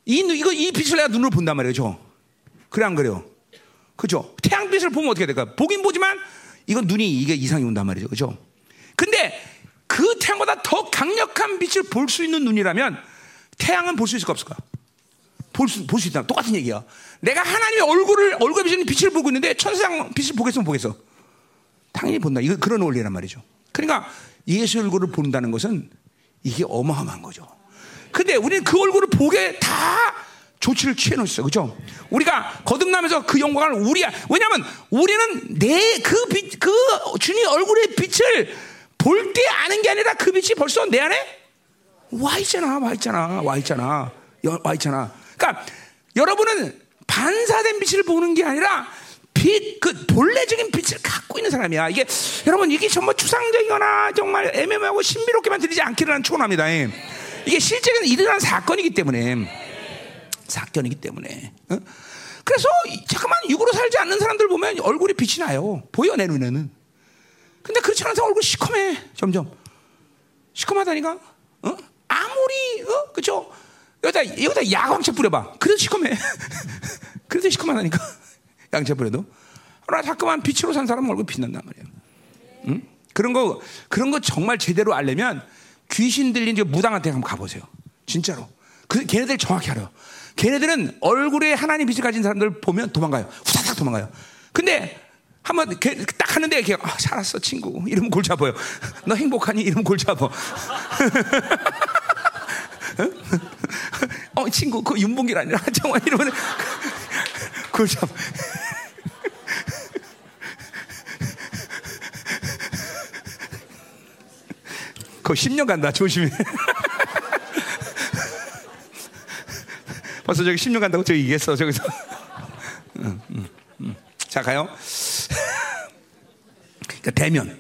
이, 이거, 이 빛을 내가 눈으로 본단 말이죠. 그래, 안 그래요? 그죠? 태양빛을 보면 어떻게 될까? 보긴 보지만 이건 눈이 이게 이상이 온단 말이죠. 그죠? 그 태양보다 더 강력한 빛을 볼 수 있는 눈이라면 태양은 볼 수 있을까 없을까? 볼 수, 볼 수 있다. 똑같은 얘기야. 내가 하나님의 얼굴을, 얼굴에 비치는 빛을 보고 있는데 천상 빛을 보겠으면 보겠어. 당연히 본다. 이거 그런 원리란 말이죠. 그러니까 예수 얼굴을 본다는 것은 이게 어마어마한 거죠. 근데 우리는 그 얼굴을 보게 다 조치를 취해 놓으셨어요. 그죠? 우리가 거듭나면서 그 영광을 우리야. 왜냐면 우리는 내 그 빛, 그 주님 얼굴의 빛을 볼 때 아는 게 아니라 그 빛이 벌써 내 안에 와 있잖아. 와 있잖아. 와 있잖아. 와 있잖아. 그러니까 여러분은 반사된 빛을 보는 게 아니라 빛, 그 본래적인 빛을 갖고 있는 사람이야. 이게 여러분 이게 정말 추상적이거나 정말 애매하고 신비롭게만 들리지 않기를 난 축원합니다. 이게 실제로 일어난 사건이기 때문에 사건이기 때문에. 어? 그래서 잠깐만 육으로 살지 않는 사람들 보면 얼굴이 빛이 나요. 보여 내 눈에는. 근데 그렇지 사람 얼굴 시커매 점점 시커하다니까. 어? 아무리 어 그죠? 여기다 여기다 야광채 뿌려봐. 그래도 시커매. <laughs> 그래도 시커하다니까. <laughs> 양채 뿌려도. 그러나 자꾸만 빛으로 산 사람은 얼굴 빛난단 말이에요. 응? 그런 거 그런 거 정말 제대로 알려면 귀신 들린 무당한테 한번 가보세요. 진짜로. 그 걔네들 정확히 알아요. 걔네들은 얼굴에 하나님 빛을 가진 사람들 보면 도망가요. 후다닥 도망가요. 근데 한번 딱 하는데 이렇게 아, 살았어 친구 이러면 골치 아파요. 너 행복하니 이러면 골치 아파. 어 친구 그 윤봉길 아니라 정말 이러면 골치 아파. 그 10년 간다 조심해. 벌써 저기 10년 간다고 저기 얘기했어 저기서. 음, 음, 음. 자 가요. 그러니까 대면.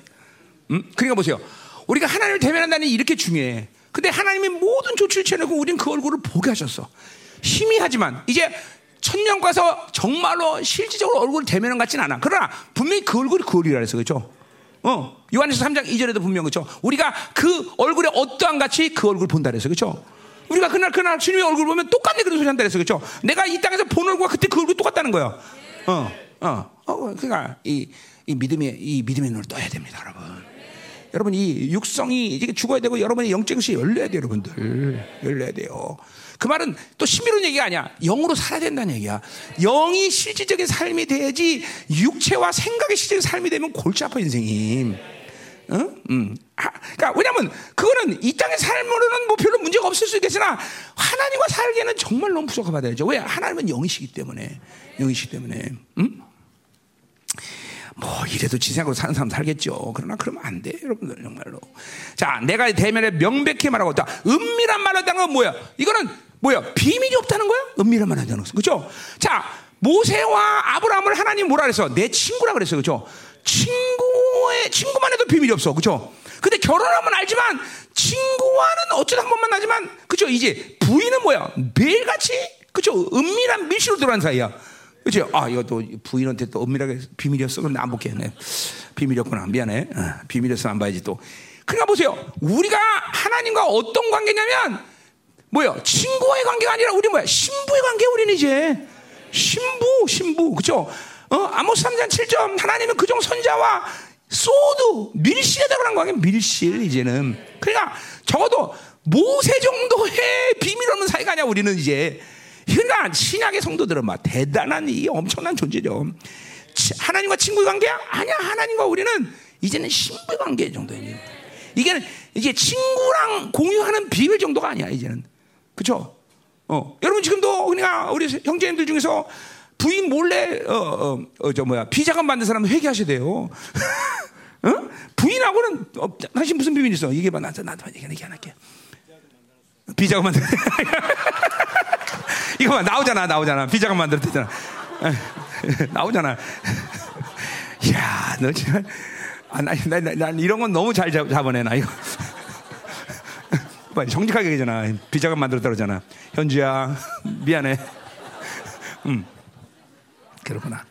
음? 그러니까 보세요. 우리가 하나님을 대면한다는 이렇게 중요해. 근데 하나님이 모든 조치를 취해놓고 우리는 그 얼굴을 보게 하셨어. 희미하지만 이제 천년 가서 정말로 실질적으로 얼굴을 대면한 같진 않아. 그러나 분명히 그 얼굴이 그 얼굴이라 그랬어. 그죠? 어. 요한에서 3장 2절에도 분명 그죠? 우리가 그 얼굴에 어떠한 같이 그 얼굴을 본다 그랬어. 그죠? 우리가 그날 그날 주님의 얼굴 보면 똑같네 그런 소리 한다 그랬어. 그죠? 내가 이 땅에서 본 얼굴과 그때 그 얼굴이 똑같다는 거야. 어. 어. 어. 그러니까 이, 이 믿음의 이 믿음의 눈을 떠야 됩니다, 여러분. 여러분 이 육성이 이제 죽어야 되고 여러분의 영적 것이 열려야 돼요, 여러분들. 열려야 돼요. 그 말은 또 신비로운 얘기가 아니야. 영으로 살아야 된다는 얘기야. 영이 실질적인 삶이 돼야지 육체와 생각의 실질적인 삶이 되면 골치 아파 인생이. 응? 음. 아, 그러니까 왜냐면 그거는 이 땅의 삶으로는 뭐 별로 문제가 없을 수 있겠으나 하나님과 살기에는 정말 너무 부족하다죠. 왜? 하나님은 영이시기 때문에 영이시기 때문에. 음? 뭐 이래도 지생하고 사는 사람 살겠죠. 그러나 그러면 안 돼, 여러분들 정말로. 자, 내가 대면에 명백히 말하고 있다. 은밀한 말하다는 건 뭐야? 이거는 뭐야? 비밀이 없다는 거야? 은밀한 말하다는 것은 그렇죠? 자, 모세와 아브라함을 하나님 뭐라 그랬어? 내 친구라 그랬어, 그렇죠? 친구의 친구만 해도 비밀이 없어, 그렇죠? 근데 결혼하면 알지만 친구와는 어쩌다 한 번 만 나지만 그죠? 이제 부인은 뭐야? 매일같이 그죠? 은밀한 밀실로 들어간 사이야. 그죠? 아, 이것도 부인한테 또 은밀하게 비밀이었어. 그럼 나안 볼게. 네. 비밀이었구나. 미안해. 어, 비밀이었어. 안 봐야지 또. 그러니까 보세요. 우리가 하나님과 어떤 관계냐면 뭐야? 친구와의 관계가 아니라 우리 뭐야? 신부의 관계 우리는 이제 신부, 신부. 그죠? 어, 아모스 3장 7점 하나님은 그종 선자와 소드 밀실에다 그런 거야. 밀실 이제는. 그러니까 적어도 모세 정도의 비밀 없는 사이가 아니야. 우리는 이제. 그러니까 신약의 성도들은 막 대단한 이 엄청난 존재죠. 하나님과 친구의 관계야? 아니야. 하나님과 우리는 이제는 신부의 관계 정도예요. 이게 이제 친구랑 공유하는 비밀 정도가 아니야. 이제는. 그렇죠? 어. 여러분 지금도 그러니까 우리 형제님들 중에서 부인 몰래 어어저 어, 어, 뭐야 <laughs> 비자금 만든 사람 회개하셔야 돼요. 어? 부인하고는 어, 당신 무슨 비밀 있어? 이게 봐 나한테 나한테 얘기 안 할게. 비자금 만들. 이거 봐 나오잖아 나오잖아 비자금 만들었잖아. <laughs> 나오잖아. <laughs> 야, 너 진짜 아, 나, 나, 나, 난 이런 건 너무 잘 잡, 아내 나 이거. <laughs> 정직하게 얘기잖아. 비자금 만들었다 그러잖아. 현주야, 미안해. 음. 그렇구나.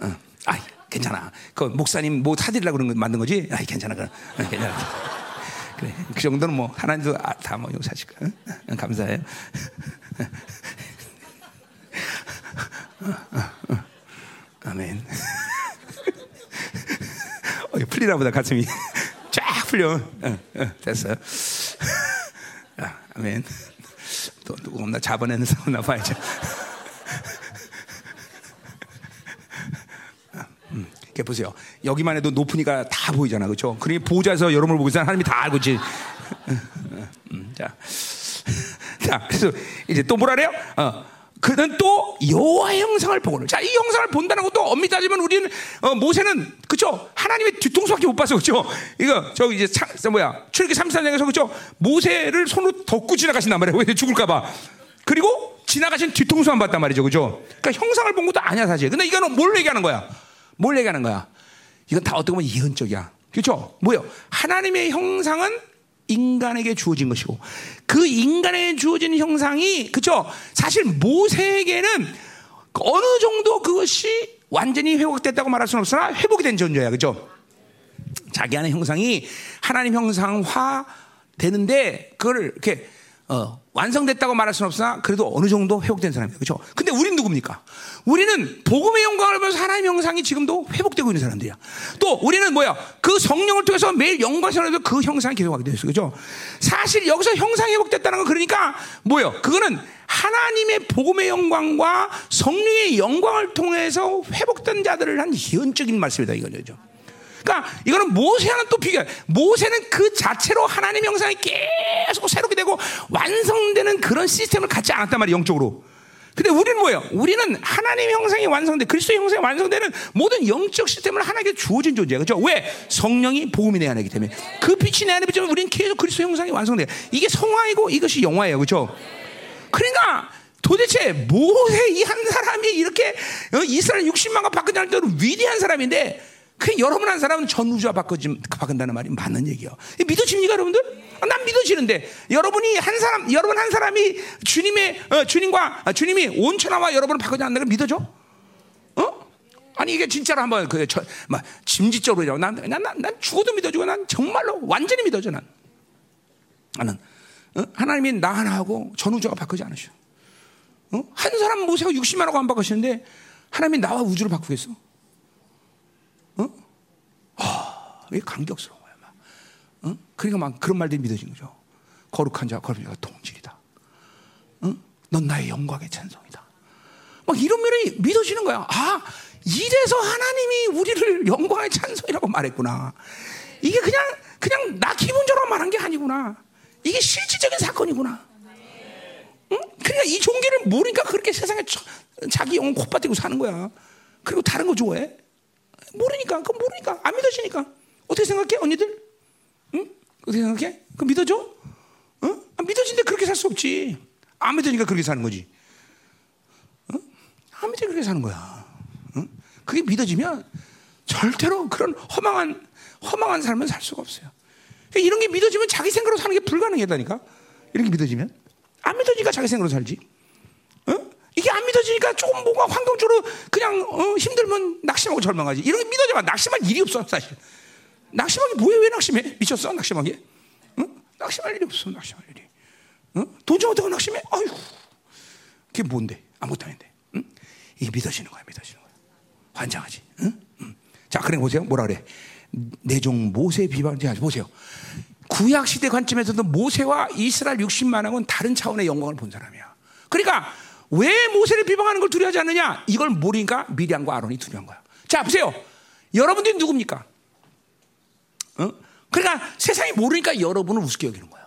어. 아이, 괜찮아. 그 목사님 뭐 사드리려고 그런 거 만든 거지? 아이, 괜찮아. 그럼. 어, 괜찮아. 그래. 그 정도는 뭐, 하나님도 아, 다뭐 용서하실 거야. 어? 감사해요. <laughs> 아멘. <laughs> 어, 풀리나 보다, 가슴이. 쫙 풀려. 됐어요. <laughs> 아, 아멘. 또 누구 없나? 잡아내는 사람 나봐야죠. 이렇게 보세요. 여기만 해도 높으니까 다 보이잖아. 그렇죠? 그러니 보좌에서 여러분을 보고 있어 하나님이 다 알고 있지. <laughs> 음, 자. <laughs> 자, 그래서 이제 또 뭐라 그래요? 어. 그는 또 여호와의 형상을 보고는 자, 이 형상을 본다는 것도 엄밀히 따지면 우리는 어, 모세는 그죠? 하나님의 뒤통수밖에 못 봤어. 그죠? 이거 저 이제 차, 뭐야? 출애기 33장에서 그죠? 모세를 손으로 덮고 지나가신단 말이에요. 왜 죽을까 봐. 그리고 지나가신 뒤통수만 봤단 말이죠. 그죠? 그러니까 형상을 본 것도 아니야, 사실. 근데 이거는 뭘 얘기하는 거야? 뭘 얘기하는 거야? 이건 다 어떻게 보면 예언적이야. 그렇죠? 뭐요? 하나님의 형상은 인간에게 주어진 것이고 그 인간에게 주어진 형상이 그렇죠? 사실 모세에게는 어느 정도 그것이 완전히 회복됐다고 말할 수는 없으나 회복이 된 존재야. 그렇죠? 자기 안의 형상이 하나님 형상화 되는데 그걸 이렇게 어, 완성됐다고 말할 수는 없으나 그래도 어느 정도 회복된 사람이에요. 그렇죠? 근데 우리는 누굽니까? 우리는 복음의 영광을 보면서 하나님의 형상이 지금도 회복되고 있는 사람들이야. 또 우리는 뭐야? 그 성령을 통해서 매일 영광스러워서 그 형상이 계속하게 되어 있어. 그렇죠? 사실 여기서 형상이 회복됐다는 건 그러니까 뭐예요? 그거는 하나님의 복음의 영광과 성령의 영광을 통해서 회복된 자들을 한 예언적인 말씀이다 이거죠. 그러니까 이거는 모세와는 또 비교해. 모세는 그 자체로 하나님 형상이 계속 새롭게 되고 완성되는 그런 시스템을 갖지 않았단 말이에요, 영적으로. 근데 우리는 뭐예요? 우리는 하나님 형상이 완성돼, 그리스도 형상이 완성되는 모든 영적 시스템을 하나님께 주어진 존재야. 그죠? 왜? 성령이 복음이 내 안에 있기 때문에. 그 빛이 내 안에 비치면 우리는 계속 그리스도 형상이 완성돼. 이게 성화이고 이것이 영화예요. 그죠? 그러니까 도대체 모세 이 한 사람이 이렇게 어, 이스라엘 60만과 바꾸지 때로 위대한 사람인데 그 여러분 한 사람은 전 우주와 바꿔지, 바꾼다는 말이 맞는 얘기예요. 믿어집니까, 여러분들? 아, 난 믿어지는데 여러분이 한 사람, 여러분 한 사람이 주님의 어, 주님과 아, 주님이 온천하와 여러분을 바꾸지 않는 걸 믿어줘? 어? 아니 이게 진짜로 한번 그 저, 막 짐짓적으로 난, 난, 죽어도 믿어주고 난 정말로 완전히 믿어줘 난. 나는 어? 하나님이 나 하나하고 전 우주가 바꾸지 않으셔. 어? 한 사람 모세가 60만 하고 안 바꾸시는데 하나님이 나와 우주를 바꾸겠어? 어? 아, 이게 감격스러운 거야. 막. 그러니까 막 그런 말들이 믿어진 거죠. 거룩한 자, 거룩한 자가 통질이다. 응? 넌 나의 영광의 찬송이다. 막 이런 면이 믿어지는 거야. 아, 이래서 하나님이 우리를 영광의 찬송이라고 말했구나. 이게 그냥 그냥 나 기분적으로 말한 게 아니구나. 이게 실질적인 사건이구나. 응? 그러니까 이 종교를 모르니까 그렇게 세상에 저, 자기 영혼 콧바디고 사는 거야. 그리고 다른 거 좋아해. 모르니까, 그 모르니까 안 믿어지니까. 어떻게 생각해, 언니들? 응? 어떻게 생각해? 그 믿어줘? 응? 아, 믿어진데 그렇게 살 수 없지. 안 믿으니까 그렇게 사는 거지. 응? 안 믿으니까 그렇게 사는 거야. 응? 그게 믿어지면 절대로 그런 허망한 허망한 삶은 살 수가 없어요. 그러니까 이런 게 믿어지면 자기 생각으로 사는 게 불가능하다니까. 이런 게 믿어지면 안 믿어지니까 자기 생각으로 살지. 어? 이게 안 믿어지니까 조금 뭔가 환경적으로 그냥 어, 힘들면 낙심하고 절망하지. 이런 게 믿어지면 낙심할 일이 없어 사실. 낙심하기 뭐해? 왜 낙심해? 미쳤어? 낙심하기? 응? 낙심할 일이 없어. 낙심할 일이. 응? 돈좀 어떻게 낙심해? 아이고. 그게 뭔데? 아무것도 아닌데. 응? 이게 믿어지는 거야. 믿어지는 거야. 환장하지. 응? 응. 자, 그래 보세요. 뭐라 그래? 내종 모세 비방자 보세요. 구약 시대 관점에서도 모세와 이스라엘 60만 명은 다른 차원의 영광을 본 사람이야. 그러니까 왜 모세를 비방하는 걸 두려워하지 않느냐? 이걸 모르니까 미량과 아론이 두려운 거야. 자, 보세요. 여러분들이 누굽니까? 어? 그러니까 세상이 모르니까 여러분을 우습게 여기는 거예요.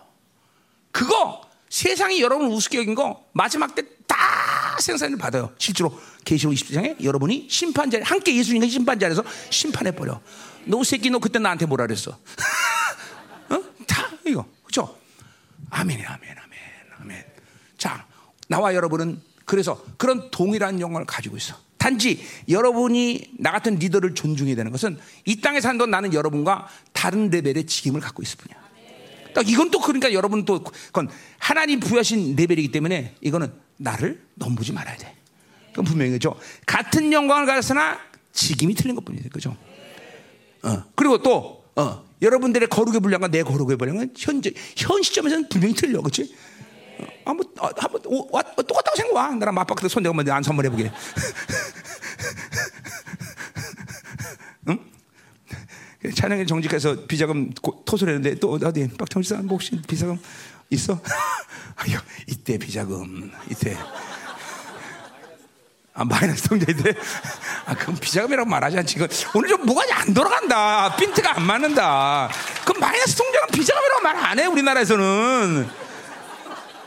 그거 세상이 여러분을 우습게 여긴 거 마지막 때 다 생산을 받아요. 실제로 계시록 20장에 여러분이 심판자 함께 예수님과 심판자리에서 심판해 버려. 너 새끼 너 그때 나한테 뭐라 그랬어? <laughs> 어? 다 이거 그렇죠? 아멘, 아멘, 아멘, 아멘. 자, 나와 여러분은 그래서 그런 동일한 영광을 가지고 있어. 단지 여러분이 나 같은 리더를 존중해야 되는 것은 이 땅에 산던 나는 여러분과 다른 레벨의 직임을 갖고 있을 뿐이야. 딱 이건 또 그러니까 여러분 또 그건 하나님 부여하신 레벨이기 때문에 이거는 나를 넘보지 말아야 돼. 그건 분명히 그죠. 같은 영광을 가졌으나 직임이 틀린 것뿐이죠, 그죠. 어 그리고 또 어, 여러분들의 거룩의 분량과 내 거룩의 분량은 현재 현 시점에서는 분명히 틀려, 그렇지? 어, 한번 어, 와, 똑같다고 생각와. 나랑 맞바퀴 손 대고 한번 안 선물해 보게. 응? 찬양에 정직해서 비자금 토소를 했는데 또 어디 박정수 사 혹시 비자금 있어? <laughs> 아유 이때 비자금 이때 아 마이너스 통장인데 <laughs> 아 그럼 비자금이라고 말하지 않지 그 오늘 좀 뭐가 안 돌아간다 핀트가 안 맞는다 그럼 마이너스 통장은 비자금이라고 말 안 해 우리나라에서는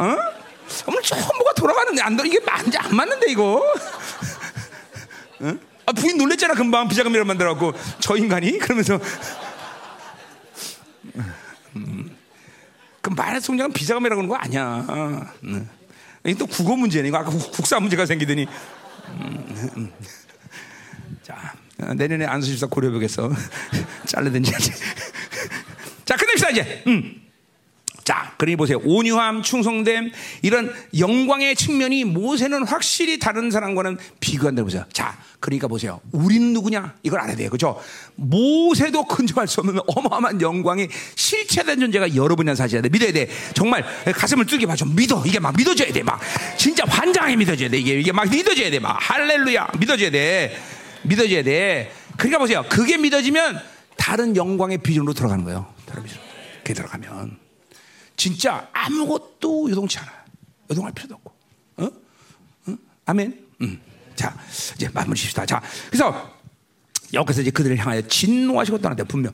어? 오늘 좀 뭐가 돌아가는데 안 돌아 이게 안, 안 맞는데 이거? 어? 아, 부인 놀랬잖아 금방. 비자금이라 만들어갖고. 저 인간이? 그러면서. 음, 그 마이너스 통장은 비자금이라고 그러는 거 아니야. 음. 이게 또 국어 문제네. 이거 아까 국사 문제가 생기더니. 음, 음. 자 내년에 안수집사 고려해보겠어 잘라든지 자 끝냅시다 이제. 음. 자, 그러니 보세요. 온유함, 충성됨, 이런 영광의 측면이 모세는 확실히 다른 사람과는 비교한다 보세요. 자, 그러니까 보세요. 우리는 누구냐? 이걸 알아야 돼요. 그죠? 모세도 근접할 수 없는 어마어마한 영광이 실체된 존재가 여러분이라는 사실이야 돼. 믿어야 돼. 정말 가슴을 뚫게 봐줘. 믿어. 이게 막 믿어져야 돼. 막 진짜 환장하게 믿어져야 돼. 이게, 이게 막 믿어져야 돼. 막 할렐루야. 믿어져야 돼. 믿어져야 돼. 그러니까 보세요. 그게 믿어지면 다른 영광의 비전으로 들어가는 거예요. 다른 비전. 그게 들어가면. 진짜 아무것도 요동치 않아. 요동할 필요도 없고. 어? 어? 아멘. 음. 자, 이제 마무리 십시다. 자, 그래서 여기서 이제 그들을 향하여 진노하시고 떠나다 분명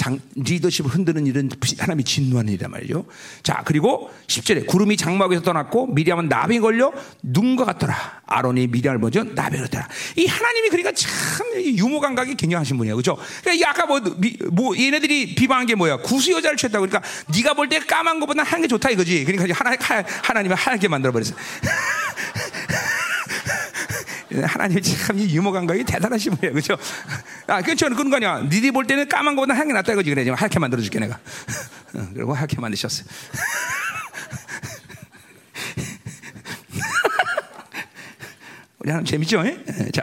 장, 리더십을 흔드는 일은 하나님이 진노하는 일이란 말이죠. 자, 그리고 10절에 구름이 장막에서 떠났고 미리암은 나병에 걸려 눈과 같더라. 아론이 미리암을 먼저 나병을 더라. 이 하나님이 그러니까 참 유머 감각이 굉장하신 분이에요. 그죠? 그러니까 아까 뭐, 뭐 얘네들이 비방한 게 뭐야? 구수 여자를 취했다고 그러니까 네가 볼 때 까만 것보다 하얀 게 좋다 이거지. 그러니까 하나, 하나님은 하얗게 만들어 버렸어. <laughs> 하나님 참 유머 감각이 대단하신 분이에요. 그죠? 아, 그렇죠. 그런 거 아니야. 니들이 볼 때는 까만 거보다 게 낫다 이거지. 그래. 지금 하얗게 만들어줄게, 내가. <laughs> 그리고 하얗게 만드셨어요. <laughs> 우리 하나님 재밌죠? 예? 자.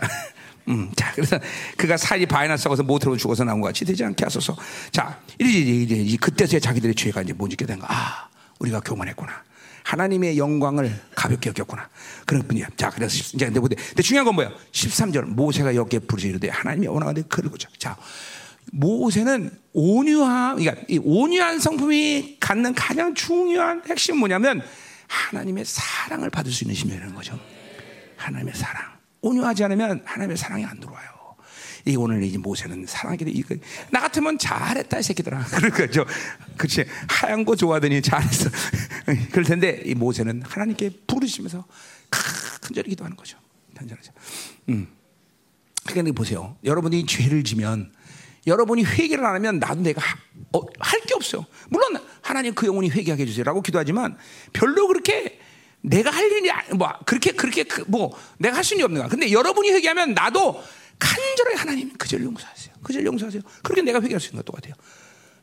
음, 자, 그래서 그가 살이 바이나 썩어서 모태로 죽어서 나온 것 같이 되지 않게 하소서. 자, 이제, 이제, 이제 그때서야 자기들의 죄가 이제 못 짓게 된 거. 아, 우리가 교만했구나. 하나님의 영광을 가볍게 여겼구나. 그런 분이야. 자, 그래서 이제 근데, 근데 중요한 건 뭐야? 13절 모세가 여기에 부르짖으되 하나님의 원하는데 그러고자. 자, 모세는 온유함, 그러니까 이 온유한 성품이 갖는 가장 중요한 핵심 뭐냐면 하나님의 사랑을 받을 수 있는 심령이라는 거죠. 하나님의 사랑. 온유하지 않으면 하나님의 사랑이 안 들어와요. 이 오늘 이 모세는 사랑하게 돼. 이거 나 같으면 잘했다 이 새끼들아. <laughs> 그럴 거죠. 그렇지. 하얀 거 좋아하더니 잘했어. <laughs> 그럴 텐데 이 모세는 하나님께 부르시면서 큰절히 기도하는 거죠. 단절하죠. 음. 그러니까 보세요. 여러분이 죄를 지면 여러분이 회개를 안 하면 나도 내가 어, 할게 없어요. 물론 하나님 그 영혼이 회개하게 해주세요라고 기도하지만 별로 그렇게 내가 할 일이 뭐 그렇게 그렇게 그, 뭐 내가 할 수는 없는 거야. 근데 여러분이 회개하면 나도 간절하게 하나님 그절 용서하세요. 그절 용서하세요. 그렇게 내가 회개할 수 있는 것 똑같아요.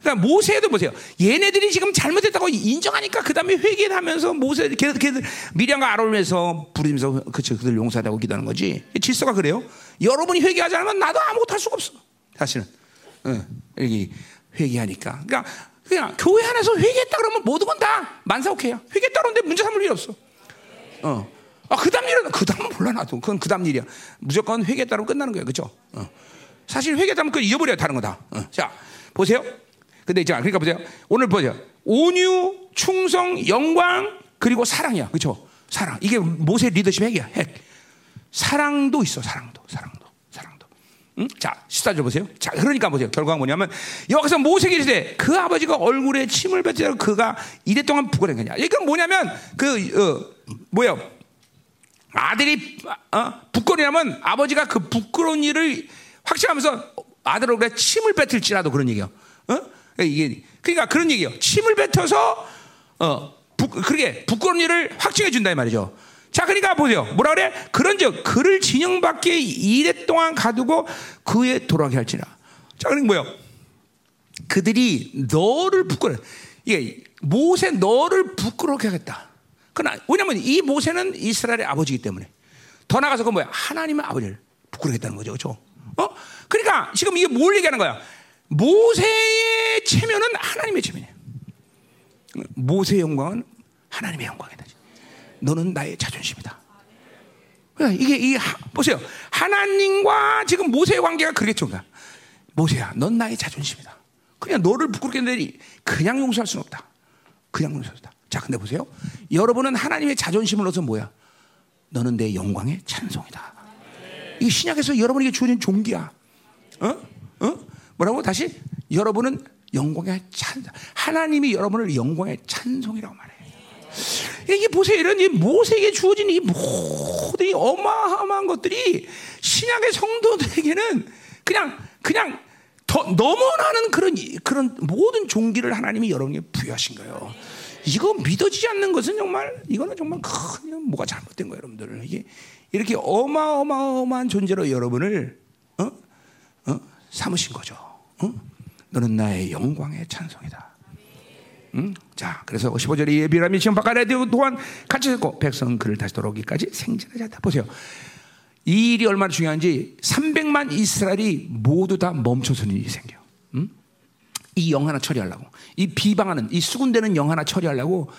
그러니까 모세도 보세요. 얘네들이 지금 잘못했다고 인정하니까 그 다음에 회개를 하면서 모세, 걔들, 걔들 미량과 아론면서 부르면서 그쵸, 그들 용서하다고 기도하는 거지. 질서가 그래요. 여러분이 회개하지 않으면 나도 아무것도 할 수가 없어. 사실은. 응, 여기 회개하니까. 그러니까 그냥 교회 안에서 회개했다 그러면 모든 건 다 만사오케야. 회개했다 그러는데 문제 삼을 일 없어. 어. 아, 그 다음 일은, 그 다음은 몰라, 나도. 그건 그 다음 일이야. 무조건 회개했다면 끝나는 거야. 그죠? 어. 사실 회개했다면 그 잊어버려야 다는 거다. 어. 자, 보세요. 근데 자, 그러니까 보세요. 오늘 보세요. 온유, 충성, 영광, 그리고 사랑이야. 그죠? 사랑. 이게 모세 리더십 핵이야. 핵. 사랑도 있어, 사랑도. 사랑도. 사랑도. 응? 자, 14절 보세요. 자, 그러니까 보세요. 결과가 뭐냐면, 여기서 모세가 이르되 그 아버지가 얼굴에 침을 뱉으라 그가 이래 동안 부끄러운 거냐. 이건 뭐냐면, 그, 어, 뭐야. 아들이 어? 부끄러우면 아버지가 그 부끄러운 일을 확신하면서 아들 얼굴에 침을 뱉을지라도 그런 얘기요. 어? 이게 그러니까 그런 얘기요. 침을 뱉어서 어, 부, 그렇게 부끄러운 일을 확증해 준다 이 말이죠. 자, 그러니까 보세요. 뭐라 그래? 그런즉 그를 진영 밖에 이래 동안 가두고 그에 돌아가게 할지라. 자, 그러니까 뭐요? 그들이 너를 부끄러. 이게 모세 너를 부끄럽게 하겠다. 그러나 왜냐하면 이 모세는 이스라엘의 아버지이기 때문에 더 나가서 그 뭐야 하나님의 아버지를 부끄러겠다는 거죠, 그렇죠? 어? 그러니까 지금 이게 뭘 얘기하는 거야? 모세의 체면은 하나님의 체면이야. 모세의 영광은 하나님의 영광이다. 너는 나의 자존심이다. 그러니까 이게 이 보세요. 하나님과 지금 모세의 관계가 그렇겠죠. 모세야, 넌 나의 자존심이다. 그냥 너를 부끄럽게 내리 그냥 용서할 수는 없다. 그냥 없다. 자, 근데 보세요. 여러분은 하나님의 자존심을 얻어 뭐야? 너는 내 영광의 찬송이다. 이 신약에서 여러분에게 주어진 종기야. 어? 어? 뭐라고 다시? 여러분은 영광의 찬 하나님이 여러분을 영광의 찬송이라고 말해. 이게 보세요. 이런 이 모세에게 주어진 이 모든 이 어마어마한 것들이 신약의 성도들에게는 그냥 그냥 더 넘어나는 그런 그런 모든 종기를 하나님이 여러분에게 부여하신 거예요. 이거 믿어지지 않는 것은 정말 이거는 정말 큰 뭐가 잘못된 거예요, 여러분들. 이게 이렇게 어마어마어마한 존재로 여러분을 어? 어? 삼으신 거죠. 어? 너는 나의 영광의 찬송이다. 응? 자, 그래서 15절에 예비람이 지금 바깥에 또한 같이 있고 백성 그를 다시 돌아오기까지 생진하지 않다. 보세요. 이 일이 얼마나 중요한지 300만 이스라엘이 모두 다 멈춰서는 일이 생겨. 응? 이 영 하나 처리하려고. 이 비방하는, 이 수군대는 영 하나 처리하려고.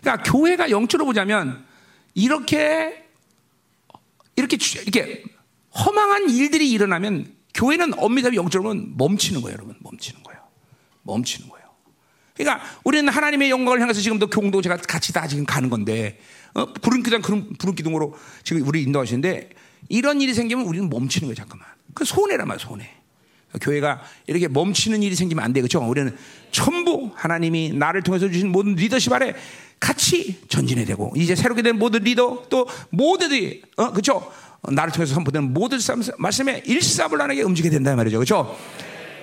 그러니까 교회가 영적으로 보자면 이렇게, 이렇게, 이렇게 허망한 일들이 일어나면 교회는 엄밀하게 영적으로는 멈추는 거예요, 여러분. 멈추는 거예요. 멈추는 거예요. 그러니까 우리는 하나님의 영광을 향해서 지금도 공동체가 같이 다 지금 가는 건데, 어? 부른 기둥, 부른 기둥으로 지금 우리 인도하시는데, 이런 일이 생기면 우리는 멈추는 거예요, 잠깐만. 그 손해란 말이야, 손해. 교회가 이렇게 멈추는 일이 생기면 안 돼. 그죠? 우리는 전부 하나님이 나를 통해서 주신 모든 리더십 아래 같이 전진해야 되고, 이제 새롭게 된 모든 리더, 또 모두들이, 어, 그죠? 나를 통해서 선포되는 모든 말씀에 일사불란하게 움직여야 된다 말이죠. 그죠?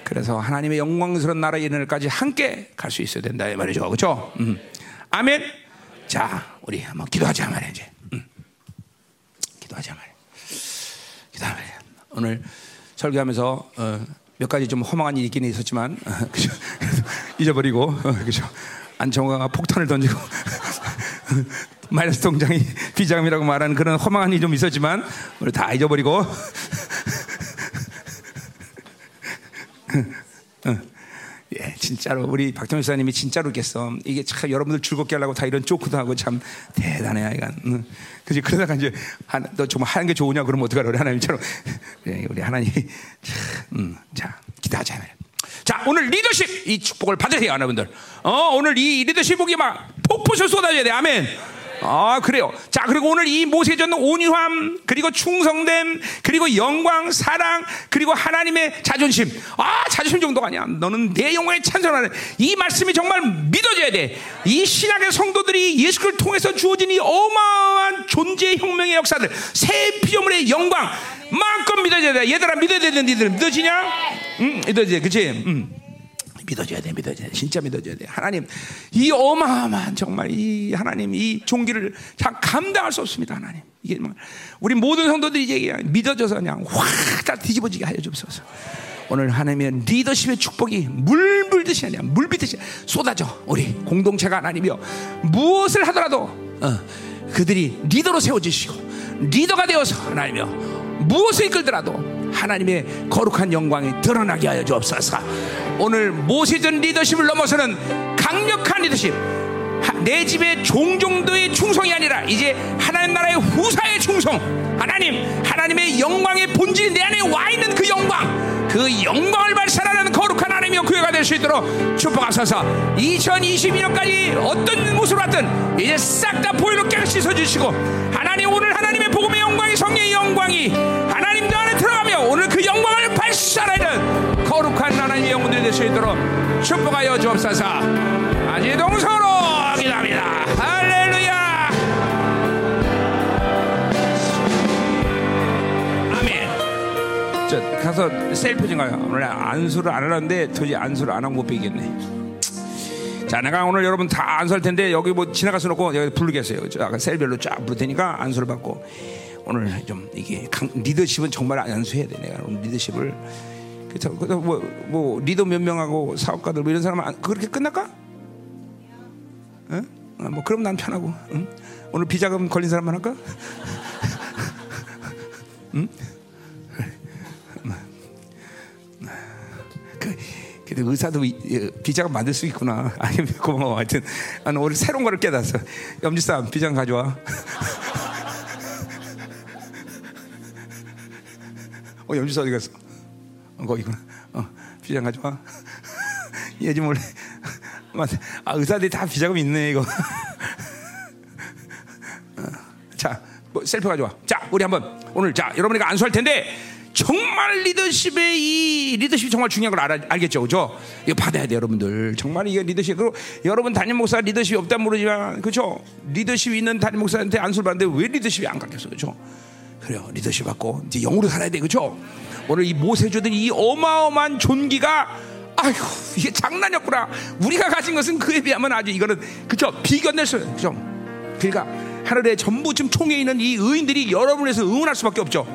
그래서 하나님의 영광스러운 나라의 이르까지 함께 갈 수 있어야 된다 말이죠. 그렇죠? 음. 아멘. 자, 우리 한번 기도하자 말이야 이제. 음. 기도하자 말이야. 기도하자 말이야. 오늘 설교하면서 어, 몇 가지 좀 허망한 일이 있긴 있었지만 어, <laughs> 그죠? <laughs> 잊어버리고 어, 그죠? 안정화가 폭탄을 던지고 <laughs> 마이너스 통장이 비자금이라고 말하는 그런 허망한 일이 좀 있었지만 오늘 다 잊어버리고 예, 진짜로 우리 박정희 사님이 진짜로 겠어. 이게 참 여러분들 즐겁게 하려고 다 이런 쪼크도 하고 참 대단해, 이간. 응. 그지 그러다가 이제 한, 너 정말 하는 게 좋으냐 그러면 어떡하라 우리 하나님처럼 <laughs> 예, 우리 하나님. 음, 자 기도하자. 자, 오늘 리더십 이 축복을 받으세요, 여러분들. 어, 오늘 이 리더십 복이 막 폭포수 쏟아져야 돼. 아멘. 아, 그래요. 자, 그리고 오늘 이 모세전 온유함, 그리고 충성됨, 그리고 영광, 사랑, 그리고 하나님의 자존심. 아, 자존심 정도가 아니야. 너는 내 영광에 찬송하는 이 말씀이 정말 믿어져야 돼. 이 신약의 성도들이 예수 를 통해서 주어진 이 어마어마한 존재 혁명의 역사들, 새 피조물의 영광, 마음껏 믿어져야 돼. 얘들아, 믿어야 되는 니들 믿어지냐? 응, 믿어져. 그치? 응. 믿어줘야 돼, 믿어줘야 돼. 진짜 믿어줘야 돼. 하나님, 이 어마어마한 정말 이 하나님 이 종기를 참 감당할 수 없습니다, 하나님. 이게 뭐 우리 모든 성도들이 이제 믿어져서 그냥 확 다 뒤집어지게 하여 주옵소서. 오늘 하나님의 리더십의 축복이 물 불듯이 아니야, 물 비듯이 쏟아져. 우리 공동체가 하나님이여 무엇을 하더라도 어, 그들이 리더로 세워지시고 리더가 되어서 하나님이여 무엇을 이끌더라도 하나님의 거룩한 영광이 드러나게 하여 주옵소서. 오늘 모세전 리더십을 넘어서는 강력한 리더십. 내 집의 종 정도의 충성이 아니라 이제 하나님 나라의 후사의 충성. 하나님, 하나님의 영광의 본질이 내 안에 와 있는 그 영광, 그 영광을 발산하는 거룩한 하나님의 교회가 될 수 있도록 축복하소서. 2022년까지 어떤 모습으로 왔든 이제 싹 다 보이로 깨끗이 서주시고 하나님 오늘 복음의 영광이 성령의 영광이 하나님도 안에 들어가며 오늘 그 영광을 발산하는 거룩한 하나님의 영혼들이 될 수 있도록 축복하여 주옵소서. 아직 동서로 기도합니다. 할렐루야. 아멘. 저 가서 셀프 좀 가요. 오늘 안수를 안 하는데 도저히 안수를 안 하고 못 베겠네. 자, 내가 오늘 여러분 다 안수할 텐데 여기 뭐 지나갈 수 없고 여기 부르겠어요. 저 아까 셀별로 쫙 부를 테니까 안수를 받고 오늘 좀 이게 강, 리더십은 정말 안수해야 돼. 내가 오늘 리더십을 그래서 뭐, 뭐 리더 몇 명하고 사업가들 뭐 이런 사람 안, 그렇게 끝날까? 응? 어, 뭐 그럼 난 편하고. 응? 오늘 비자금 걸린 사람만 할까? <laughs> 응? 그, 근데 의사도 비자금 만들 수 있구나. <laughs> 아니 고마워. 하여튼 나는 오늘 새로운 거를 깨닫어. 염지쌈 비자금 가져와. <laughs> 어 염지쌈 어디 갔어? 어, 거기구나. 어, 비자금 가져와. <laughs> 얘지 몰래. 아 의사들이 다 비자금 있네 이거. 어, 자, 뭐 셀프 가져와. 자, 우리 한번 오늘 자 여러분이가 안수할 텐데. 정말 리더십의 이 리더십이 정말 중요한 걸 알아, 알겠죠, 그죠? 이거 받아야 돼, 여러분들. 정말 이게 리더십. 그리고 여러분 담임 목사 리더십이 없다 모르지만, 그죠? 리더십이 있는 담임 목사한테 안수를 받는데 왜 리더십이 안 갖겠어, 그죠? 그래요, 리더십 받고 이제 영으로 살아야 돼, 그죠? 오늘 이 모세주들이 이 어마어마한 존귀가 아휴 이게 장난이었구나. 우리가 가진 것은 그에 비하면 아주 이거는 그죠? 비견될 수, 그죠? 그러니까 하늘에 전부 지금 총에 있는 이 의인들이 여러분에서 응원할 수밖에 없죠.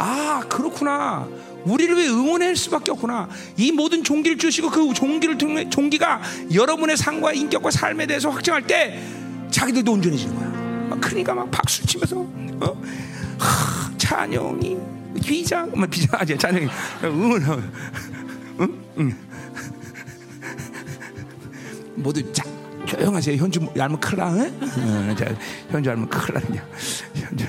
아 그렇구나. 우리를 왜 응원할 수밖에 없구나. 이 모든 종기를 주시고 그 종기를 통해 종기가 여러분의 삶과 인격과 삶에 대해서 확증할 때 자기들도 온전해지는 거야. 그러니까 막 박수 치면서 어? 하, 찬영이 비장, 뭐 비장 아니 찬영이 응원하고, 응, 응. 모두 자, 조용하세요. 현주 알면 큰일 나. 응? 자, 현주 알면 큰일 나냐. 현주,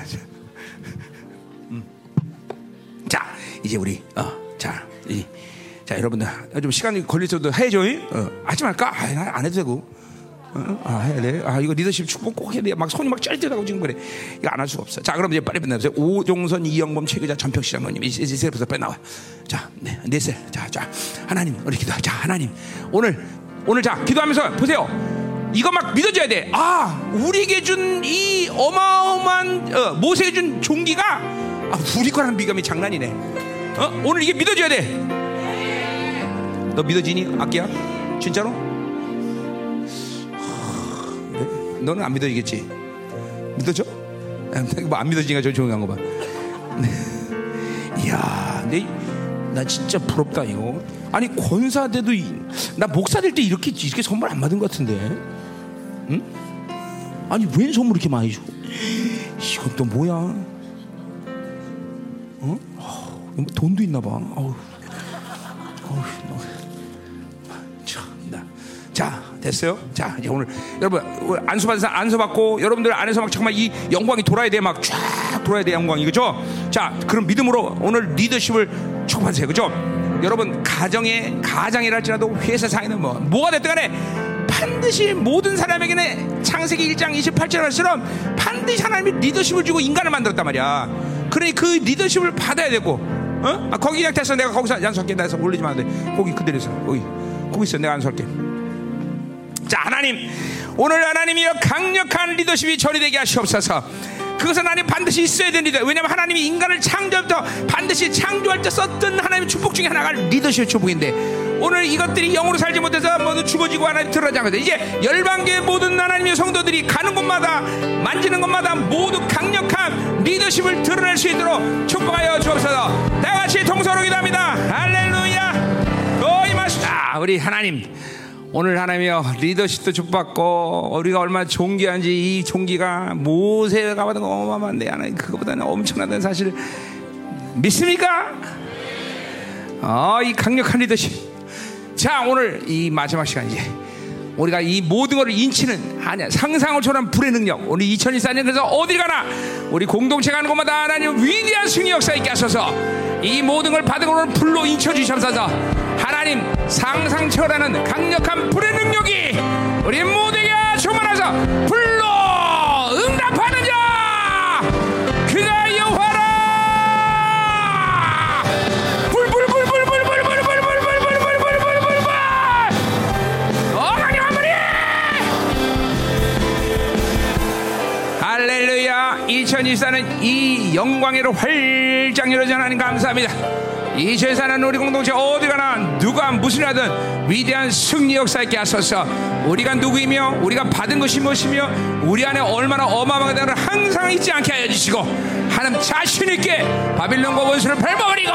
이제 우리 어, 자, 여러분들 좀 시간이 걸리셔도 해줘. 어, 하지 말까? 아, 안 해도 되고. 어? 아 해야 돼. 아 이거 리더십 축복 꼭 해야 돼. 막 손이 막 쩔쩔하고 지금 그래. 이거 안 할 수가 없어. 자 그럼 이제 빨리 끝내세요. 오종선 이영범 최기자 전평시장님 이제 세부터 빨리 나와. 자, 네, 넷셀. 자, 자 하나님 우리 기도. 자 하나님 오늘 오늘 자 기도하면서 보세요. 이거 막 믿어줘야 돼. 아 우리에게 준 이 어마어마한 어, 모세 준 종기가 아, 우리 거랑 비감이 장난이네. 어? 오늘 이게 믿어줘야 돼. 너 믿어지니 악기야? 진짜로? 너는 안 믿어지겠지? 믿어져? <laughs> 뭐안 믿어지니까 저 조용한 거 봐. 이야, 내, 나 진짜 부럽다 이거. 아니 권사대도 나 목사 될 때 이렇게 이렇게 선물 안 받은 것 같은데, 응? 아니 웬 선물 이렇게 많이 줘? 이건 또 뭐야? 어? 음, 돈도 있나 봐. 어우, 어우, 참나. 자, 됐어요? 자, 이제 오늘 여러분 안수 받은 사람 안수 받고 여러분들 안에서 막 정말 이 영광이 돌아야 돼, 막 쫙 돌아야 돼 영광이 그죠? 자, 그럼 믿음으로 오늘 리더십을 초반세요. 그죠 여러분 가정에 가장이랄지라도 회사 사이는 뭐 뭐가 됐든 간에 반드시 모든 사람에게는 창세기 1장 28절 말처럼 반드시 하나님이 리더십을 주고 인간을 만들었단 말이야. 그러니 그 리더십을 받아야 되고 어? 아, 거기 그냥 됐어. 내가 거기서 안설게. 나서 올리지 마. 거기 그대로 있어. 거기. 거기 있어. 내가 안설게. 자, 하나님. 오늘 하나님이여 강력한 리더십이 처리되게 하시옵소서. 그것은 하나님 반드시 있어야 됩니다. 왜냐하면 하나님이 인간을 창조부터 반드시 창조할 때 썼던 하나님의 축복 중에 하나가 리더십의 축복인데 오늘 이것들이 영으로 살지 못해서 모두 죽어지고 하나님 드러나지 않거든 이제 열방계 모든 하나님의 성도들이 가는 곳마다 만지는 곳마다 모두 강력한 리더십을 드러낼 수 있도록 축복하여 주옵소서. 다 같이 통서로 기도합니다. 할렐루야. 거이 마시다. 아, 우리 하나님. 오늘 하나님이여 리더십도 축복받고 우리가 얼마나 존귀한지 이 존귀가 모세가 받은 거 어마어마한데 하나님 그거보다는 엄청나다는 사실을 믿습니까? 어, 이 강력한 리더십 자 오늘 이 마지막 시간 이제 우리가 이 모든 것을 인치는 아니야. 상상을 초월한 불의 능력. 오늘 2024년 그래서 어딜 가나? 우리 공동체 가는 곳마다 하나님 위대한 승리 역사 있게 하셔서. 이 모든 걸 받은 오늘 불로 인쳐주셔서. 하나님 상상 초월하는 강력한 불의 능력이 우리 모두에게 충만하서. 불 2024는 이 영광으로 활짝 열어져 하나님 감사합니다. 2024는 우리 공동체 어디 가나 누가 무슨 하든 위대한 승리 역사 있게 하소서. 우리가 누구이며 우리가 받은 것이 무엇이며 우리 안에 얼마나 어마어마하다는 항상 잊지 않게 하여 주시고 하나님 자신 있게 바빌론과 원수를 밟아버리고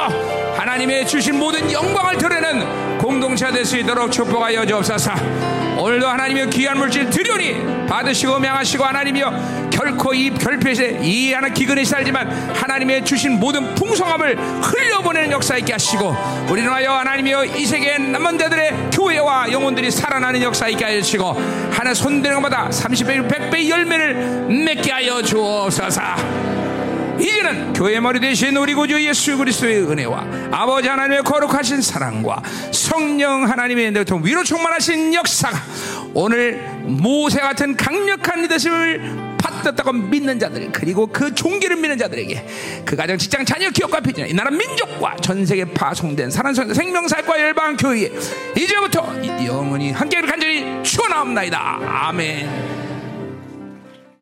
하나님의 주신 모든 영광을 드러내는 공동체가 될수 있도록 축복하여 주옵소서 오늘도 하나님의 귀한 물질 드려니 받으시고 명하시고 하나님이여 결코 이 결핍에 이 하나 기근에 살지만 하나님의 주신 모든 풍성함을 흘려보내는 역사 있게 하시고 우리는 하여 하나님이여 이 세계 남은 자들의 교회와 영혼들이 살아나는 역사 있게 하여 주시고 하나 손대는 것마다 30배 100배 열매를 맺게 하여 주옵소서 이제는 교회 머리 대신 우리 구주 예수 그리스도의 은혜와 아버지 하나님의 거룩하신 사랑과 성령 하나님의 내통 위로 충만하신 역사가 오늘 모세 같은 강력한 리더십을 받았다고 믿는 자들 그리고 그 종기를 믿는 자들에게 그 가정 직장 자녀 기업과 비전 이 나라 민족과 전 세계 파송된 사랑선 생명사과 열방 교회에 이제부터 영원히 함께 간절히 추원하옵나이다 아멘.